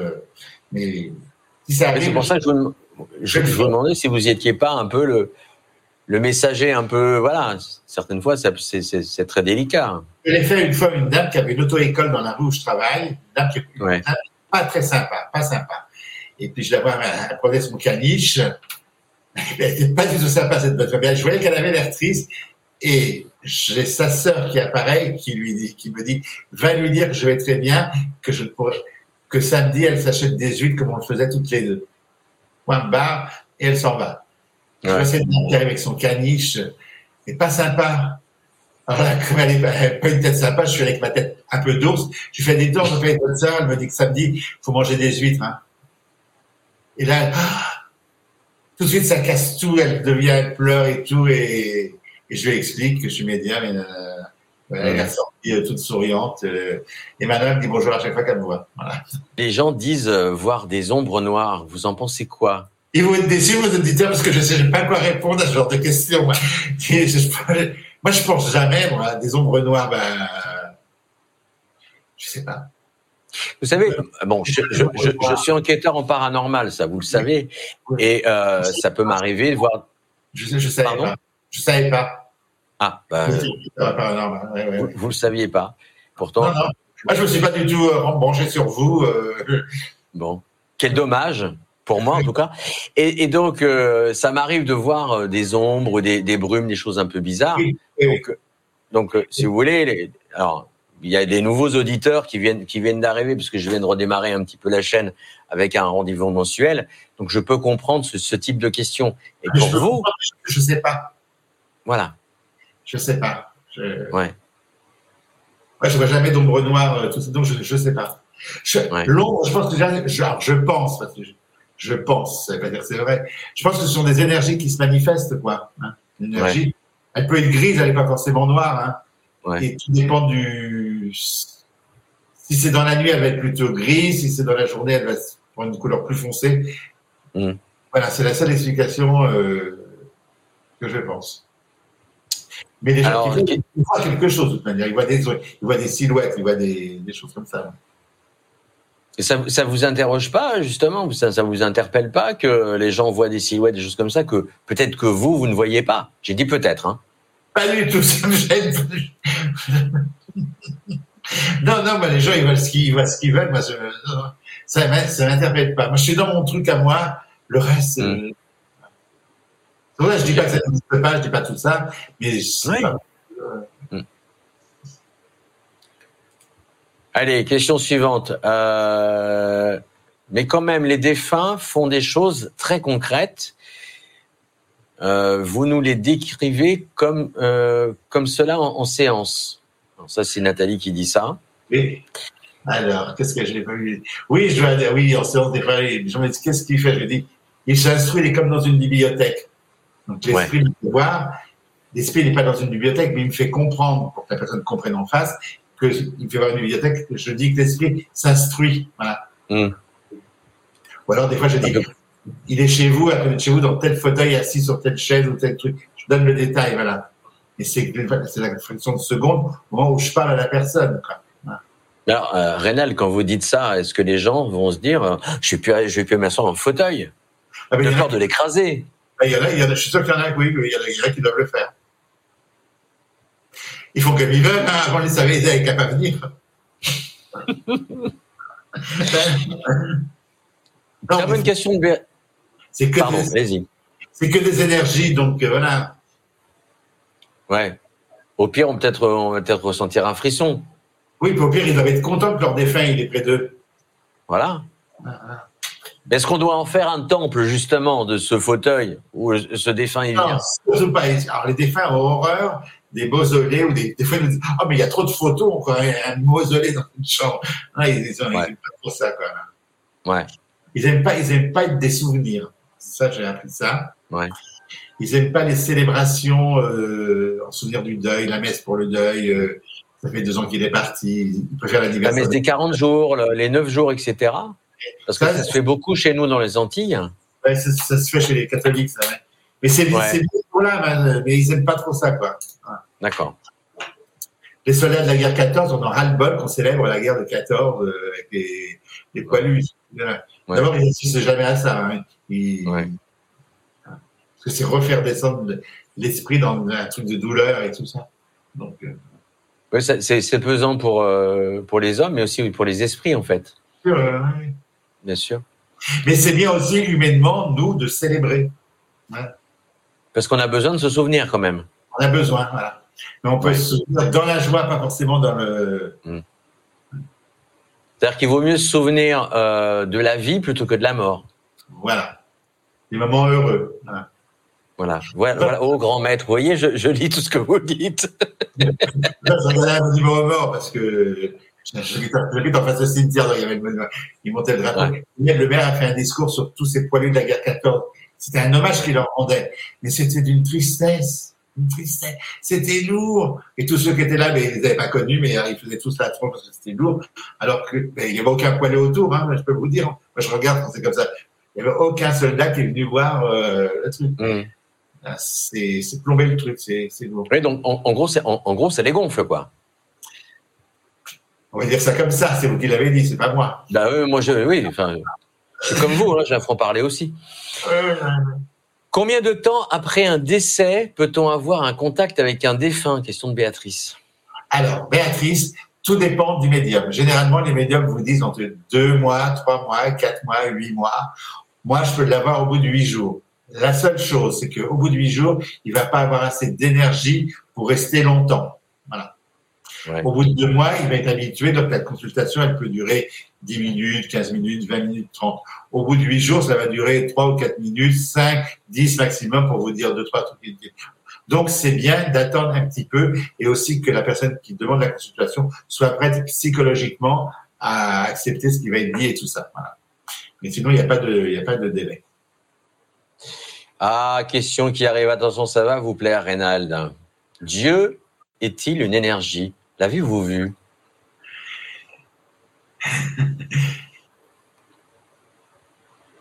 mais si ça arrive. C'est pour ça que je vous, je, je vous demandais si vous y étiez pas un peu le le messager un peu, voilà, certaines fois, c'est très délicat. Je l'ai fait une fois une dame qui avait une auto-école dans la rue où je travaille, une dame qui ouais. pas très sympa, pas sympa. Et puis je la vois, elle prenait son caniche, elle n'était pas du tout sympa cette bonne femme. Je voyais qu'elle avait l'air triste et j'ai sa sœur qui apparaît, qui lui dit, qui me dit, va lui dire que je vais très bien, que je pourrais, que samedi elle s'achète des huîtres comme on le faisait toutes les deux. Point barre et elle s'en va. Je vois cette dame avec son caniche, c'est pas sympa. Alors là, comme elle n'est pas une tête sympa, je suis avec ma tête un peu d'ours. Je fais des tours, je fais comme ça, elle me dit que samedi, faut manger des huîtres. Hein. Et là, tout de suite, ça casse tout, elle devient, elle pleure et tout, et, je lui explique que je suis médium, et euh, elle est sortie euh, toute souriante, euh, et maintenant elle me dit bonjour à chaque fois qu'elle me voit. Voilà. Les gens disent voir des ombres noires. Vous en pensez quoi? Ils vont être déçus, vos auditeurs, parce que je ne sais pas quoi répondre à ce genre de questions. Moi, je pense jamais, moi, des ombres noires, ben, je sais pas. Vous savez, bon, je, suis enquêteur en paranormal, ça, vous le savez, et euh, ça peut m'arriver de voir. Je, je savais pas. Je savais pas. Ah, bah, vous, vous le saviez pas. Pourtant. Non, non. Moi, je me suis pas du tout euh, branché sur vous. Euh. Bon, quel dommage pour moi en tout cas. Et, et donc, euh, ça m'arrive de voir euh, des ombres, des, des, brumes, des choses un peu bizarres. Donc, donc euh, si vous voulez, les, alors il y a des nouveaux auditeurs qui viennent qui viennent d'arriver parce que je viens de redémarrer un petit peu la chaîne avec un rendez-vous mensuel. Donc, je peux comprendre ce, ce type de questions. Et pour je vous, je sais pas. Voilà. Je sais pas. Je... Ouais. Ouais, je vois jamais d'ombre noire, tout ça, donc je, je sais pas. Je, ouais. L'ombre, je pense que je, je pense, parce que je pense, ça veut pas dire que c'est vrai. Je pense que ce sont des énergies qui se manifestent, quoi. Hein. L'énergie, elle peut être grise, elle n'est pas forcément noire. Hein. Ouais. Et tout dépend du. Si c'est dans la nuit, elle va être plutôt grise. Si c'est dans la journée, elle va prendre une couleur plus foncée. Mm. Voilà, c'est la seule explication euh, que je pense. Mais les gens qui okay. ils voient quelque chose de toute manière. Ils voient des, ils voient des silhouettes, ils voient des, des choses comme ça. Et ça, ça vous interroge pas justement Ça, ça vous interpelle pas que les gens voient des silhouettes, des choses comme ça que peut-être que vous vous ne voyez pas? J'ai dit peut-être. Hein. Pas du tout, ça me gêne. non, non, mais les gens ils voient ce qu'ils ce qu'ils veulent. Moi, je, ça, ça m'interpelle pas. Moi, je suis dans mon truc à moi. Le reste. Mm. Euh, je dis pas que ça n'existe pas, je dis pas tout ça, mais je oui. pas, mm. Allez, question suivante. Euh, mais quand même, les défunts font des choses très concrètes. euh, vous nous les décrivez comme, euh, comme cela en, séance. Alors ça, c'est Nathalie qui dit ça. Oui. Alors, qu'est-ce que j'ai pas vu Oui, je vais dire, oui, en séance des fois, je me dis, qu'est-ce qu'il fait? Je dis, il s'instruit, il est comme dans une bibliothèque. Donc, l'esprit, ouais. voir. L'esprit n'est pas dans une bibliothèque, mais il me fait comprendre, pour que la personne comprenne en face, qu'il me fait voir une bibliothèque, je dis que l'esprit s'instruit. Voilà. Hmm. Ou alors, des fois, je dis, il est chez vous, à côté de chez vous, dans tel fauteuil, assis sur telle chaise ou tel truc. Je donne le détail, voilà. Et c'est la fraction de seconde au moment où je parle à la personne. Alors, euh, Rénal, quand vous dites ça, est-ce que les gens vont se dire, euh, je ne vais, vais plus m'asseoir en fauteuil? Ah, J'ai peur de l'écraser. Ah, il y, en a, il y en a, je suis sûr qu'il y en a, oui, il y en a, qui doivent le faire. Il faut qu'ils veulent, hein, avant les savoir, n'avaient qu'à pas venir. Très bonne question de C'est que, Pardon, des, c'est que des énergies, donc euh, voilà. Ouais. Au pire, on, peut être, on va peut-être ressentir un frisson. Oui, puis au pire, ils doivent être contents que leur défunt il est près d'eux. Voilà. Est-ce qu'on doit en faire un temple, justement, de ce fauteuil où ce défunt il vient? Non, pas. Alors, les défunts ont horreur des mausolées ou des, des fois, ils nous disent Ah, mais il y a trop de photos, on a un mausolée dans une chambre. Non, ils, ils, pas trop ça, quoi. Ouais. Ils n'aiment pas, ils aiment pas être des souvenirs. Ça, j'ai appris ça. Ouais. Ils n'aiment pas les célébrations euh, en souvenir du deuil, la messe pour le deuil. Euh, ça fait deux ans qu'il est parti. Ils préfèrent. La messe des 40 jours, les 9 jours, etc. Parce que ça, se fait beaucoup chez nous dans les Antilles. Ouais, ça, se fait chez les catholiques, ça. Ouais. Mais c'est ouais. là, mais ils n'aiment pas trop ça, quoi. D'accord. Les soldats de la guerre 14, on en ras le bol qu'on célèbre la guerre de 14 euh, avec les, les poilus. D'abord, ils n'assistent jamais à ça. Hein. Parce que c'est refaire descendre l'esprit dans un truc de douleur et tout ça. Donc, euh, oui, c'est pesant pour, euh, pour les hommes, mais aussi pour les esprits, en fait. Bien sûr. Mais c'est bien aussi, humainement, nous, de célébrer. Parce qu'on a besoin de se souvenir, quand même. On a besoin, voilà. Mais on peut se souvenir dans la joie, pas forcément dans le... Hmm. C'est-à-dire qu'il vaut mieux se souvenir euh, de la vie plutôt que de la mort. Voilà. Des moments heureux. Voilà. Voilà. Oh, grand maître, vous voyez, je, lis tout ce que vous dites. ça un niveau mort parce que j'habite en face du cimetière, il y avait le, il montait le drapeau. Le maire a fait un discours sur tous ces poilus de la guerre 14. C'était un hommage qu'il leur rendait. Mais c'était d'une tristesse une tristesse. C'était lourd. Et tous ceux qui étaient là, mais ils n'avaient pas connu, mais ils faisaient tous la tronche parce que c'était lourd. Alors que ben, n'y avait aucun poilet autour, hein, je peux vous dire. Moi, je regarde quand c'est comme ça. Il n'y avait aucun soldat qui est venu voir euh, le truc. Mm. Ah, c'est plombé le truc, c'est lourd. Oui, donc en, gros, c'est en, gros, c'est les gonfles, quoi. On va dire ça comme ça, c'est vous qui l'avez dit, c'est pas moi. Bah, euh, moi, je, oui, enfin, comme vous, hein, j'ai franc-parler aussi. Combien de temps après un décès peut-on avoir un contact avec un défunt? Question de Béatrice. Alors, Béatrice, tout dépend du médium. Généralement, les médiums vous disent entre deux mois, trois mois, quatre mois, huit mois. Moi, je peux l'avoir au bout de huit jours. La seule chose, c'est qu'au bout de huit jours, il va pas avoir assez d'énergie pour rester longtemps. Voilà. Au bout de deux mois, il va être habitué, donc la consultation, elle peut durer 10 minutes, 15 minutes, 20 minutes, 30. Au bout de 8 jours, ça va durer 3 ou 4 minutes, 5, 10 maximum pour vous dire 2, 3 trucs. Donc, c'est bien d'attendre un petit peu et aussi que la personne qui demande la consultation soit prête psychologiquement à accepter ce qui va être dit et tout ça. Mais sinon, il n'y a, pas de, a pas de délai. Ah, question qui arrive. Attention, ça va vous plaire, Reynald. Dieu est-il une énergie? L'avez-vous vu?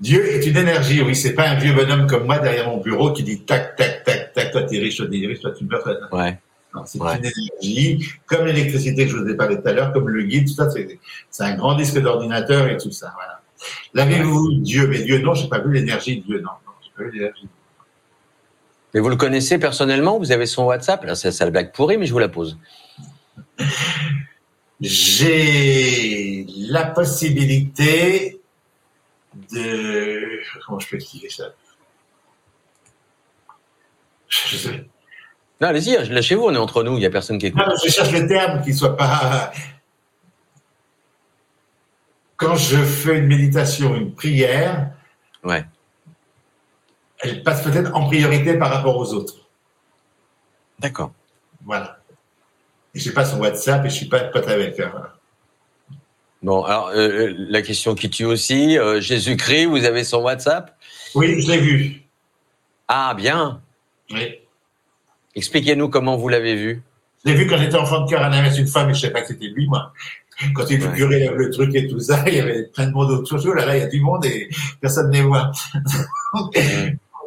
Dieu est une énergie, oui, c'est pas un vieux bonhomme comme moi derrière mon bureau qui dit tac, tac, tac, tac, toi t'es riche, toi t'es riche, toi tu meurs. Ouais. c'est une énergie, comme l'électricité que je vous ai parlé tout à l'heure, comme le guide, tout ça, c'est un grand disque d'ordinateur et tout ça, voilà. L'avez-vous Dieu? Mais Dieu, non, j'ai pas vu l'énergie de Dieu, non, non j'ai pas vu l'énergie. Mais vous le connaissez personnellement? Vous avez son WhatsApp? Là, c'est la blague pourrie, mais je vous la pose. J'ai la possibilité de... Comment je peux expliquer ça? Je sais. Non, allez-y, lâchez-vous, on est entre nous, il n'y a personne qui écoute. Non, je cherche le terme qui ne soit pas... Quand je fais une méditation, une prière, ouais. elle passe peut-être en priorité par rapport aux autres. D'accord. Voilà. Et je n'ai pas son WhatsApp et je suis pas pote avec. Bon, alors euh, la question qui tue aussi, Jésus-Christ, vous avez son WhatsApp? Oui, je l'ai vu. Ah, bien. Oui. Expliquez-nous comment vous l'avez vu. Je l'ai vu quand j'étais enfant de cœur à la messe une fois, mais je ne sais pas que c'était lui, moi. Quand il figurait le truc et tout ça, il y avait plein de monde autour. de Là, là, il y a du monde et personne ne les voit.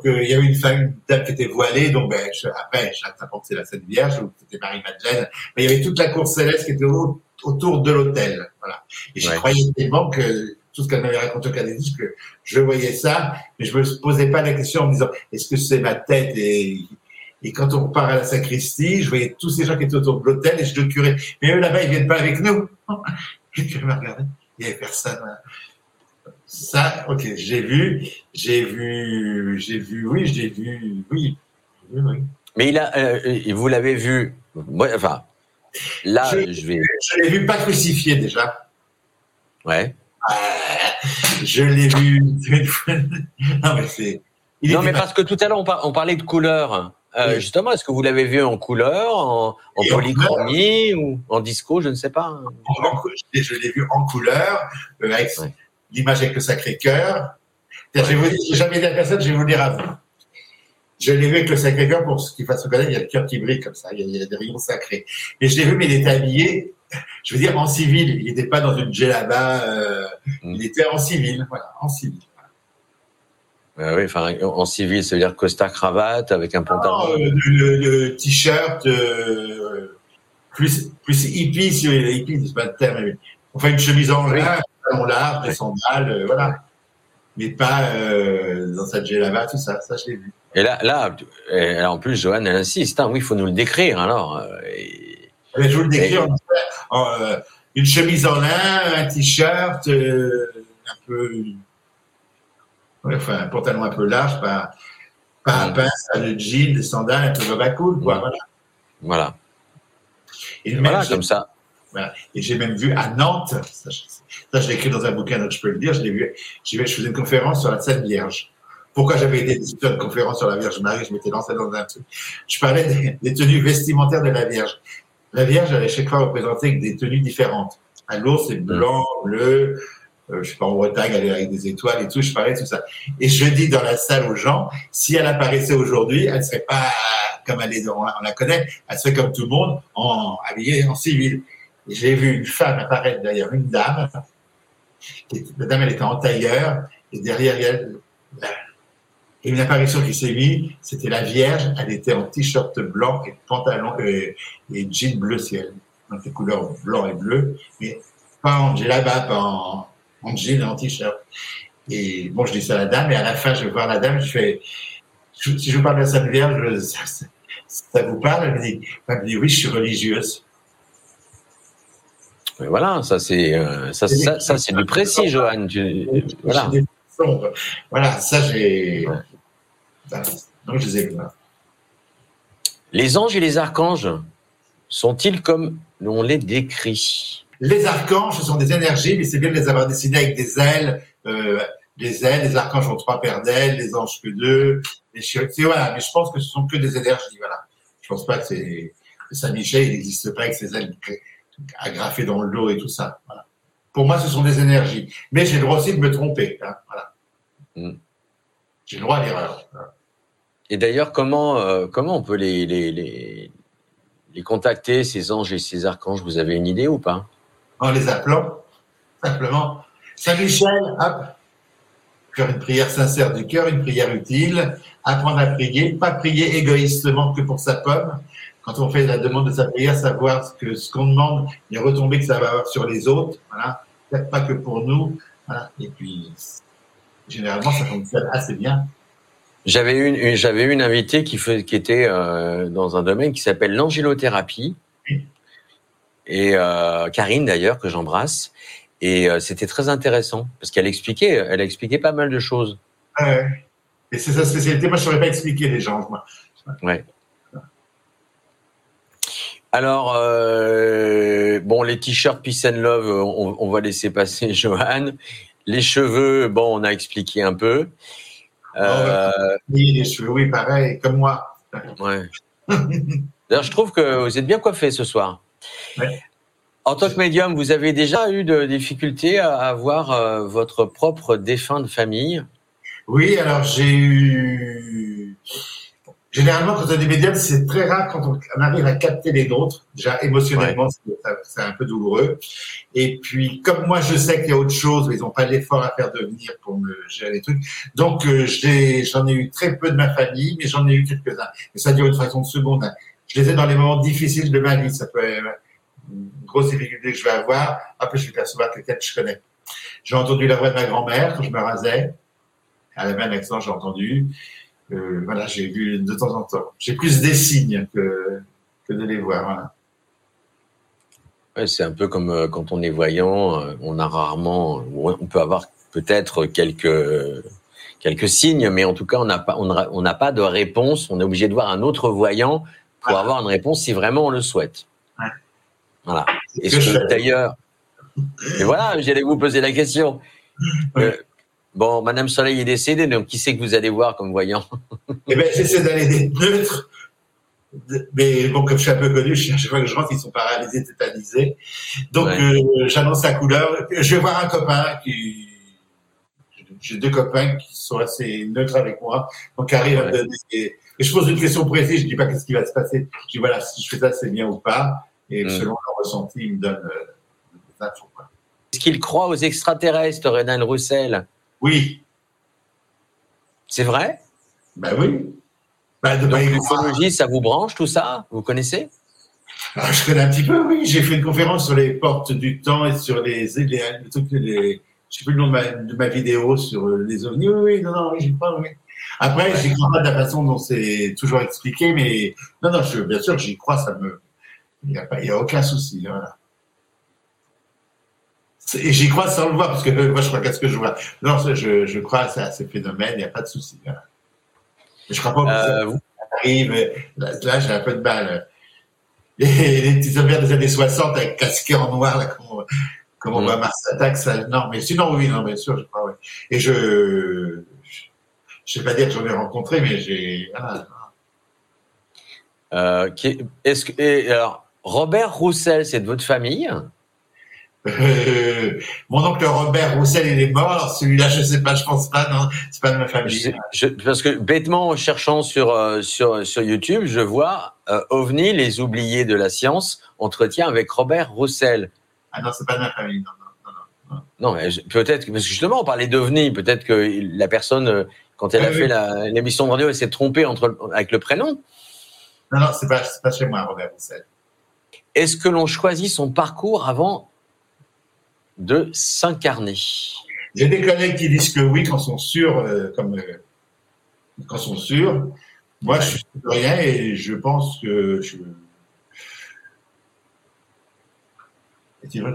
Donc, euh, il y avait une femme, une dame qui était voilée, donc ben, je, après, c'est la Sainte Vierge, ou c'était Marie-Madeleine. Mais il y avait toute la cour céleste qui était autour de l'hôtel. Voilà. Et je croyais tellement que tout ce qu'elle m'avait raconté au Canadien, que je voyais ça, mais je me posais pas la question en me disant, est-ce que c'est ma tête? Et et quand on part à la sacristie, je voyais tous ces gens qui étaient autour de l'hôtel et je le curais. Mais eux là-bas, ils viennent pas avec nous. je me regardais, il n'y avait personne. Ça, ok, j'ai vu, j'ai vu, j'ai vu, oui, j'ai vu, oui. oui, Mais il a, euh, vous l'avez vu, enfin, là, je, je vais. Je l'ai vu pas crucifié déjà. Ouais. Euh, je l'ai vu. non, mais c'est. Non, mais parce que tout à l'heure, on, parlait de couleur. Euh, justement, est-ce que vous l'avez vu en couleur, en, polychromie ou en disco, je ne sais pas. Je l'ai vu en couleur, euh, avec l'image avec le Sacré-Cœur. Je vais vous dire, jamais dit à personne, je vais vous dire à vous. Je l'ai vu avec le Sacré-Cœur pour ce qu'il fasse reconnaître, il y a le cœur qui brille comme ça, il y a, des rayons sacrés. Mais je l'ai vu, mais il était habillé, je veux dire, en civil. Il n'était pas dans une djellaba, euh, mm. il était en civil, voilà, en civil. Euh, oui, enfin, en civil, ça veut dire costard cravate avec un pantalon. Euh, le, t-shirt, euh, plus, plus hippie, si hippie, c'est pas le terme. Mais, enfin, une chemise en lin, pantalon large, des sandales, voilà. Mais pas dans sa djellaba, tout ça, ça je l'ai vu. Et là, là, en plus, Joanne, elle insiste, hein, oui, il faut nous le décrire, alors. Et... je vous le décris en, une chemise en lin, un t-shirt, un peu enfin, un pantalon un peu large, pas, pas un pince, un jean, des sandales, un peu baba cool, quoi, voilà. Voilà. Et voilà, comme ça. Voilà. Et j'ai même vu à Nantes, ça, je l'ai écrit dans un bouquin, donc je peux le dire, je l'ai vu, je faisais une conférence sur la Sainte Vierge. Pourquoi j'avais été une conférence sur la Vierge Marie? Je m'étais lancé dans un truc. Je parlais des, tenues vestimentaires de la Vierge. La Vierge, elle est chaque fois représentée avec des tenues différentes. À l'ours, c'est blanc, bleu, euh, je sais pas, en Bretagne, elle est avec des étoiles et tout, je parlais tout ça. Et je dis dans la salle aux gens, si elle apparaissait aujourd'hui, elle serait pas comme elle est, on la connaît, elle serait comme tout le monde, en, habillée en civil. J'ai vu une femme apparaître derrière une dame. La dame, elle était en tailleur, et derrière elle, et une apparition qui s'est mise, c'était la Vierge, elle était en t-shirt blanc et pantalon et, et jean bleu ciel, donc les couleurs blanc et bleu, mais pas en djellaba, pas en, en jean et en t-shirt. Et bon, je dis ça à la dame, et à la fin, je vais voir la dame, je fais, si je vous parle de la Sainte Vierge, ça, vous parle? Elle me, dit, elle me dit, oui, je suis religieuse. Mais voilà, ça c'est euh, ça, ça, c'est du précis, Johan. voilà. voilà, ça j'ai. Donc je les ai Les anges et les archanges sont-ils comme on les décrit? Les archanges, ce sont des énergies, mais c'est bien de les avoir dessinés avec des ailes, euh, des ailes. Les archanges ont trois paires d'ailes, les anges que deux. Les voilà. Mais je pense que ce sont que des énergies, voilà. Je pense pas que c'est Saint-Michel, il n'existe pas avec ses ailes agrafées dans le dos et tout ça. Voilà. Pour moi, ce sont des énergies. Mais j'ai le droit aussi de me tromper. Hein, voilà. Mm. J'ai le droit à l'erreur. Et d'ailleurs, comment, euh, comment on peut les, les, les, les contacter, ces anges et ces archanges? Vous avez une idée ou pas? En les appelant, simplement. Saint-Michel, hop, faire une prière sincère du cœur, une prière utile, apprendre à prier, pas prier égoïstement que pour sa pomme. Quand on fait la demande de sa prière, savoir ce que ce qu'on demande, les retombées que ça va avoir sur les autres, voilà, peut-être pas que pour nous, voilà. Et puis, généralement, ça fonctionne assez bien. J'avais une, j'avais une invitée qui, fait, qui était euh, dans un domaine qui s'appelle l'angélothérapie et euh, Karine d'ailleurs que j'embrasse. Et euh, c'était très intéressant parce qu'elle expliquait, elle a expliqué pas mal de choses. Ouais. Et c'est sa spécialité. Moi, je saurais pas expliquer les gens. Moi. Ouais. Alors, euh, bon, les t-shirts Peace and Love, on, on, va laisser passer Johan. Les cheveux, bon, on a expliqué un peu. Euh... Oui, les cheveux, oui, pareil, comme moi. Ouais. D'ailleurs, je trouve que vous êtes bien coiffé ce soir. Ouais. En tant que médium, vous avez déjà eu de difficultés à avoir euh, votre propre défunt de famille? Oui, alors j'ai eu. Généralement, quand on est médium, c'est très rare quand on arrive à capter les nôtres. Déjà, émotionnellement, c'est un peu douloureux. Et puis, comme moi, je sais qu'il y a autre chose, ils n'ont pas l'effort à faire de venir pour me gérer les trucs. Donc, euh, j'en ai, eu très peu de ma famille, mais j'en ai eu quelques-uns. Et ça dure une fraction de seconde. Je les ai dans les moments difficiles de ma vie. Ça peut une grosse difficulté que je vais avoir. Après, je vais percevoir quelqu'un que je connais. J'ai entendu la voix de ma grand-mère quand je me rasais. Elle avait un accent, j'ai entendu. Euh, voilà, j'ai vu de temps en temps. J'ai plus des signes que, que de les voir. Voilà. Ouais, c'est un peu comme euh, quand on est voyant, euh, on a rarement, on peut avoir peut-être quelques quelques signes, mais en tout cas, on n'a pas, on n'a pas de réponse. On est obligé de voir un autre voyant pour avoir une réponse si vraiment on le souhaite. Voilà. Et d'ailleurs, et voilà, j'allais vous poser la question. Euh, bon, Madame Soleil est décédée, donc qui c'est que vous allez voir comme voyant Eh bien, j'essaie d'aller des neutres. Mais bon, comme je suis un peu connu, je chaque fois que je rentre, ils sont paralysés, tétanisés. Donc, euh, j'annonce la couleur. Je vais voir un copain qui. J'ai deux copains qui sont assez neutres avec moi, donc arrivent à donner. Et je pose une question précise, je dis pas qu'est-ce qui va se passer. Je dis voilà, si je fais ça, c'est bien ou pas. Et mm. selon leur ressenti, ils me donnent euh, des infos. Est-ce qu'il croit aux extraterrestres, Renan Roussel Oui. C'est vrai? Ben oui. Ben, de Donc, l'ufologie, ça vous branche, tout ça? Vous connaissez? Ah, Je connais un petit peu, oui. J'ai fait une conférence sur les portes du temps et sur les... les, les, les je sais plus le nom de ma, de ma, vidéo sur les ovnis. Oui, oui, non, non, oui, j'y crois, oui. Après, j'y crois pas de la façon dont c'est toujours expliqué, mais non, non, je, bien sûr, j'y crois, ça me, il n'y a, a, aucun souci. Voilà. Et j'y crois sans le voir, parce que moi, je crois qu'à ce que je vois. Non, je, je crois à ces phénomènes, il n'y a pas de souci. Voilà. Je crois pas que euh, ça arrive. Là, là j'ai un peu de mal. Les, les petits affaires des années 60 avec casqué en noir, là, comme, comme on voit Mars Attack, ça, non, mais sinon, oui, non, bien sûr, je crois, oui. Et je, je ne vais pas dire que j'en ai rencontré, mais j'ai, voilà. Euh, est-ce que, et, alors, Robert Roussel, c'est de votre famille? Euh, mon oncle Robert Roussel, il est mort. Celui-là, je sais pas, je pense pas. Non, c'est pas de ma famille. parce que bêtement, en cherchant sur euh, sur sur YouTube, je vois euh, OVNI, les oubliés de la science, entretien avec Robert Roussel. Ah non, c'est pas de ma famille. Non, peut-être parce que justement, on parlait d'OVNI. Peut-être que la personne, quand elle a fait l'émission de radio, elle s'est trompée entre avec le prénom. Non, non, c'est pas c'est pas chez moi, Robert Roussel. Est-ce que l'on choisit son parcours avant de s'incarner J'ai des collègues qui disent que oui, quand sont sûrs, euh, comme euh, quand sont sûrs. Moi, je suis de rien et je pense que je... Est-il vrai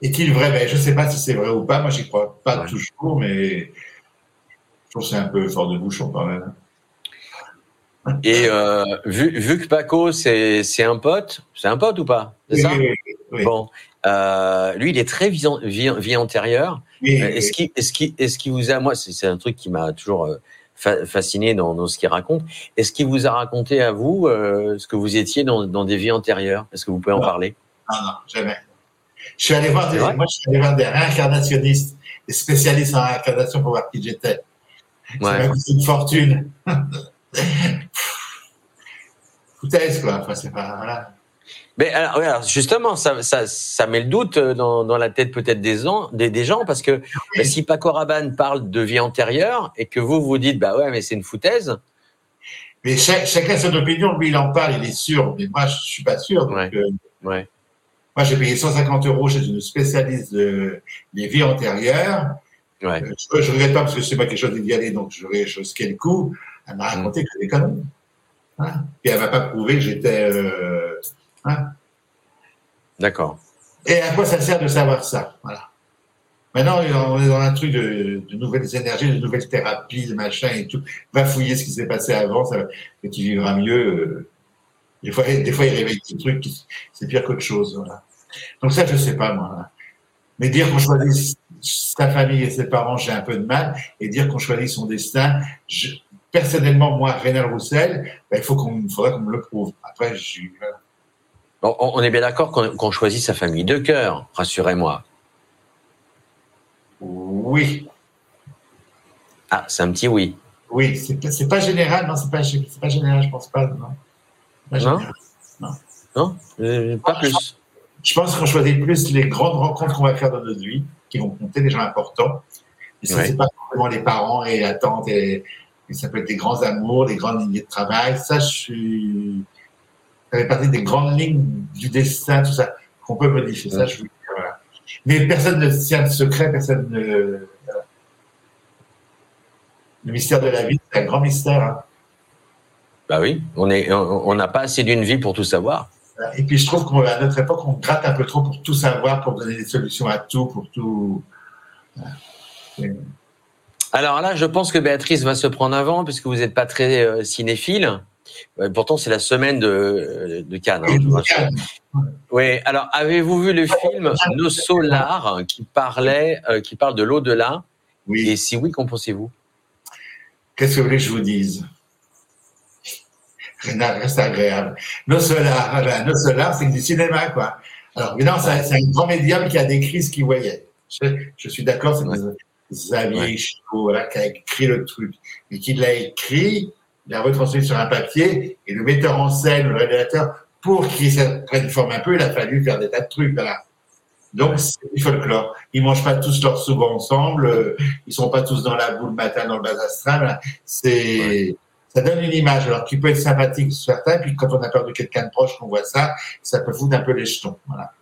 Est-il vrai? Ben, Je ne sais pas si c'est vrai ou pas. Moi, j'y crois pas toujours, mais je trouve que c'est un peu fort de bouchon quand même. Et euh, vu, vu, que Paco, c'est un pote, c'est un pote ou pas? C'est ça? Bon, euh, lui, il est très vie, vie, antérieure. Est-ce qu'il est qu est qu vous a, moi, c'est un truc qui m'a toujours euh, fasciné dans, dans ce qu'il raconte. Est-ce qu'il vous a raconté à vous euh, ce que vous étiez dans, dans des vies antérieures? Est-ce que vous pouvez en parler? Non, non, jamais. Je suis allé voir des, moi, je suis allé voir des réincarnationnistes, des spécialistes en réincarnation pour voir qui j'étais. Ouais. Ça m'a coûté une fortune. foutaise, quoi. Enfin, c'est pas, voilà. Mais alors, justement, ça, ça, ça, met le doute euh, dans, dans la tête peut-être des, des, des, gens, parce que bah, si Paco Rabanne parle de vie antérieure et que vous vous dites, bah ouais, mais c'est une foutaise. Mais chacun a son opinion, lui il en parle, il est sûr, mais moi je suis pas sûr. Donc, ouais. Euh, ouais. Moi j'ai payé 150 euros chez une spécialiste de, des vies antérieures. Ouais. Euh, je, je regrette pas parce que c'est pas quelque chose d'y aller, donc j'aurais risqué le coup. Elle m'a raconté que c'était conneries. Hein? Et elle m'a pas prouvé que j'étais. Euh, hein? D'accord. Et à quoi ça sert de savoir ça? Voilà. Maintenant, on est dans un truc de, de, nouvelles énergies, de nouvelles thérapies, de machin et tout. Va fouiller ce qui s'est passé avant, ça, et tu vivras mieux. Des fois, des fois, il réveille des trucs, c'est pire qu'autre chose. Voilà. Donc ça, je sais pas moi. Mais dire qu'on choisit sa famille et ses parents, j'ai un peu de mal. Et dire qu'on choisit son destin, je, personnellement, moi, Rénal Roussel, ben, il faut qu'on, faudrait qu'on me le prouve. Après, je, bon, on est bien d'accord qu'on, choisit sa famille de cœur, rassurez-moi. Oui. Ah, c'est un petit oui. Oui, c'est, pas général, non, c'est pas, pas général, je pense pas, non. non, non. non euh, pas plus. Je pense qu'on choisit plus les grandes rencontres qu'on va faire dans notre vie, qui vont compter des gens importants. Et ça, c'est pas forcément les parents et la tante, et, ça peut être des grands amours, des grandes lignes de travail. Ça, je suis. Ça fait partie des grandes lignes du destin, tout ça, qu'on peut modifier. Ça, je voilà. Mais personne ne tient de secret, personne ne. Le mystère de la vie, c'est un grand mystère. Hein. Bah oui, on n'a on, pas assez d'une vie pour tout savoir. Et puis je trouve qu'à notre époque, on gratte un peu trop pour tout savoir, pour donner des solutions à tout, pour tout. Alors là, je pense que Béatrice va se prendre avant, puisque vous n'êtes pas très euh, cinéphile. Pourtant, c'est la semaine de, de Cannes. Hein, oui, alors avez-vous vu le film Nos Solars qui, parlait, euh, qui parle de l'au-delà? Oui. Et si oui, qu'en pensez-vous? Qu'est-ce que vous voulez que je vous dise? Reste agréable. Nos Solar, nos c'est du cinéma, quoi. Alors, évidemment, c'est un grand médium qui a décrit ce qu'il voyait. Je, suis d'accord, c'est Xavier voilà, qui a écrit le truc. Mais qui l'a écrit, l'a retranscrit sur un papier, et le metteur en scène, le réalisateur, pour qu'il prenne forme un peu, il a fallu faire des tas de trucs, voilà. Donc, c'est du folklore. Ils mangent pas tous leur soupe ensemble, euh, ils sont pas tous dans la boule matin dans le bas astral. C'est, ça donne une image, alors qui peut être sympathique sur certains, puis quand on a peur de quelqu'un de proche, qu'on voit ça, ça peut foutre un peu les jetons. Voilà.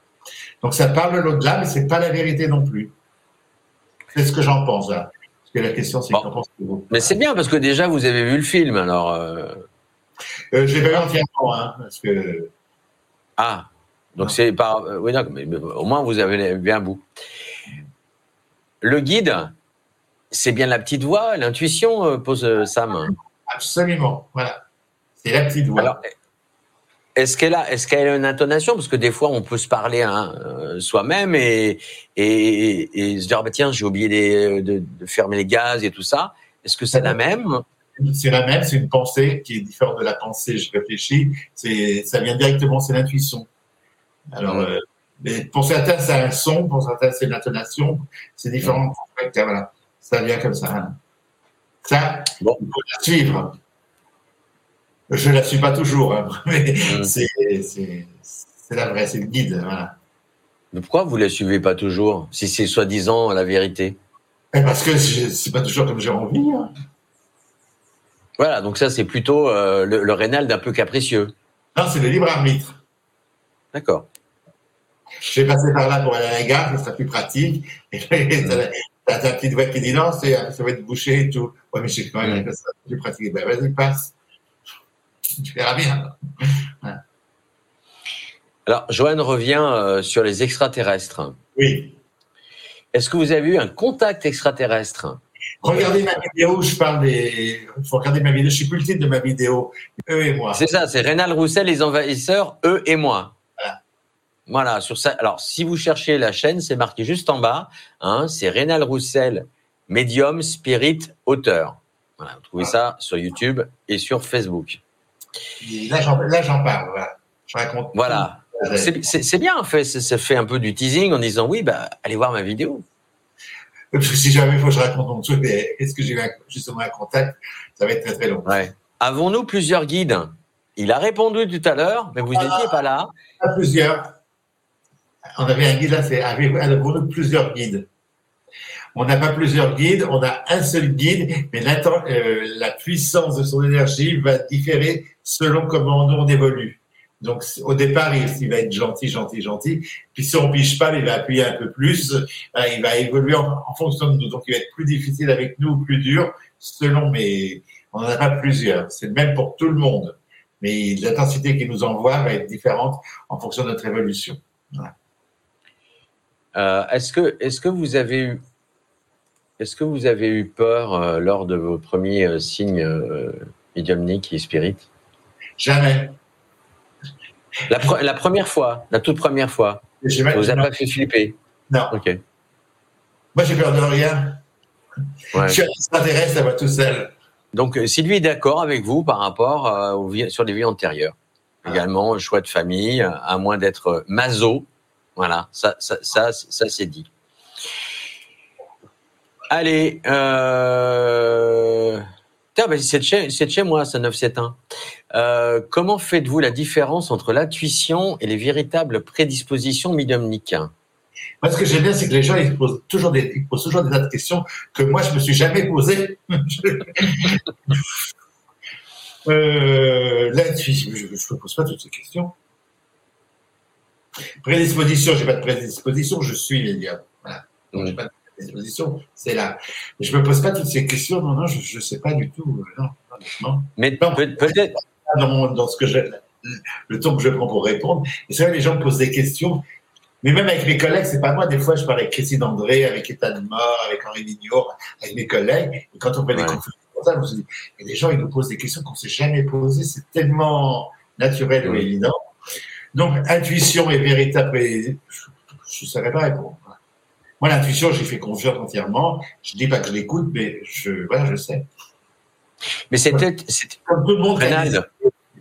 Donc ça parle de l'au-delà, mais c'est pas la vérité non plus. C'est ce que j'en pense. Là. Parce que la question, c'est qu'en pensez-vous? Mais c'est bien parce que déjà vous avez vu le film, alors. Euh... Euh, je l'ai pas vu entièrement, hein, parce que. Ah, donc c'est pas. Euh, oui, non, mais, au moins vous avez vu un bout. Le guide, c'est bien la petite voix, l'intuition, euh, pose Sam. Absolument, voilà. C'est la petite voix. Est-ce qu'elle a, est-ce qu'elle a une intonation? Parce que des fois, on peut se parler hein, euh, soi-même et, et, se dire, bah, tiens, j'ai oublié de, fermer les gaz et tout ça. Est-ce que c'est la même? C'est la même, c'est une pensée qui est différente de la pensée. Je réfléchis, c'est, ça vient directement, c'est l'intuition. Alors, euh, pour certains, c'est un son, pour certains, c'est une intonation. C'est différent. Voilà. Ça vient comme ça. Hein. Ça, bon. il faut la suivre. Je ne la suis pas toujours, hein, mais mmh. c'est la vraie, c'est le guide. Voilà. Mais pourquoi vous ne la suivez pas toujours, si c'est soi-disant la vérité? Eh, Parce que c'est pas toujours comme j'ai envie. Hein. Voilà, donc ça, c'est plutôt euh, le, rénal d'un peu capricieux. Non, c'est le libre arbitre. D'accord. Je vais passer par là pour aller à la gare, ça sera plus pratique. Et T'as ta petite voix qui dit non, ça va être bouché et tout. Ouais, mais j'ai quand même mm. ça, j'ai pratiqué. Ben, vas-y, passe. Tu verras bien. Alors, Joanne revient euh, sur les extraterrestres. Oui. Est-ce que vous avez eu un contact extraterrestre? Regardez ma vidéo, je parle des. Il faut regarder ma vidéo, je suis plus le titre de ma vidéo. Eux et moi. C'est ça, c'est Rénal Roussel, les envahisseurs, eux et moi. Voilà, sur ça. Alors, si vous cherchez la chaîne, c'est marqué juste en bas. Hein, c'est Rénal Roussel, médium, spirit, auteur. Voilà, vous trouvez ça sur YouTube et sur Facebook. Là, j'en parle. Voilà. Je raconte. Voilà. C'est bien, en fait. Ça fait un peu du teasing en disant oui, bah, allez voir ma vidéo. Parce que si jamais il faut que je raconte mon truc, est-ce que j'ai eu justement un contact Ça va être très très long. Ouais. Avons-nous plusieurs guides? Il a répondu tout à l'heure, mais vous n'étiez ah, pas là. Plusieurs on avait un guide là, c'est avec plusieurs guides? On n'a pas plusieurs guides, on a un seul guide, mais euh, la puissance de son énergie va différer selon comment on évolue. Donc au départ, il, va être gentil, gentil, gentil. Puis si on piche pas, il va appuyer un peu plus. Euh, il va évoluer en, fonction de nous. Donc il va être plus difficile avec nous, plus dur, selon. Mais on n'en a plusieurs. C'est le même pour tout le monde. Mais l'intensité qu'il nous envoie va être différente en fonction de notre évolution. Euh, est-ce que, est que vous avez eu, est-ce que vous avez eu peur euh, lors de vos premiers signes médiumniques et spirites Jamais. La, première fois, la toute première fois, ça vous a pas fait flipper? Non. Ok. Moi, j'ai peur de rien. Ouais. Je suis un extraterrestre, ça va tout seul. Donc, euh, Sylvie est d'accord avec vous par rapport euh, aux vies- sur les vies antérieures. Ah. Également, choix de famille, euh, à moins d'être maso. Voilà, ça, ça, ça, ça, c'est dit. Allez, euh... Tiens, bah, c'est de chez, c'est de chez moi, ça 971. Euh, comment faites-vous la différence entre l'intuition et les véritables prédispositions médiumniques Moi, ce que j'aime bien, c'est que les gens, ils posent toujours des, ils posent toujours des tas de questions que moi, je me suis jamais posées. euh, l'intuition, je ne me pose pas toutes ces questions. Prédisposition, j'ai pas de prédisposition, je suis médium. Voilà. Donc, Mm. j'ai pas de c'est là. Mais je me pose pas toutes ces questions, non, non, je ne sais pas du tout. euh, Non. Mais Non. peut- peut-être. dans, ce que je, le temps que je prends pour répondre. Et c'est vrai, les gens me posent des questions. Mais même avec mes collègues, c'est pas moi. Des fois, je parle avec Christine André, avec État de mort, avec Henri Mignot, avec mes collègues. Et quand on fait des conférences me dis, et les gens, ils nous posent des questions qu'on s'est jamais posées. C'est tellement naturel ou Oui. évident. Donc, intuition et véritable, je ne saurais pas répondre. Moi, l'intuition, j'y fais confiance entièrement. Je dis pas que je l'écoute, mais je, voilà, je sais. Mais tout le monde, Rénald,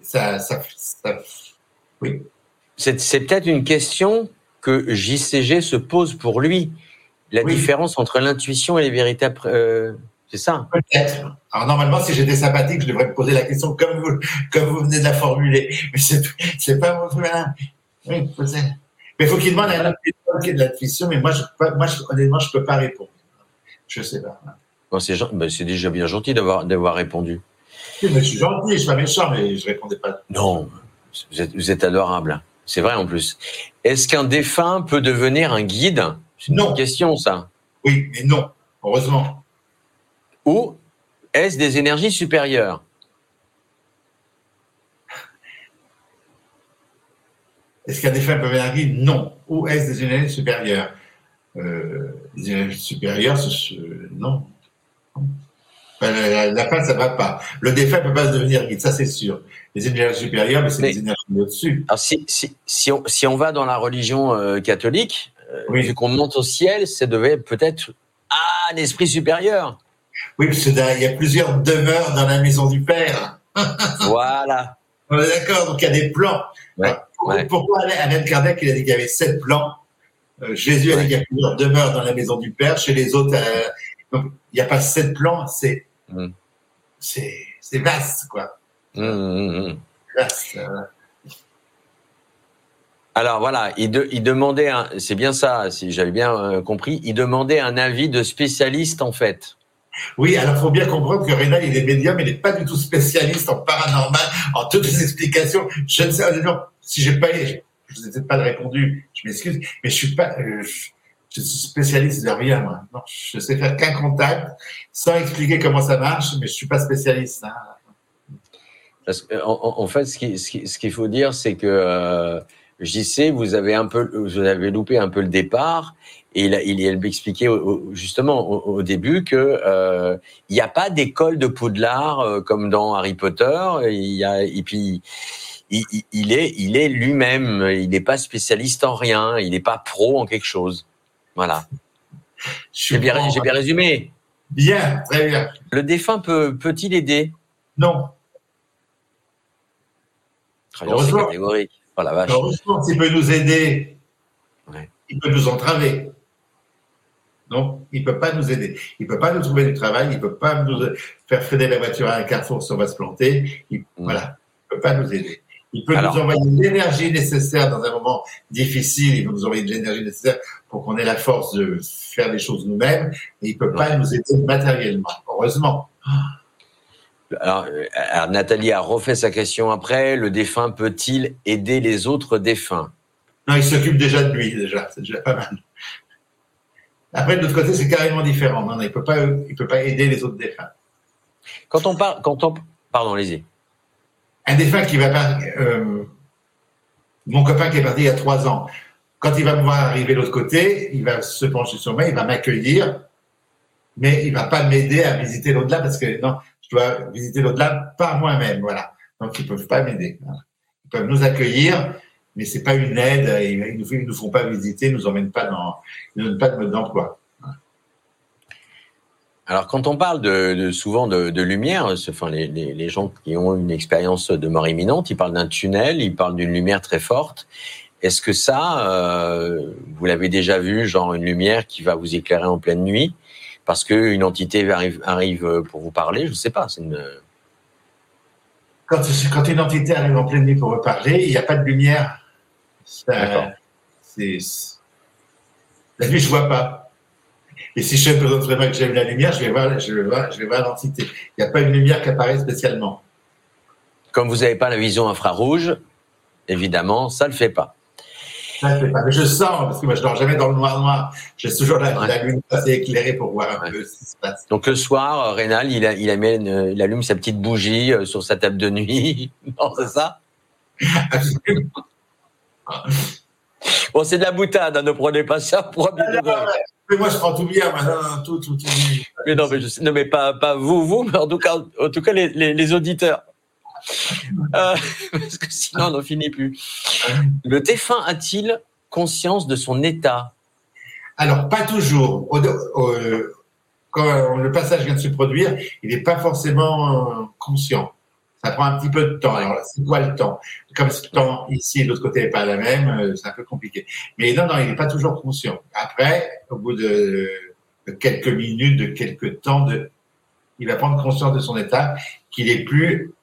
ça, ça, ça, oui. C'est c'est peut-être une question que JCG se pose pour lui. La Oui. différence entre l'intuition et les véritables. euh, c'est ça? Peut-être. Alors normalement, si j'étais sympathique, je devrais me poser la question comme vous, comme vous venez de la formuler. Mais c'est, c'est pas mon truc. hein. Oui, peut-être. Mais il faut qu'il demande à un autre personne qui est de l'intuition, mais moi, je, moi je, honnêtement, je peux pas répondre. Je sais pas. Bon, c'est ben, déjà bien gentil d'avoir d'avoir répondu. Oui, mais je suis gentil, je suis pas méchant, mais je répondais pas. Non, vous êtes, vous êtes adorable. C'est vrai en plus. Est-ce qu'un défunt peut devenir un guide? C'est une Non. bonne question, ça. Oui, mais non. Heureusement. Ou est-ce des énergies supérieures? Est-ce qu'un défunt peut venir guide Non. Ou est-ce des énergies supérieures euh, Les énergies supérieures, ce- ce- non. La, fin, ça va pas. Le défunt peut pas devenir guide, ça c'est sûr. Les énergies supérieures, mais c'est les énergies au-dessus. Alors, si, si, si, on, si on va dans la religion euh, catholique, euh, Oui. vu qu'on monte au ciel, ça devait peut-être ah, un esprit supérieur. Oui, parce qu'il y a plusieurs demeures dans la maison du Père. voilà. On est d'accord, donc il y a des plans. Ouais, Alors, pourquoi, ouais. pourquoi Alain Kardec, il a dit qu'il y avait sept plans Euh, Jésus a dit qu'il y a plusieurs demeures dans la maison du Père. Chez les autres, euh, donc, il n'y a pas sept plans, c'est Mm. c'est vaste, quoi. Hum, hum. Vaste, euh. Alors voilà, il, de- il demandait, c'est bien ça, si j'avais bien compris, il demandait un avis de spécialiste en fait. Oui, alors il faut bien comprendre que Rénal, il est médium, il n'est pas du tout spécialiste en paranormal, en toutes les explications. Je ne sais, non, si j'ai pas, je je vous ai peut-être pas répondu, je m'excuse, mais je suis pas, euh, je, suis spécialiste de rien, moi. Non, je sais faire qu'un contact, sans expliquer comment ça marche, mais je suis pas spécialiste. hein. En, fait, ce qui- ce qui- ce qu'il faut dire, c'est que euh, JC, vous avez un peu, vous avez loupé un peu le départ. Et il, il, il m'expliquait justement au, au début que euh, il n'y a pas d'école de Poudlard euh, comme dans Harry Potter. Il y a, et puis il, il- il est, il est lui-même. Il n'est pas spécialiste en rien. Il n'est pas pro en quelque chose. Voilà. J'ai bien, bien résumé. Bien, très bien. Le défunt peut, peut-il aider? Non, Très bien, C'est Heureusement. catégorique. Oh la vache. heureusement, s'il peut nous aider, Ouais. il peut nous entraver. Non, il peut pas nous aider. Il peut pas nous trouver du travail. Il peut pas nous faire freiner la voiture à un carrefour si on va se planter. Il, Mm. Voilà, il peut pas nous aider. Il peut Alors. nous envoyer l'énergie nécessaire dans un moment difficile. Il peut nous envoyer de l'énergie nécessaire pour qu'on ait la force de faire les choses nous-mêmes. Mais il peut pas nous aider matériellement. Heureusement. Alors, euh, alors, Nathalie a refait sa question après. Le défunt peut-il aider les autres défunts? Non, il s'occupe déjà de lui, déjà. C'est déjà pas mal. Après, de l'autre côté, c'est carrément différent. Non, il peut pas, il peut pas aider les autres défunts. Quand on parle, quand on, pardon, allez-y. Un défunt qui va pas, euh, mon copain qui est parti il y a trois ans, quand il va me voir arriver de l'autre côté, il va se pencher sur moi, il va m'accueillir, mais il va pas m'aider à visiter l'au-delà parce que non, je dois visiter l'au-delà par moi-même, voilà. Donc ils peuvent pas m'aider. Ils peuvent nous accueillir, mais c'est pas une aide. Ils nous, nous font pas visiter, ils nous emmènent pas dans, ils nous donnent pas de mode d'emploi. Alors, quand on parle de, souvent de, lumière, enfin, les, les, gens qui ont une expérience de mort imminente, ils parlent d'un tunnel, ils parlent d'une lumière très forte. Est-ce que ça, euh, vous l'avez déjà vu, genre une lumière qui va vous éclairer en pleine nuit parce qu'une entité arrive, arrive pour vous parler? Je ne sais pas. C'est une... quand, quand une entité arrive en pleine nuit pour vous parler, il n'y a pas de lumière. La nuit, je vois pas. Et si je présente vraiment que j'aime la lumière, je vais voir, je vais voir, je vais voir l'entité. Il n'y a pas une lumière qui apparaît spécialement. Comme vous n'avez pas la vision infrarouge, évidemment, ça ne le fait pas. Ça le fait pas. Mais je sens, parce que moi, je ne dors jamais dans le noir noir. J'ai toujours la, la lumière assez éclairée pour voir un peu ce qui se passe. Donc le soir, euh, Rénal, il, il, amène, il allume sa petite bougie euh, sur sa table de nuit. non, c'est ça? Absolument. Bon, c'est de la boutade, hein, ne prenez pas ça pour un mais moi, je prends tout bien, maintenant, tout, tout, tout. Mais non, mais, je, non, mais pas, pas vous, vous, mais en tout cas, en tout cas les, les, les auditeurs. Euh, parce que sinon, on n'en finit plus. Le défunt a-t-il conscience de son état? Alors, pas toujours. quand le passage vient de se produire, il n'est pas forcément euh, conscient. Ça prend un petit peu de temps. Alors c'est quoi le temps? Comme ce temps ici et de l'autre côté n'est pas la même, euh, c'est un peu compliqué. Mais non, non, il n'est pas toujours conscient. Après, au bout de, quelques minutes, de quelques temps, de, il va prendre conscience de son état, qu'il n'est plus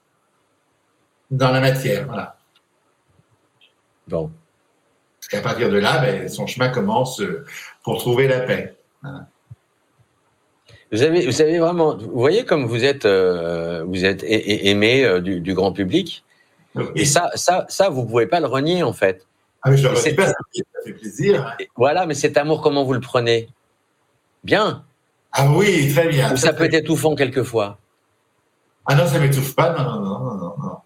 dans la matière. Voilà. Bon. Parce qu'à partir de là, ben, son chemin commence euh, pour trouver la paix. Vous avez, vous avez vraiment, vous voyez comme vous êtes, euh, vous êtes aimé euh, du, du, grand public. Et ça, ça, ça, vous pouvez pas le renier en fait. Ah mais je le renie pas, ça fait plaisir. Voilà, mais cet amour, comment vous le prenez? Bien. Ah oui, très bien. Ou ça, peut être étouffant quelquefois? Ah non, ça m'étouffe pas. Non, non, non, non, non.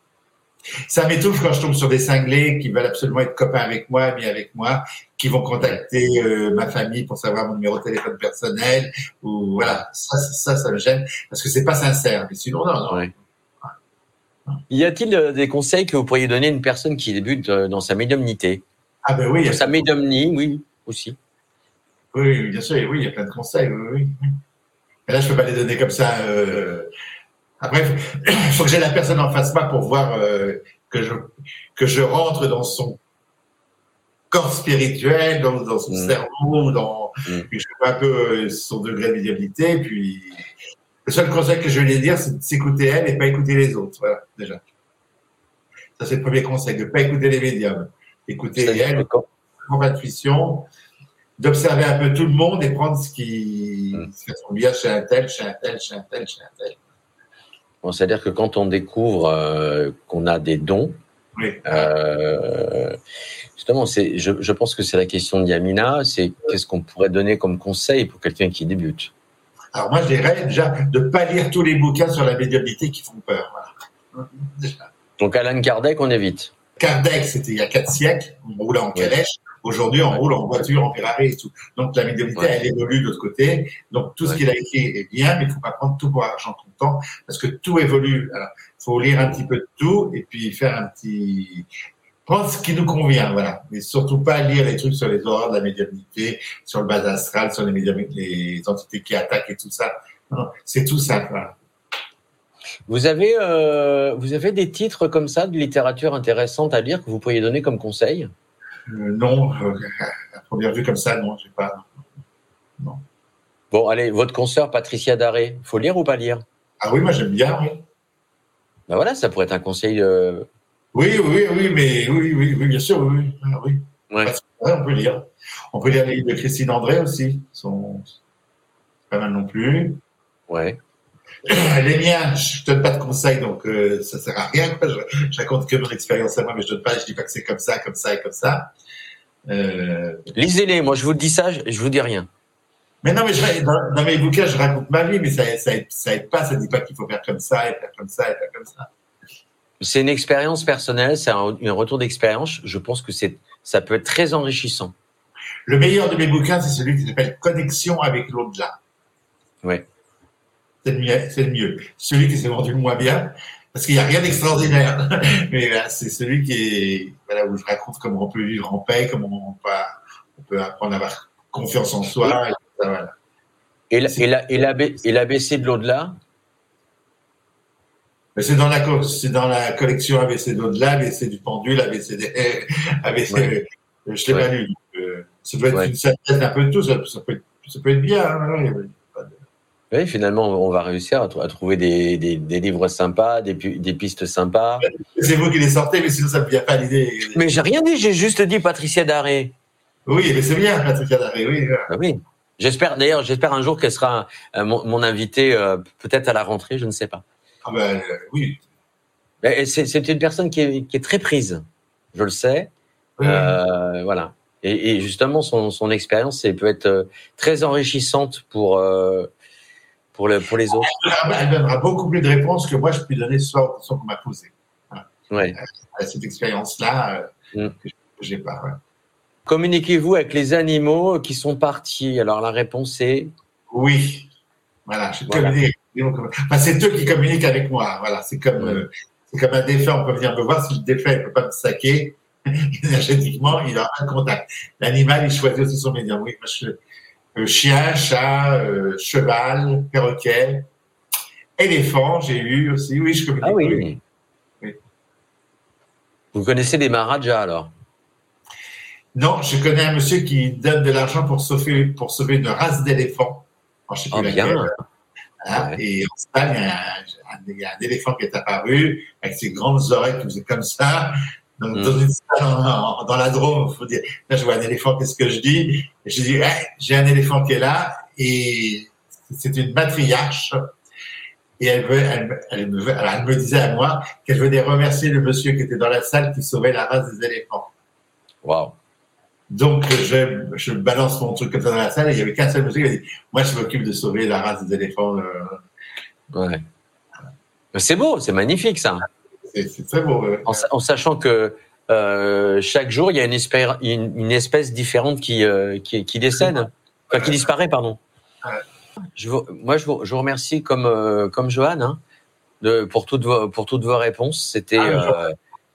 Ça m'étouffe quand je tombe sur des cinglés qui veulent absolument être copains avec moi, amis avec moi, qui vont contacter euh, ma famille pour savoir mon numéro de téléphone personnel ou voilà. Ça, ça, ça me gêne parce que c'est pas sincère. Mais sinon, non, non. Y a-t-il euh, des conseils que vous pourriez donner à une personne qui débute euh, dans sa médiumnité? Ah ben oui. sa médiumnie, oui, aussi. Oui, bien sûr, oui, il y a plein de conseils, oui, oui. Mais là, je peux pas les donner comme ça. Euh, après, il faut que j'ai la personne en face de moi pour voir euh, que, je, que je rentre dans son corps spirituel, dans, dans son mm. cerveau, dans, mm. un peu euh, son degré de médiabilité. Puis le seul conseil que je vais lui dire, c'est de s'écouter elle et pas écouter les autres. Voilà, déjà. Ça, c'est le premier conseil, de ne pas écouter les médiums. Écouter elle, prendre intuition, d'observer un peu tout le monde et prendre ce qui mm. se fait bien chez un tel, chez un tel, chez un tel, chez un tel. C'est-à-dire que quand on découvre euh, qu'on a des dons, euh, justement, c'est, je, je, pense que c'est la question de Yamina, c'est qu'est-ce qu'on pourrait donner comme conseil pour quelqu'un qui débute? Alors moi, je dirais déjà de ne pas lire tous les bouquins sur la médiumnité qui font peur. Donc Alan Kardec, on évite. Kardec, c'était il y a quatre siècles, on roulait en calèche. Aujourd'hui, on roule en voiture, en Ferrari et tout. Donc, la médiumnité, elle évolue de l'autre côté. Donc, tout ce qu'il a écrit est bien, mais il ne faut pas prendre tout pour argent tout le temps, parce que tout évolue. Alors, faut lire un petit peu de tout et puis faire un petit, prendre ce qui nous convient, voilà. Mais surtout pas lire les trucs sur les horreurs de la médiumnité, sur le bas astral, sur les, les entités qui attaquent et tout ça. C'est tout ça, voilà. Vous avez, euh, vous avez des titres comme ça de littérature intéressante à lire que vous pourriez donner comme conseil? Euh, non, euh, à première vue comme ça, non, j'ai pas. Non. Bon, allez, votre consoeur Patricia Daré, faut lire ou pas lire? Ah oui, moi j'aime bien, oui. Ben voilà, ça pourrait être un conseil. Euh, oui, oui, oui, mais oui, oui, oui bien sûr, oui, oui. Ouais. on peut lire. On peut lire les livres de Christine André aussi. Sont pas mal non plus. Ouais. Les miens, je donne pas de conseils, donc euh, ça sert à rien. Je, raconte que mon expérience à moi, mais je donne pas, je dis pas que c'est comme ça, comme ça et comme ça. Euh... Lisez-les. Moi, je vous dis ça, je, je vous dis rien. Mais non, mais je, dans, mes bouquins, je raconte ma vie, mais ça, ça, aide, ça aide pas. Ça dit pas qu'il faut faire comme ça, et faire comme ça, et faire comme ça. C'est une expérience personnelle, c'est un, un, retour d'expérience. Je pense que c'est, ça peut être très enrichissant. Le meilleur de mes bouquins, c'est celui qui s'appelle Connexion avec l'au-delà. Ouais c'est le mieux. Celui qui s'est vendu le moins bien, parce qu'il n'y a rien d'extraordinaire. Mais c'est celui qui est, voilà, où je raconte comment on peut vivre en paix, comment on peut, on peut apprendre à avoir confiance en soi. Et, et l'ABC de l'au-delà? C'est dans la c'est dans la collection ABC d'au-delà, ABC du pendule, ABC des, ABC. Ouais. Je l'ai pas lu. Euh, ça doit être une synthèse un peu de tout. Ça, peut, être, ça peut être bien. Hein, oui, finalement, on va réussir à, trouver des, des, livres sympas, des, des pistes sympas. C'est vous qui les sortez, mais sinon ça ne vient pas l'idée. Mais j'ai rien dit, j'ai juste dit Patricia Daré. Oui, mais c'est bien, Patricia Daré, oui. Ah oui. J'espère, d'ailleurs, j'espère un jour qu'elle sera euh, mon, mon invitée, euh, peut-être à la rentrée, je ne sais pas. Ah ben, oui. C'est une personne qui est, qui est, très prise, je le sais. Euh, voilà. Et, et, justement, son, son expérience peut être très enrichissante pour, pour, le, pour les autres Elle donnera beaucoup plus de réponses que moi je peux donner ce soir aux qu'on m'a posé. Ouais. cette expérience-là, euh, mm. que je n'ai pas. Communiquez-vous avec les animaux qui sont partis? Alors la réponse est Oui. Voilà, je enfin, c'est eux qui communiquent avec moi. Voilà, c'est comme, euh, c'est comme un défunt. On peut venir me voir si le défunt ne peut pas me saquer énergétiquement, il a un contact. L'animal, il choisit aussi son médium. Oui, moi, je, euh, chien, chat, euh, cheval, perroquet, éléphant, j'ai eu aussi. Oui, je connais. Ah oui. Vous connaissez des Maharajas alors? Non, je connais un monsieur qui donne de l'argent pour sauver, pour sauver une race d'éléphants. Je sais plus oh, bien. Hein, et en Espagne, il y, a un, éléphant qui est apparu avec ses grandes oreilles qui faisaient comme ça. Donc, mm. dans une salle dans la Drôme, faut dire, là, je vois un éléphant, qu'est-ce que je dis? Et Je dis, j'ai un éléphant qui est là, et c'est une matriarche, et elle, veut, elle, elle, me, elle, me, disait à moi qu'elle venait remercier le monsieur qui était dans la salle qui sauvait la race des éléphants. Wow. Donc, je, je balance mon truc comme ça dans la salle, et il y avait qu'un seul monsieur qui a dit, moi, je m'occupe de sauver la race des éléphants. Euh. Ouais. C'est beau, c'est magnifique, ça c'est très beau. En, sachant que euh, chaque jour, il y a une espèce, une, espèce différente qui, euh, qui, qui, décède, enfin, qui disparaît, pardon. Je moi, je vous, je vous, remercie comme, euh, comme Johan hein, de, pour, toutes vos, pour toutes vos réponses. C'était ah,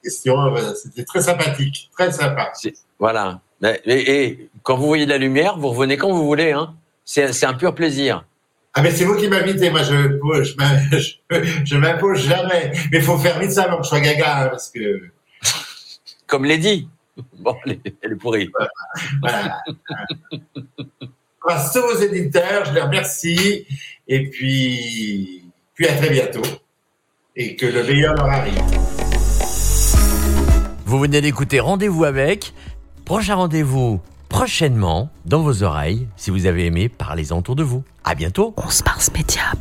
c'était très sympathique, très sympa. Voilà. Et, et, quand vous voyez de la lumière, vous revenez quand vous voulez. Hein. C'est un pur plaisir. Ah, mais c'est vous qui m'invitez. Moi, je je, je m'impose jamais. Mais il faut faire vite ça avant que je sois gaga, hein, parce que. Comme l'a dit. Bon, elle est, pourrie. Voilà. voilà. tous vos éditeurs, je les remercie. Et puis, puis à très bientôt. Et que le meilleur leur arrive. Vous venez d'écouter Rendez-vous avec. Prochain rendez-vous prochainement dans vos oreilles. Si vous avez aimé, parlez-en autour de vous. À bientôt. On se Média.